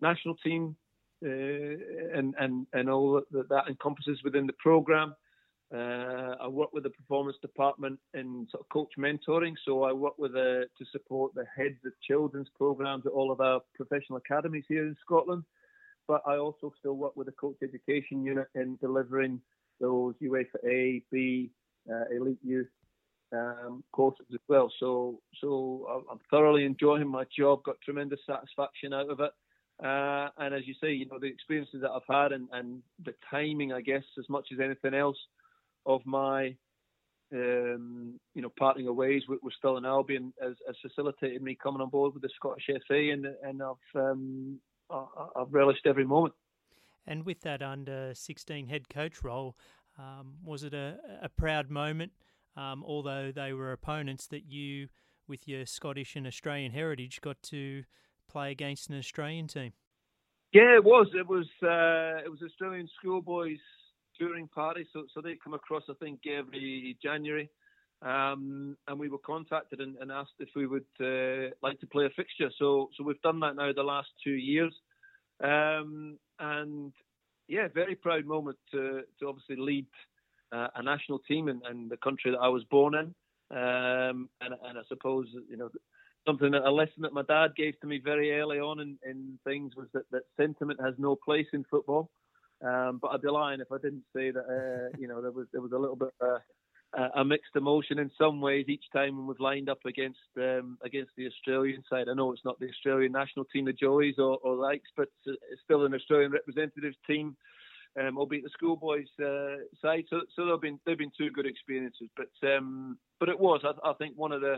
national team uh, and and and all that that encompasses within the program. Uh, I work with the performance department in sort of coach mentoring. So I work with uh, to support the heads of children's programs at all of our professional academies here in Scotland. But I also still work with the coach education unit in delivering those UEFA A, B, uh, elite youth um, courses as well. So so I'm thoroughly enjoying my job. Got tremendous satisfaction out of it. Uh, and as you say, you know the experiences that I've had and, and the timing, I guess, as much as anything else, of my um, you know parting of ways with, with Stirling Albion has, has, facilitated me coming on board with the Scottish FA, and and I've um, I, have relished every moment. And with that under 16 head coach role, um, was it a, a proud moment? Um, although they were opponents that you, with your Scottish and Australian heritage, got to play against an Australian team. Yeah, it was. It was. Uh, it was Australian schoolboys touring party. So, so they come across, I think, every January. Um, and we were contacted and, and, asked if we would uh, like to play a fixture. So, so we've done that now the last two years. Um, and yeah, very proud moment to, to obviously lead uh, a national team in, in, the country that I was born in. Um, and, and, I suppose, you know, something that a lesson that my dad gave to me very early on in, in things was that, that sentiment has no place in football. Um, but I'd be lying if I didn't say that uh, you know there was there was a little bit of a, a mixed emotion in some ways each time we've lined up against um, against the Australian side. I know it's not the Australian national team, the Joeys or, or likes, but it's still an Australian representative team. Um, albeit the schoolboys uh, side, so so they've been they've been two good experiences. But um, but it was I, I think one of the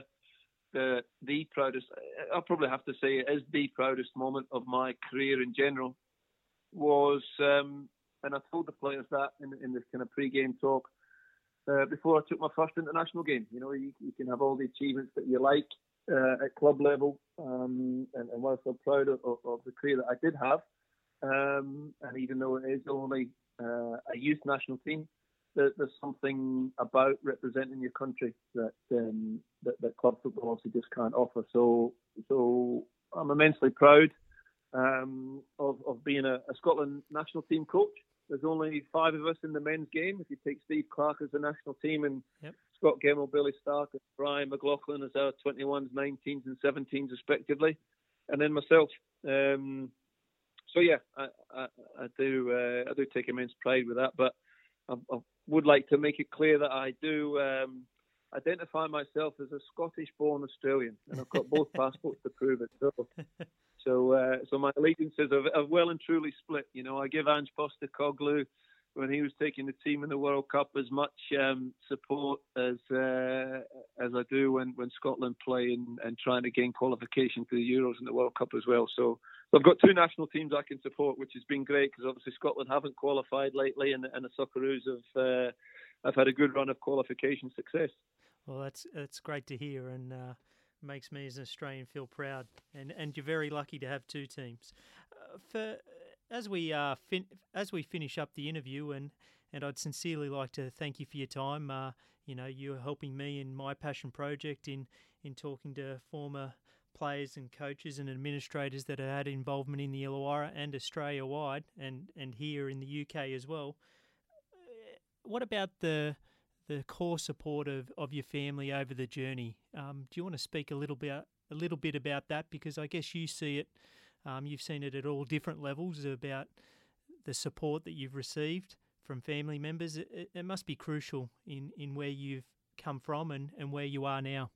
the the proudest. I'll probably have to say it is the proudest moment of my career in general was, um, and I told the players that in, in this kind of pre-game talk uh, before I took my first international game. You know, you, you can have all the achievements that you like uh, at club level, um, and, and whilst I'm proud of, of, of, the career that I did have, um, and even though it is only uh, a youth national team, there, there's something about representing your country that, um, that that club football obviously just can't offer. So, so I'm immensely proud um, of, of being a, a, Scotland national team coach. There's only five of us in the men's game. If you take Steve Clarke as the national team and yep. Scott Gemmill, Billy Stark, and Brian McLaughlin as our 21s, 19s, and 17s respectively, and then myself. Um, so yeah, I, I, I do uh, I do take immense pride with that, but I, I, would like to make it clear that I do um, identify myself as a Scottish-born Australian, and I've got both passports to prove it. So so, uh, so my allegiances are, well and truly split. You know, I give Ange Postecoglou, when he was taking the team in the World Cup, as much um, support as uh, as I do when, when Scotland play and, and trying to gain qualification for the Euros and the World Cup as well. So, so I've got two national teams I can support, which has been great because obviously Scotland haven't qualified lately, and, and the Socceroos have uh, have had a good run of qualification success. Well, that's that's great to hear, and uh, makes me as an Australian feel proud, and and you're very lucky to have two teams. Uh, for as we uh, fin- as we finish up the interview, and and I'd sincerely like to thank you for your time. Uh, you know, you're helping me in my passion project in in talking to former players and coaches and administrators that have had involvement in the Illawarra and Australia wide, and and here in the UK as well. What about the the core support of, of your family over the journey? Um, do you want to speak a little bit a little bit about that because I guess you see it, um, you've seen it at all different levels about the support that you've received from family members. It, it must be crucial in, in where you've come from and, and where you are now.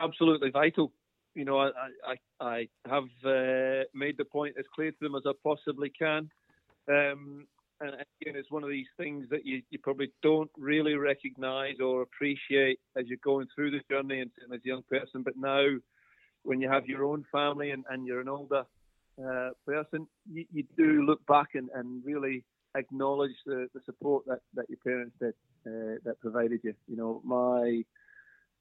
Absolutely vital. You know, I I, I have uh, made the point as clear to them as I possibly can. Um, and again, it's one of these things that you, you probably don't really recognise or appreciate as you're going through the journey and as a young person. But now, when you have your own family and, and you're an older uh, person, you, you, do look back and, and really acknowledge the, the support that, that your parents did uh, that provided you. You know, my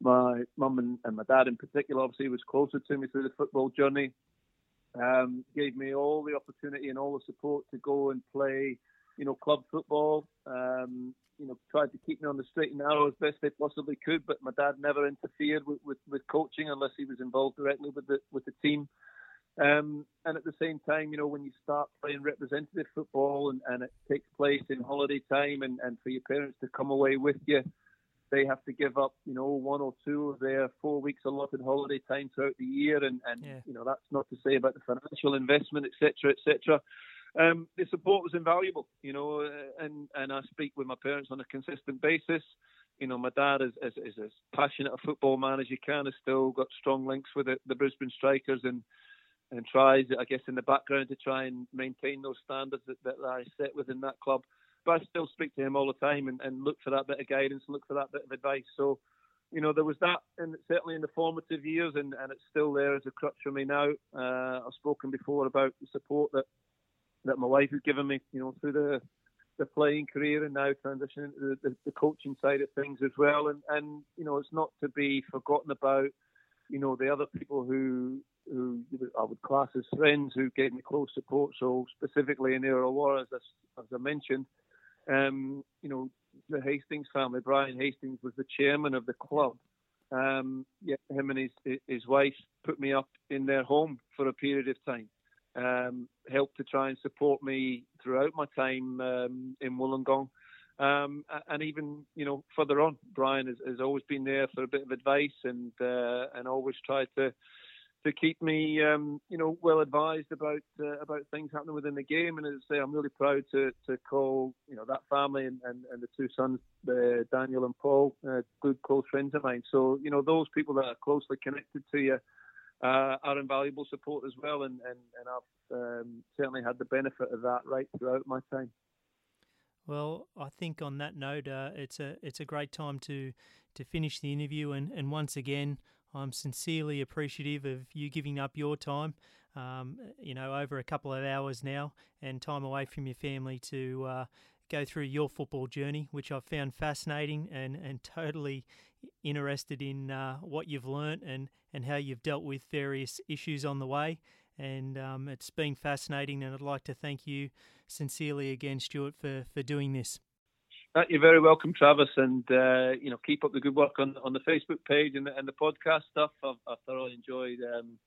my mum and, and, my dad in particular obviously was closer to me through the football journey. Um, gave me all the opportunity and all the support to go and play, you know, club football. Um, you know, tried to keep me on the straight and narrow as best they possibly could, but my dad never interfered with, with, with coaching unless he was involved directly with the with the team. Um, and at the same time, you know, when you start playing representative football and, and it takes place in holiday time and, and for your parents to come away with you, they have to give up, you know, one or two of their four weeks allotted holiday time throughout the year. And, and yeah. you know, that's not to say about the financial investment, etc., etc. Um, the support was invaluable, you know, uh, and, and I speak with my parents on a consistent basis. You know, my dad is, is, is as passionate a football man as you can, has still got strong links with the, the Brisbane Strikers and and tries, I guess, in the background to try and maintain those standards that, that I set within that club. But I still speak to him all the time and, and look for that bit of guidance, look for that bit of advice. So, you know, there was that, and certainly in the formative years, and, and it's still there as a crutch for me now. Uh, I've spoken before about the support that that my wife has given me, you know, through the the playing career and now transitioning to the, the, the coaching side of things as well. And and you know, it's not to be forgotten about you know, the other people who who I would class as friends who gave me close support. So specifically in Illawarra, as, as I mentioned, um, you know, the Hastings family. Brian Hastings was the chairman of the club. Um, yeah, him and his his wife put me up in their home for a period of time. Um, helped to try and support me throughout my time um, in Wollongong. Um, and even you know further on, Brian has, has, always been there for a bit of advice and uh, and always tried to to keep me um, you know well advised about uh, about things happening within the game. And as I say, I'm really proud to to call you know that family and, and, and the two sons, uh, Daniel and Paul, uh, good close friends of mine. So you know those people that are closely connected to you. Uh, are invaluable support as well, and, and, and I've um, certainly had the benefit of that right throughout my time. Well, I think on that note, uh, it's a it's a great time to to finish the interview, and, and once again, I'm sincerely appreciative of you giving up your time, um, you know, over a couple of hours now, and time away from your family to uh, go through your football journey, which I've found fascinating and, and totally interested in uh, what you've learnt and, and how you've dealt with various issues on the way and um, it's been fascinating. And I'd like to thank you sincerely again, Stuart, for, for doing this. Uh, you're very welcome, Travis, and uh, you know keep up the good work on, on the Facebook page and the, and the podcast stuff. I've, I've thoroughly enjoyed um,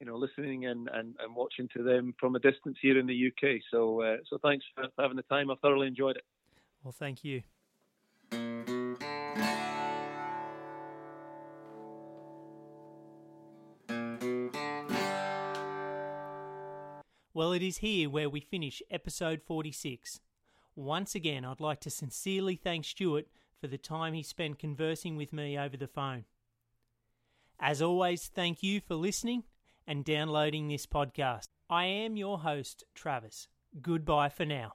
you know listening and, and, and watching to them from a distance here in the UK. So uh, so thanks for having the time. I've thoroughly enjoyed it. Well, thank you. Well, it is here where we finish episode 46. Once again, I'd like to sincerely thank Stuart for the time he spent conversing with me over the phone. As always, thank you for listening and downloading this podcast. I am your host, Travis. Goodbye for now.